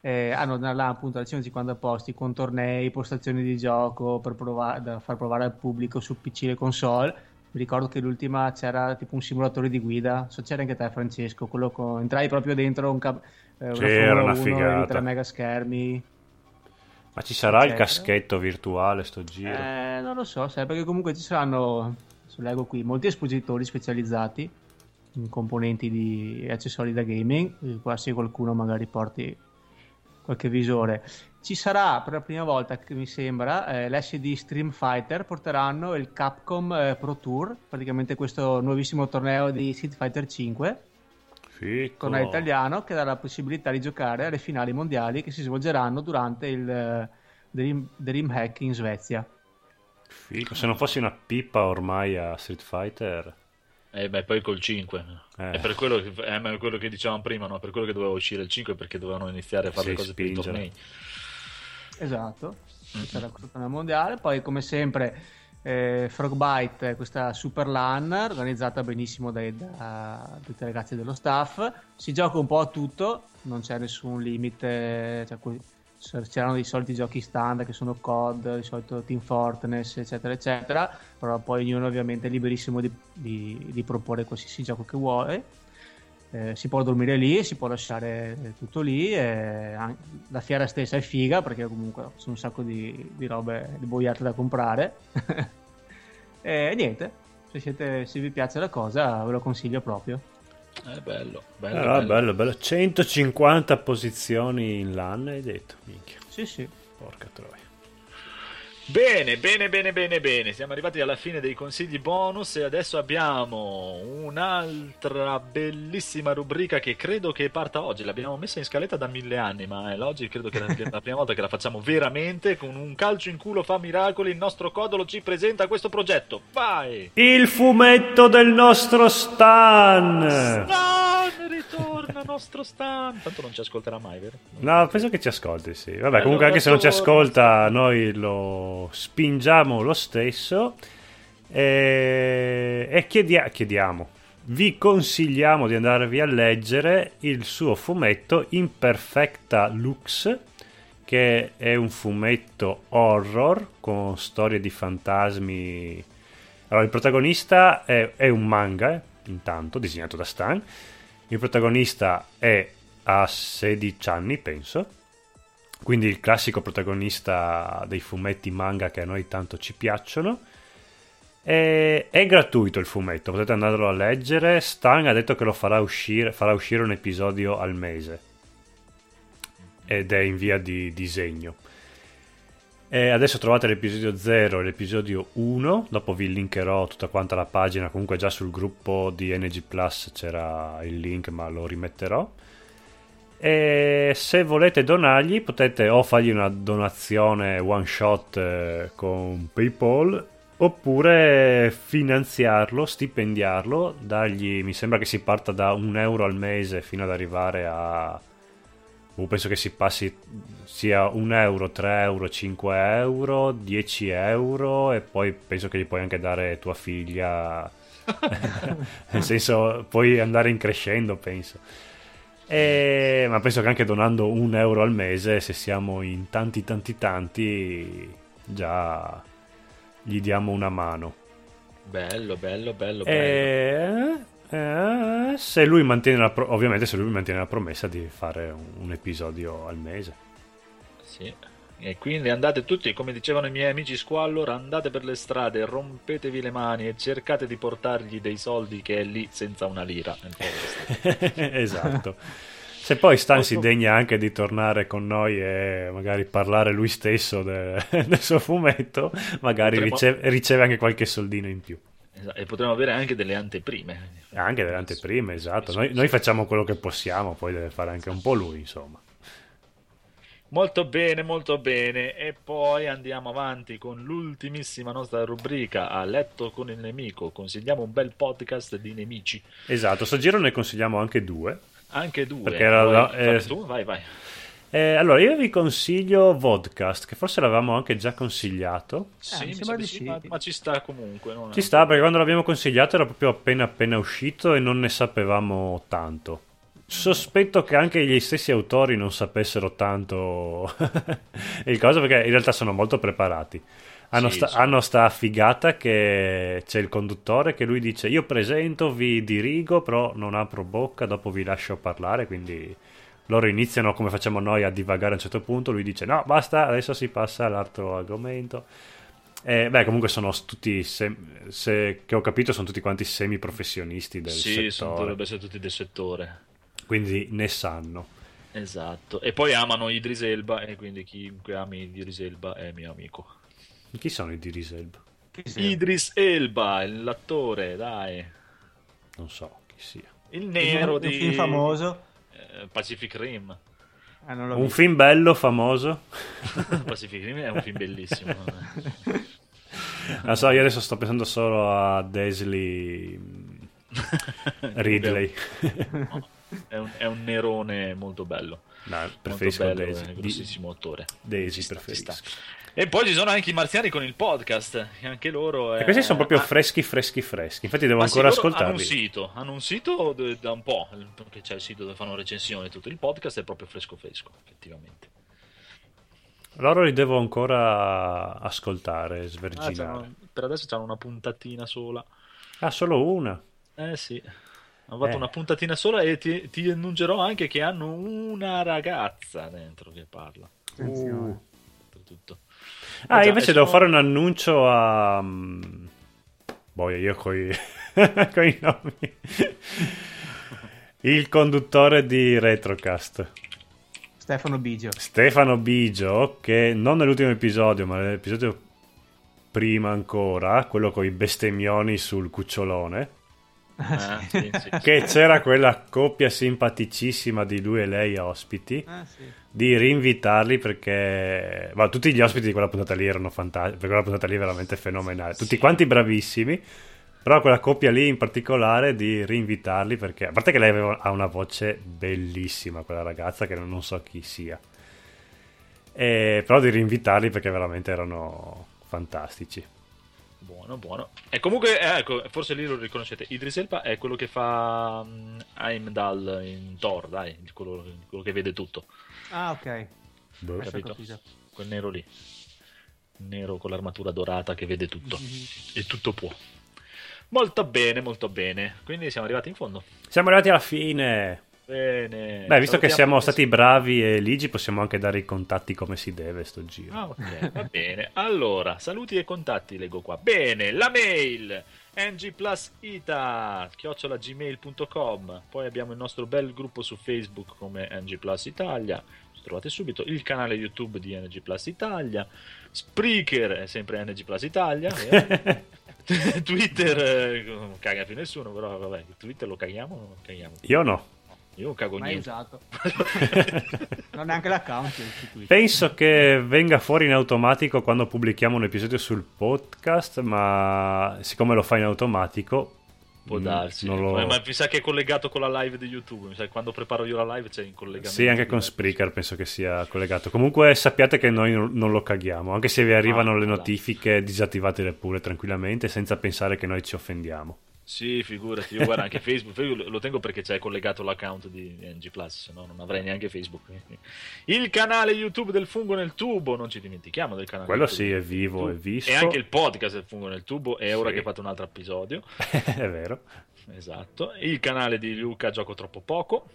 eh, hanno da là appunto da 150 posti con tornei, postazioni di gioco per provare, da far provare al pubblico su PC e console. Mi ricordo che l'ultima c'era tipo un simulatore di guida, so c'era anche te Francesco, quello con... entrai proprio dentro un cap- eh, una Sì, era Formula una 1, figata. eri tre mega schermi. Ma ci sarà il Eccetera. caschetto virtuale sto giro? Eh, non lo so, sai, perché comunque ci saranno, se leggo qui, molti espositori specializzati in componenti di accessori da gaming. e Qua se qualcuno magari porti qualche visore. Ci sarà per la prima volta, che mi sembra, eh, l'SD Stream Fighter porteranno il Capcom eh, Pro Tour, praticamente questo nuovissimo torneo di Street Fighter 5 Fico. torneo italiano che dà la possibilità di giocare alle finali mondiali che si svolgeranno durante il eh, Dream, Dreamhack in Svezia. Fico. Se non fossi una pippa ormai a Street Fighter... Eh beh, poi col 5. Eh. È per quello che, eh, quello che dicevamo prima, no? Per quello che doveva uscire il 5 perché dovevano iniziare a fare Sì, le cose per i spingere. tornei. Esatto, c'è la corona mondiale. Poi, come sempre, eh, Frogbite, questa super LAN organizzata benissimo dai, da tutti i ragazzi dello staff. Si gioca un po' a tutto, non c'è nessun limite. Cioè, c'erano dei soliti giochi standard che sono COD, di solito Team Fortress, eccetera, eccetera. Però poi ognuno ovviamente è liberissimo di, di, di proporre qualsiasi gioco che vuole. Eh, si può dormire lì, si può lasciare tutto lì. Eh, la fiera stessa è figa perché comunque sono un sacco di, di robe di boiate da comprare. e niente, se, siete, se vi piace la cosa, ve lo consiglio proprio. È bello, bello, ah, bello. bello, bello. 150 posizioni in LAN, hai detto, minchia. Sì, sì. Porca troia. Bene, bene, bene, bene, bene. Siamo arrivati alla fine dei consigli bonus e adesso abbiamo un'altra bellissima rubrica che credo che parta oggi. L'abbiamo messa in scaletta da mille anni, ma oggi credo che è la prima volta che la facciamo veramente. Con un calcio in culo fa miracoli. Il nostro Codolo ci presenta questo progetto. Vai! Il fumetto del nostro Stan! Stan, ritorna nostro Stan! Tanto non ci ascolterà mai, vero? No, penso che ci ascolti, sì. Vabbè, comunque anche se non ci ascolta, noi lo spingiamo lo stesso e, e chiedia- chiediamo, vi consigliamo di andarvi a leggere il suo fumetto Imperfecta Lux, che è un fumetto horror con storie di fantasmi. Allora, il protagonista è, è un manga, eh, intanto, disegnato da Stan. Il protagonista è a 16 anni, penso quindi il classico protagonista dei fumetti manga che a noi tanto ci piacciono. E, è gratuito il fumetto, potete andarlo a leggere. Stan ha detto che lo farà uscire, farà uscire un episodio al mese ed è in via di disegno. E adesso trovate l'episodio 0 e l'episodio 1, dopo vi linkerò tutta quanta la pagina, comunque già sul gruppo di NG Plus c'era il link ma lo rimetterò. E se volete donargli potete o fargli una donazione one shot eh, con PayPal oppure finanziarlo, stipendiarlo, dargli, mi sembra che si parta da un euro al mese fino ad arrivare a... Uh, penso che si passi sia un euro, 3 euro, 5 euro, 10 euro e poi penso che gli puoi anche dare tua figlia, nel senso puoi andare in crescendo penso. E, ma penso che anche donando un euro al mese, se siamo in tanti tanti tanti, già gli diamo una mano. Bello, bello, bello, bello. E, eh, se lui mantiene la ovviamente se lui mantiene la promessa di fare un, un episodio al mese. Sì. E quindi andate tutti, come dicevano i miei amici Squallor, andate per le strade, rompetevi le mani e cercate di portargli dei soldi che è lì senza una lira. esatto. Se poi Stan si degna anche di tornare con noi e magari parlare lui stesso de- del suo fumetto, magari Potremmo... riceve, riceve anche qualche soldino in più. Esatto. E potremmo avere anche delle anteprime. Anche delle anteprime, esatto. Noi, noi, facciamo quello che possiamo, poi deve fare anche un po' lui, insomma. Molto bene, molto bene. E poi andiamo avanti con l'ultimissima nostra rubrica a letto con il nemico. Consigliamo un bel podcast di nemici. Esatto, sto giro ne consigliamo anche due. Anche due. Perché era la, eh, tu? Vai, vai. Eh, allora, io vi consiglio Vodcast, che forse l'avevamo anche già consigliato. Sì, eh, mi sembra di sì, ma, ma, ci sta comunque. ci sta, perché quando l'abbiamo consigliato era proprio appena appena uscito e non ne sapevamo tanto. Sospetto che anche gli stessi autori non sapessero tanto il cosa perché in realtà sono molto preparati. Hanno, sì, sta, sì. hanno sta figata che c'è il conduttore che lui dice io presento, vi dirigo, però non apro bocca, dopo vi lascio parlare, quindi loro iniziano come facciamo noi a divagare a un certo punto, lui dice no basta, adesso si passa all'altro argomento. Eh, beh, comunque sono tutti, se, se, che ho capito, sono tutti quanti semi professionisti del sì, settore. Sì, dovrebbero essere tutti del settore quindi ne sanno. Esatto, e poi amano Idris Elba e quindi chiunque ami Idris Elba è mio amico. Chi sono Idris Elba? Idris Elba, l'attore, dai. Non so chi sia. Il nero un di... film famoso? Eh, Pacific Rim. Eh, un visto. film bello, famoso? Pacific Rim è un film bellissimo. Non so, io adesso sto pensando solo a Daisy Ridley. è, un, è un nerone molto bello. No, preferisco Molto bello, Daisy. grossissimo attore. Daisy sta, preferisco. E poi ci sono anche i marziani con il podcast, che anche loro... E eh, questi sono proprio ah, freschi, freschi, freschi. Infatti devo ma sì, ancora loro Hanno un ascoltarli. sito, hanno un sito da un po', perché c'è il sito dove fanno recensioni e tutto. Il podcast è proprio fresco fresco, effettivamente. Loro li devo ancora ascoltare, Ah, sverginare. c'hanno- per adesso c'hanno una puntatina sola. Ah, solo una. Eh sì, hanno fatto Eh. una puntatina sola e ti, ti annuncerò anche che hanno una ragazza dentro che parla. Attenzione. Tutto. Ah, Eh già, invece devo sono- fare un annuncio a... mm, Boia, io coi... coi nomi. Il conduttore di Retrocast. Stefano Bigio. Stefano Bigio, che non nell'ultimo episodio, ma nell'episodio prima ancora, quello con i bestemmioni sul cucciolone, Eh, sì, sì. che c'era quella coppia simpaticissima di lui e lei ospiti, Ah, sì. di rinvitarli perché ma, tutti gli ospiti di quella puntata lì erano fantastici, perché quella puntata lì è veramente fenomenale, tutti Sì. quanti bravissimi, però quella coppia lì in particolare di rinvitarli perché, a parte che lei aveva, ha una voce bellissima, quella ragazza che non so chi sia, e, però di rinvitarli perché veramente erano fantastici. Buono, buono. E comunque, eh, ecco, forse lì lo riconoscete. Idris Elba è quello che fa um, Heimdall in Thor, dai, quello, quello che vede tutto. Ah, ok. Ho capito? capito. Quel nero lì. Nero con l'armatura dorata che vede tutto. Mhm. E tutto può. Molto bene, molto bene. Quindi siamo arrivati in fondo. Siamo arrivati alla fine. Bene. Beh, visto che siamo stati bravi e ligi, possiamo anche dare i contatti come si deve sto giro. Ah, ok, va bene. Allora, saluti e contatti, leggo qua. Bene, la mail ngplusita chiocciolagmail.com poi abbiamo il nostro bel gruppo su Facebook come NG Plus Italia ci trovate subito il canale YouTube di NG Plus Italia Spreaker è sempre NG Plus Italia vero? Twitter eh, non caga più nessuno però vabbè Twitter lo caghiamo o non lo caghiamo Io no. Io non cago Mai niente usato. non neanche l'account su Twitter. Penso che venga fuori in automatico quando pubblichiamo un episodio sul podcast, ma siccome lo fa in automatico, Può mm, darsi, non lo- Eh, ma mi sa che è collegato con la live di YouTube. Mi sa che quando preparo io la live c'è in collegamento. Sì, anche con. Spreaker penso che sia collegato. Comunque sappiate che noi non lo caghiamo, anche se vi arrivano Ah, le notifiche disattivatele pure tranquillamente senza pensare che noi ci offendiamo. Sì, figurati. Io guarda anche Facebook. Lo tengo perché c'è collegato l'account di NG Plus, se no non avrei neanche Facebook. Il canale YouTube del fungo nel tubo, non ci dimentichiamo del canale. Quello YouTube sì, è vivo, è visto. E anche il podcast del fungo nel tubo. È ora Sì. che fate un altro episodio. È vero. Esatto. Il canale di Luca Gioco Troppo Poco.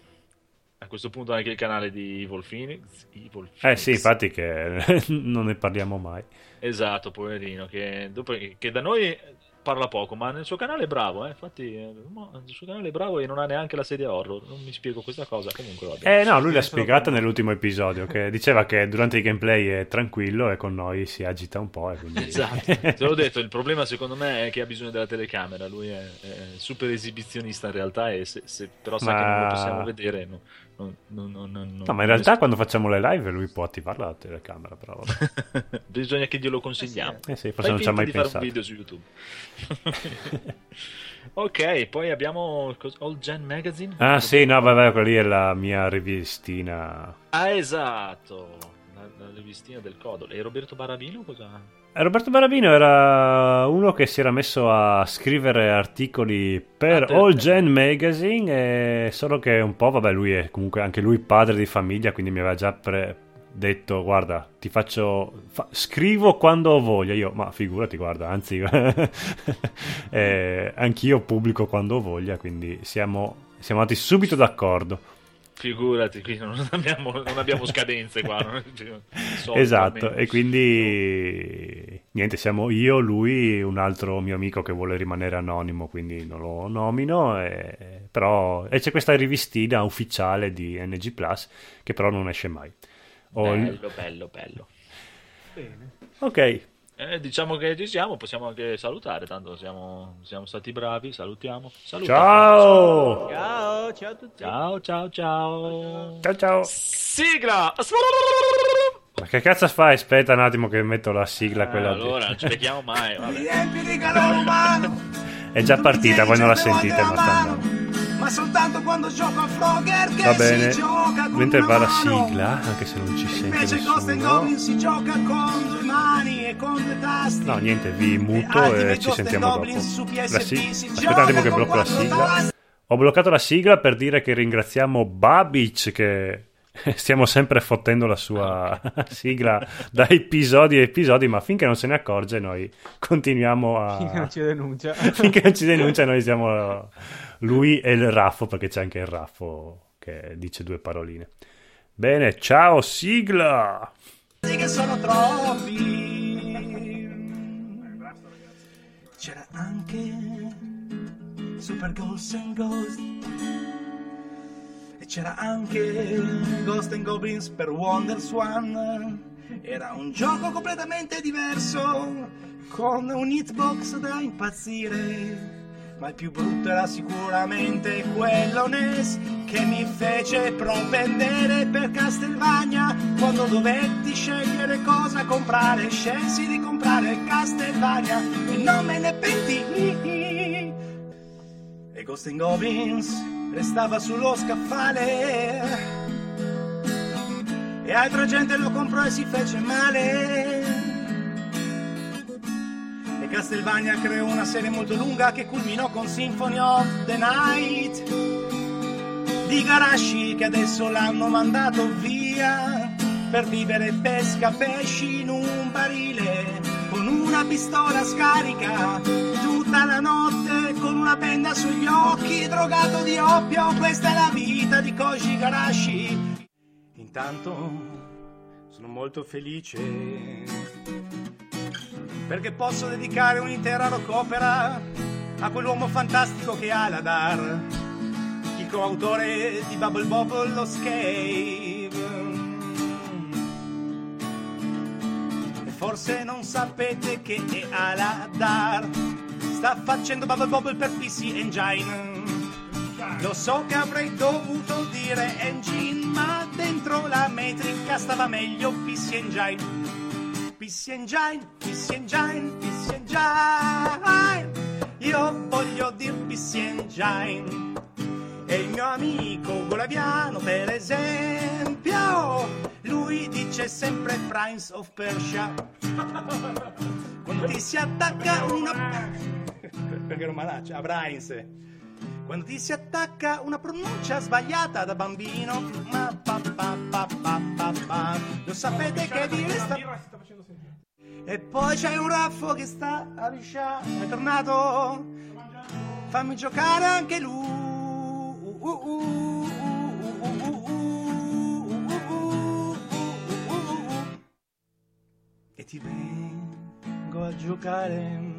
A questo punto anche il canale di Evil Phoenix. Evil Eh Phoenix. sì, infatti che non ne parliamo mai. Esatto, poverino, che, dopo- che da noi parla poco, ma nel suo canale è bravo, eh, infatti eh, nel suo canale è bravo e non ha neanche la sedia horror, non mi spiego questa cosa, comunque va bene. Eh no, lui l'ha Sì, spiegato solo- nell'ultimo episodio, che diceva che durante i gameplay è tranquillo e con noi si agita un po'. Quindi... Esatto, te l'ho detto, il problema secondo me è che ha bisogno della telecamera, lui è, è super esibizionista in realtà e se, se però sa Ma- che non lo possiamo vedere no, non- non- non- No, ma in realtà quando facciamo le live lui può attivarla la telecamera, però bisogna che glielo consigliamo. Eh sì, forse Fai non ci ha mai di fare pensato. un video su YouTube. ok, poi abbiamo All Gen Magazine. Ah sì, no, vabbè, quella lì è la mia rivistina. Ah, esatto. La, rivistina del Codolo. E Roberto Barabino cosa? Eh, Roberto Barabino era uno che si era messo a scrivere articoli per Ah, All Gen Magazine, solo che un po', vabbè, lui è comunque anche lui padre di famiglia, quindi mi aveva già pre- detto, guarda, ti faccio... fa- scrivo quando ho voglia, io, ma figurati, guarda, anzi, eh, anch'io pubblico quando ho voglia, quindi siamo, siamo andati subito d'accordo. Figurati, qui non abbiamo, non abbiamo scadenze qua. soldi Esatto, e quindi niente, siamo io, lui, un altro mio amico che vuole rimanere anonimo, quindi non lo nomino, e- però e c'è questa rivistina ufficiale di NG Plus che però non esce mai. Ho Bello, bello, bello. Bene. Ok, Eh, diciamo che ci siamo, possiamo anche salutare, tanto siamo, siamo stati bravi, salutiamo. Saluta. ciao! Ciao, ciao a tutti. Ciao, ciao, ciao. Ciao ciao! Sigla! Ma che cazzo fai? Aspetta un attimo che metto la sigla Eh, quella allora, non ci becchiamo mai. Vabbè. È già partita, voi non la sentite, ma sta andando. Ma soltanto quando gioco a Frogger che Va bene, si gioca con mentre va la sigla, anche se non ci sente Invece Ghost and. Goblin si gioca con due mani e con due tasti. No, niente, vi muto Ultimate e ci sentiamo dopo. Su PSP La si- si Aspetta un attimo che blocco la sigla. tasti. Ho bloccato la sigla per dire che ringraziamo Babic che stiamo sempre fottendo la sua sigla da episodi a episodi, ma finché non se ne accorge noi continuiamo Finché non a... ci denuncia. finché non ci denuncia noi siamo lui e il Raffo perché c'è anche il Raffo che dice due paroline. Bene, ciao sigla! che sono troppi. C'era anche Super Ghosts and Ghost. E c'era anche Ghost and Goblins per Wonder Swan. Era un gioco completamente diverso, con un hitbox da impazzire. Ma il più brutto era sicuramente quello NES che mi fece propendere per Castelvania quando dovetti scegliere cosa comprare. Scelsi di comprare Castelvania e non me ne pentii. E Ghost and Goblins restava sullo scaffale. E altra gente lo comprò e si fece male. Castlevania creò una serie molto lunga che culminò con Symphony of the Night. Di Garashi che adesso l'hanno mandato via per vivere pesca pesci in un barile con una pistola scarica tutta la notte con una benda sugli occhi drogato di oppio. Questa è la vita di Koji Garashi. Intanto sono molto felice perché posso dedicare un'intera rock opera a quell'uomo fantastico che è Aladar, il coautore di Bubble Bobble lo Scave. E forse non sapete che è Aladar, sta facendo Bubble Bobble per PC Engine. Lo so che avrei dovuto dire engine, ma dentro la metrica stava meglio PC Engine. PC Engine, PC Engine, PC Engine. Io voglio dir PC Engine. E il mio amico Golaviano, per esempio, lui dice sempre Prince of Persia. Quando ti si attacca una... Perché non malaccia, a Prince. Quando ti si attacca una pronuncia sbagliata da bambino, ma pa pa pa pa pa pa, lo sapete che vi resta... E poi c'è un raffo che sta a liscia, è tornato, fammi giocare anche lui. E ti vengo a giocare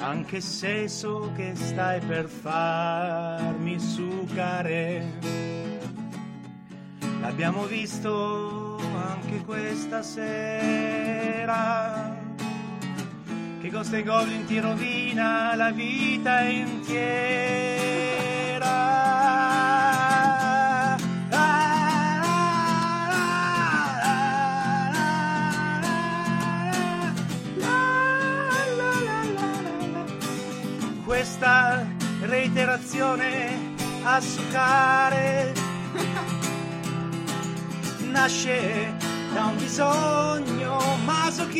anche se so che stai per farmi sucare. L'abbiamo visto anche questa sera. Che Ghost e Goblin ti rovina la vita intera. Questa reiterazione a succare nasce da un bisogno masochista,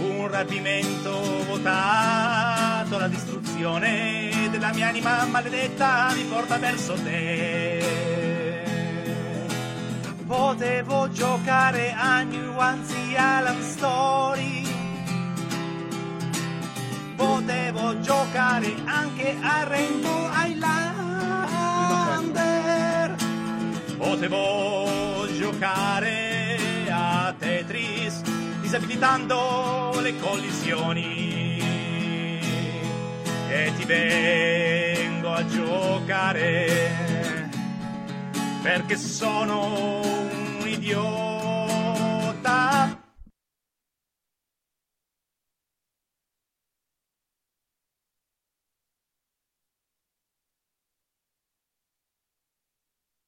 un rapimento votato alla distruzione della mia anima maledetta mi porta verso te. Potevo giocare a New Anzi Alan Story potevo giocare anche a Rainbow Highlander potevo giocare a Tetris disabilitando le collisioni. E ti vengo a giocare perché sono un idiota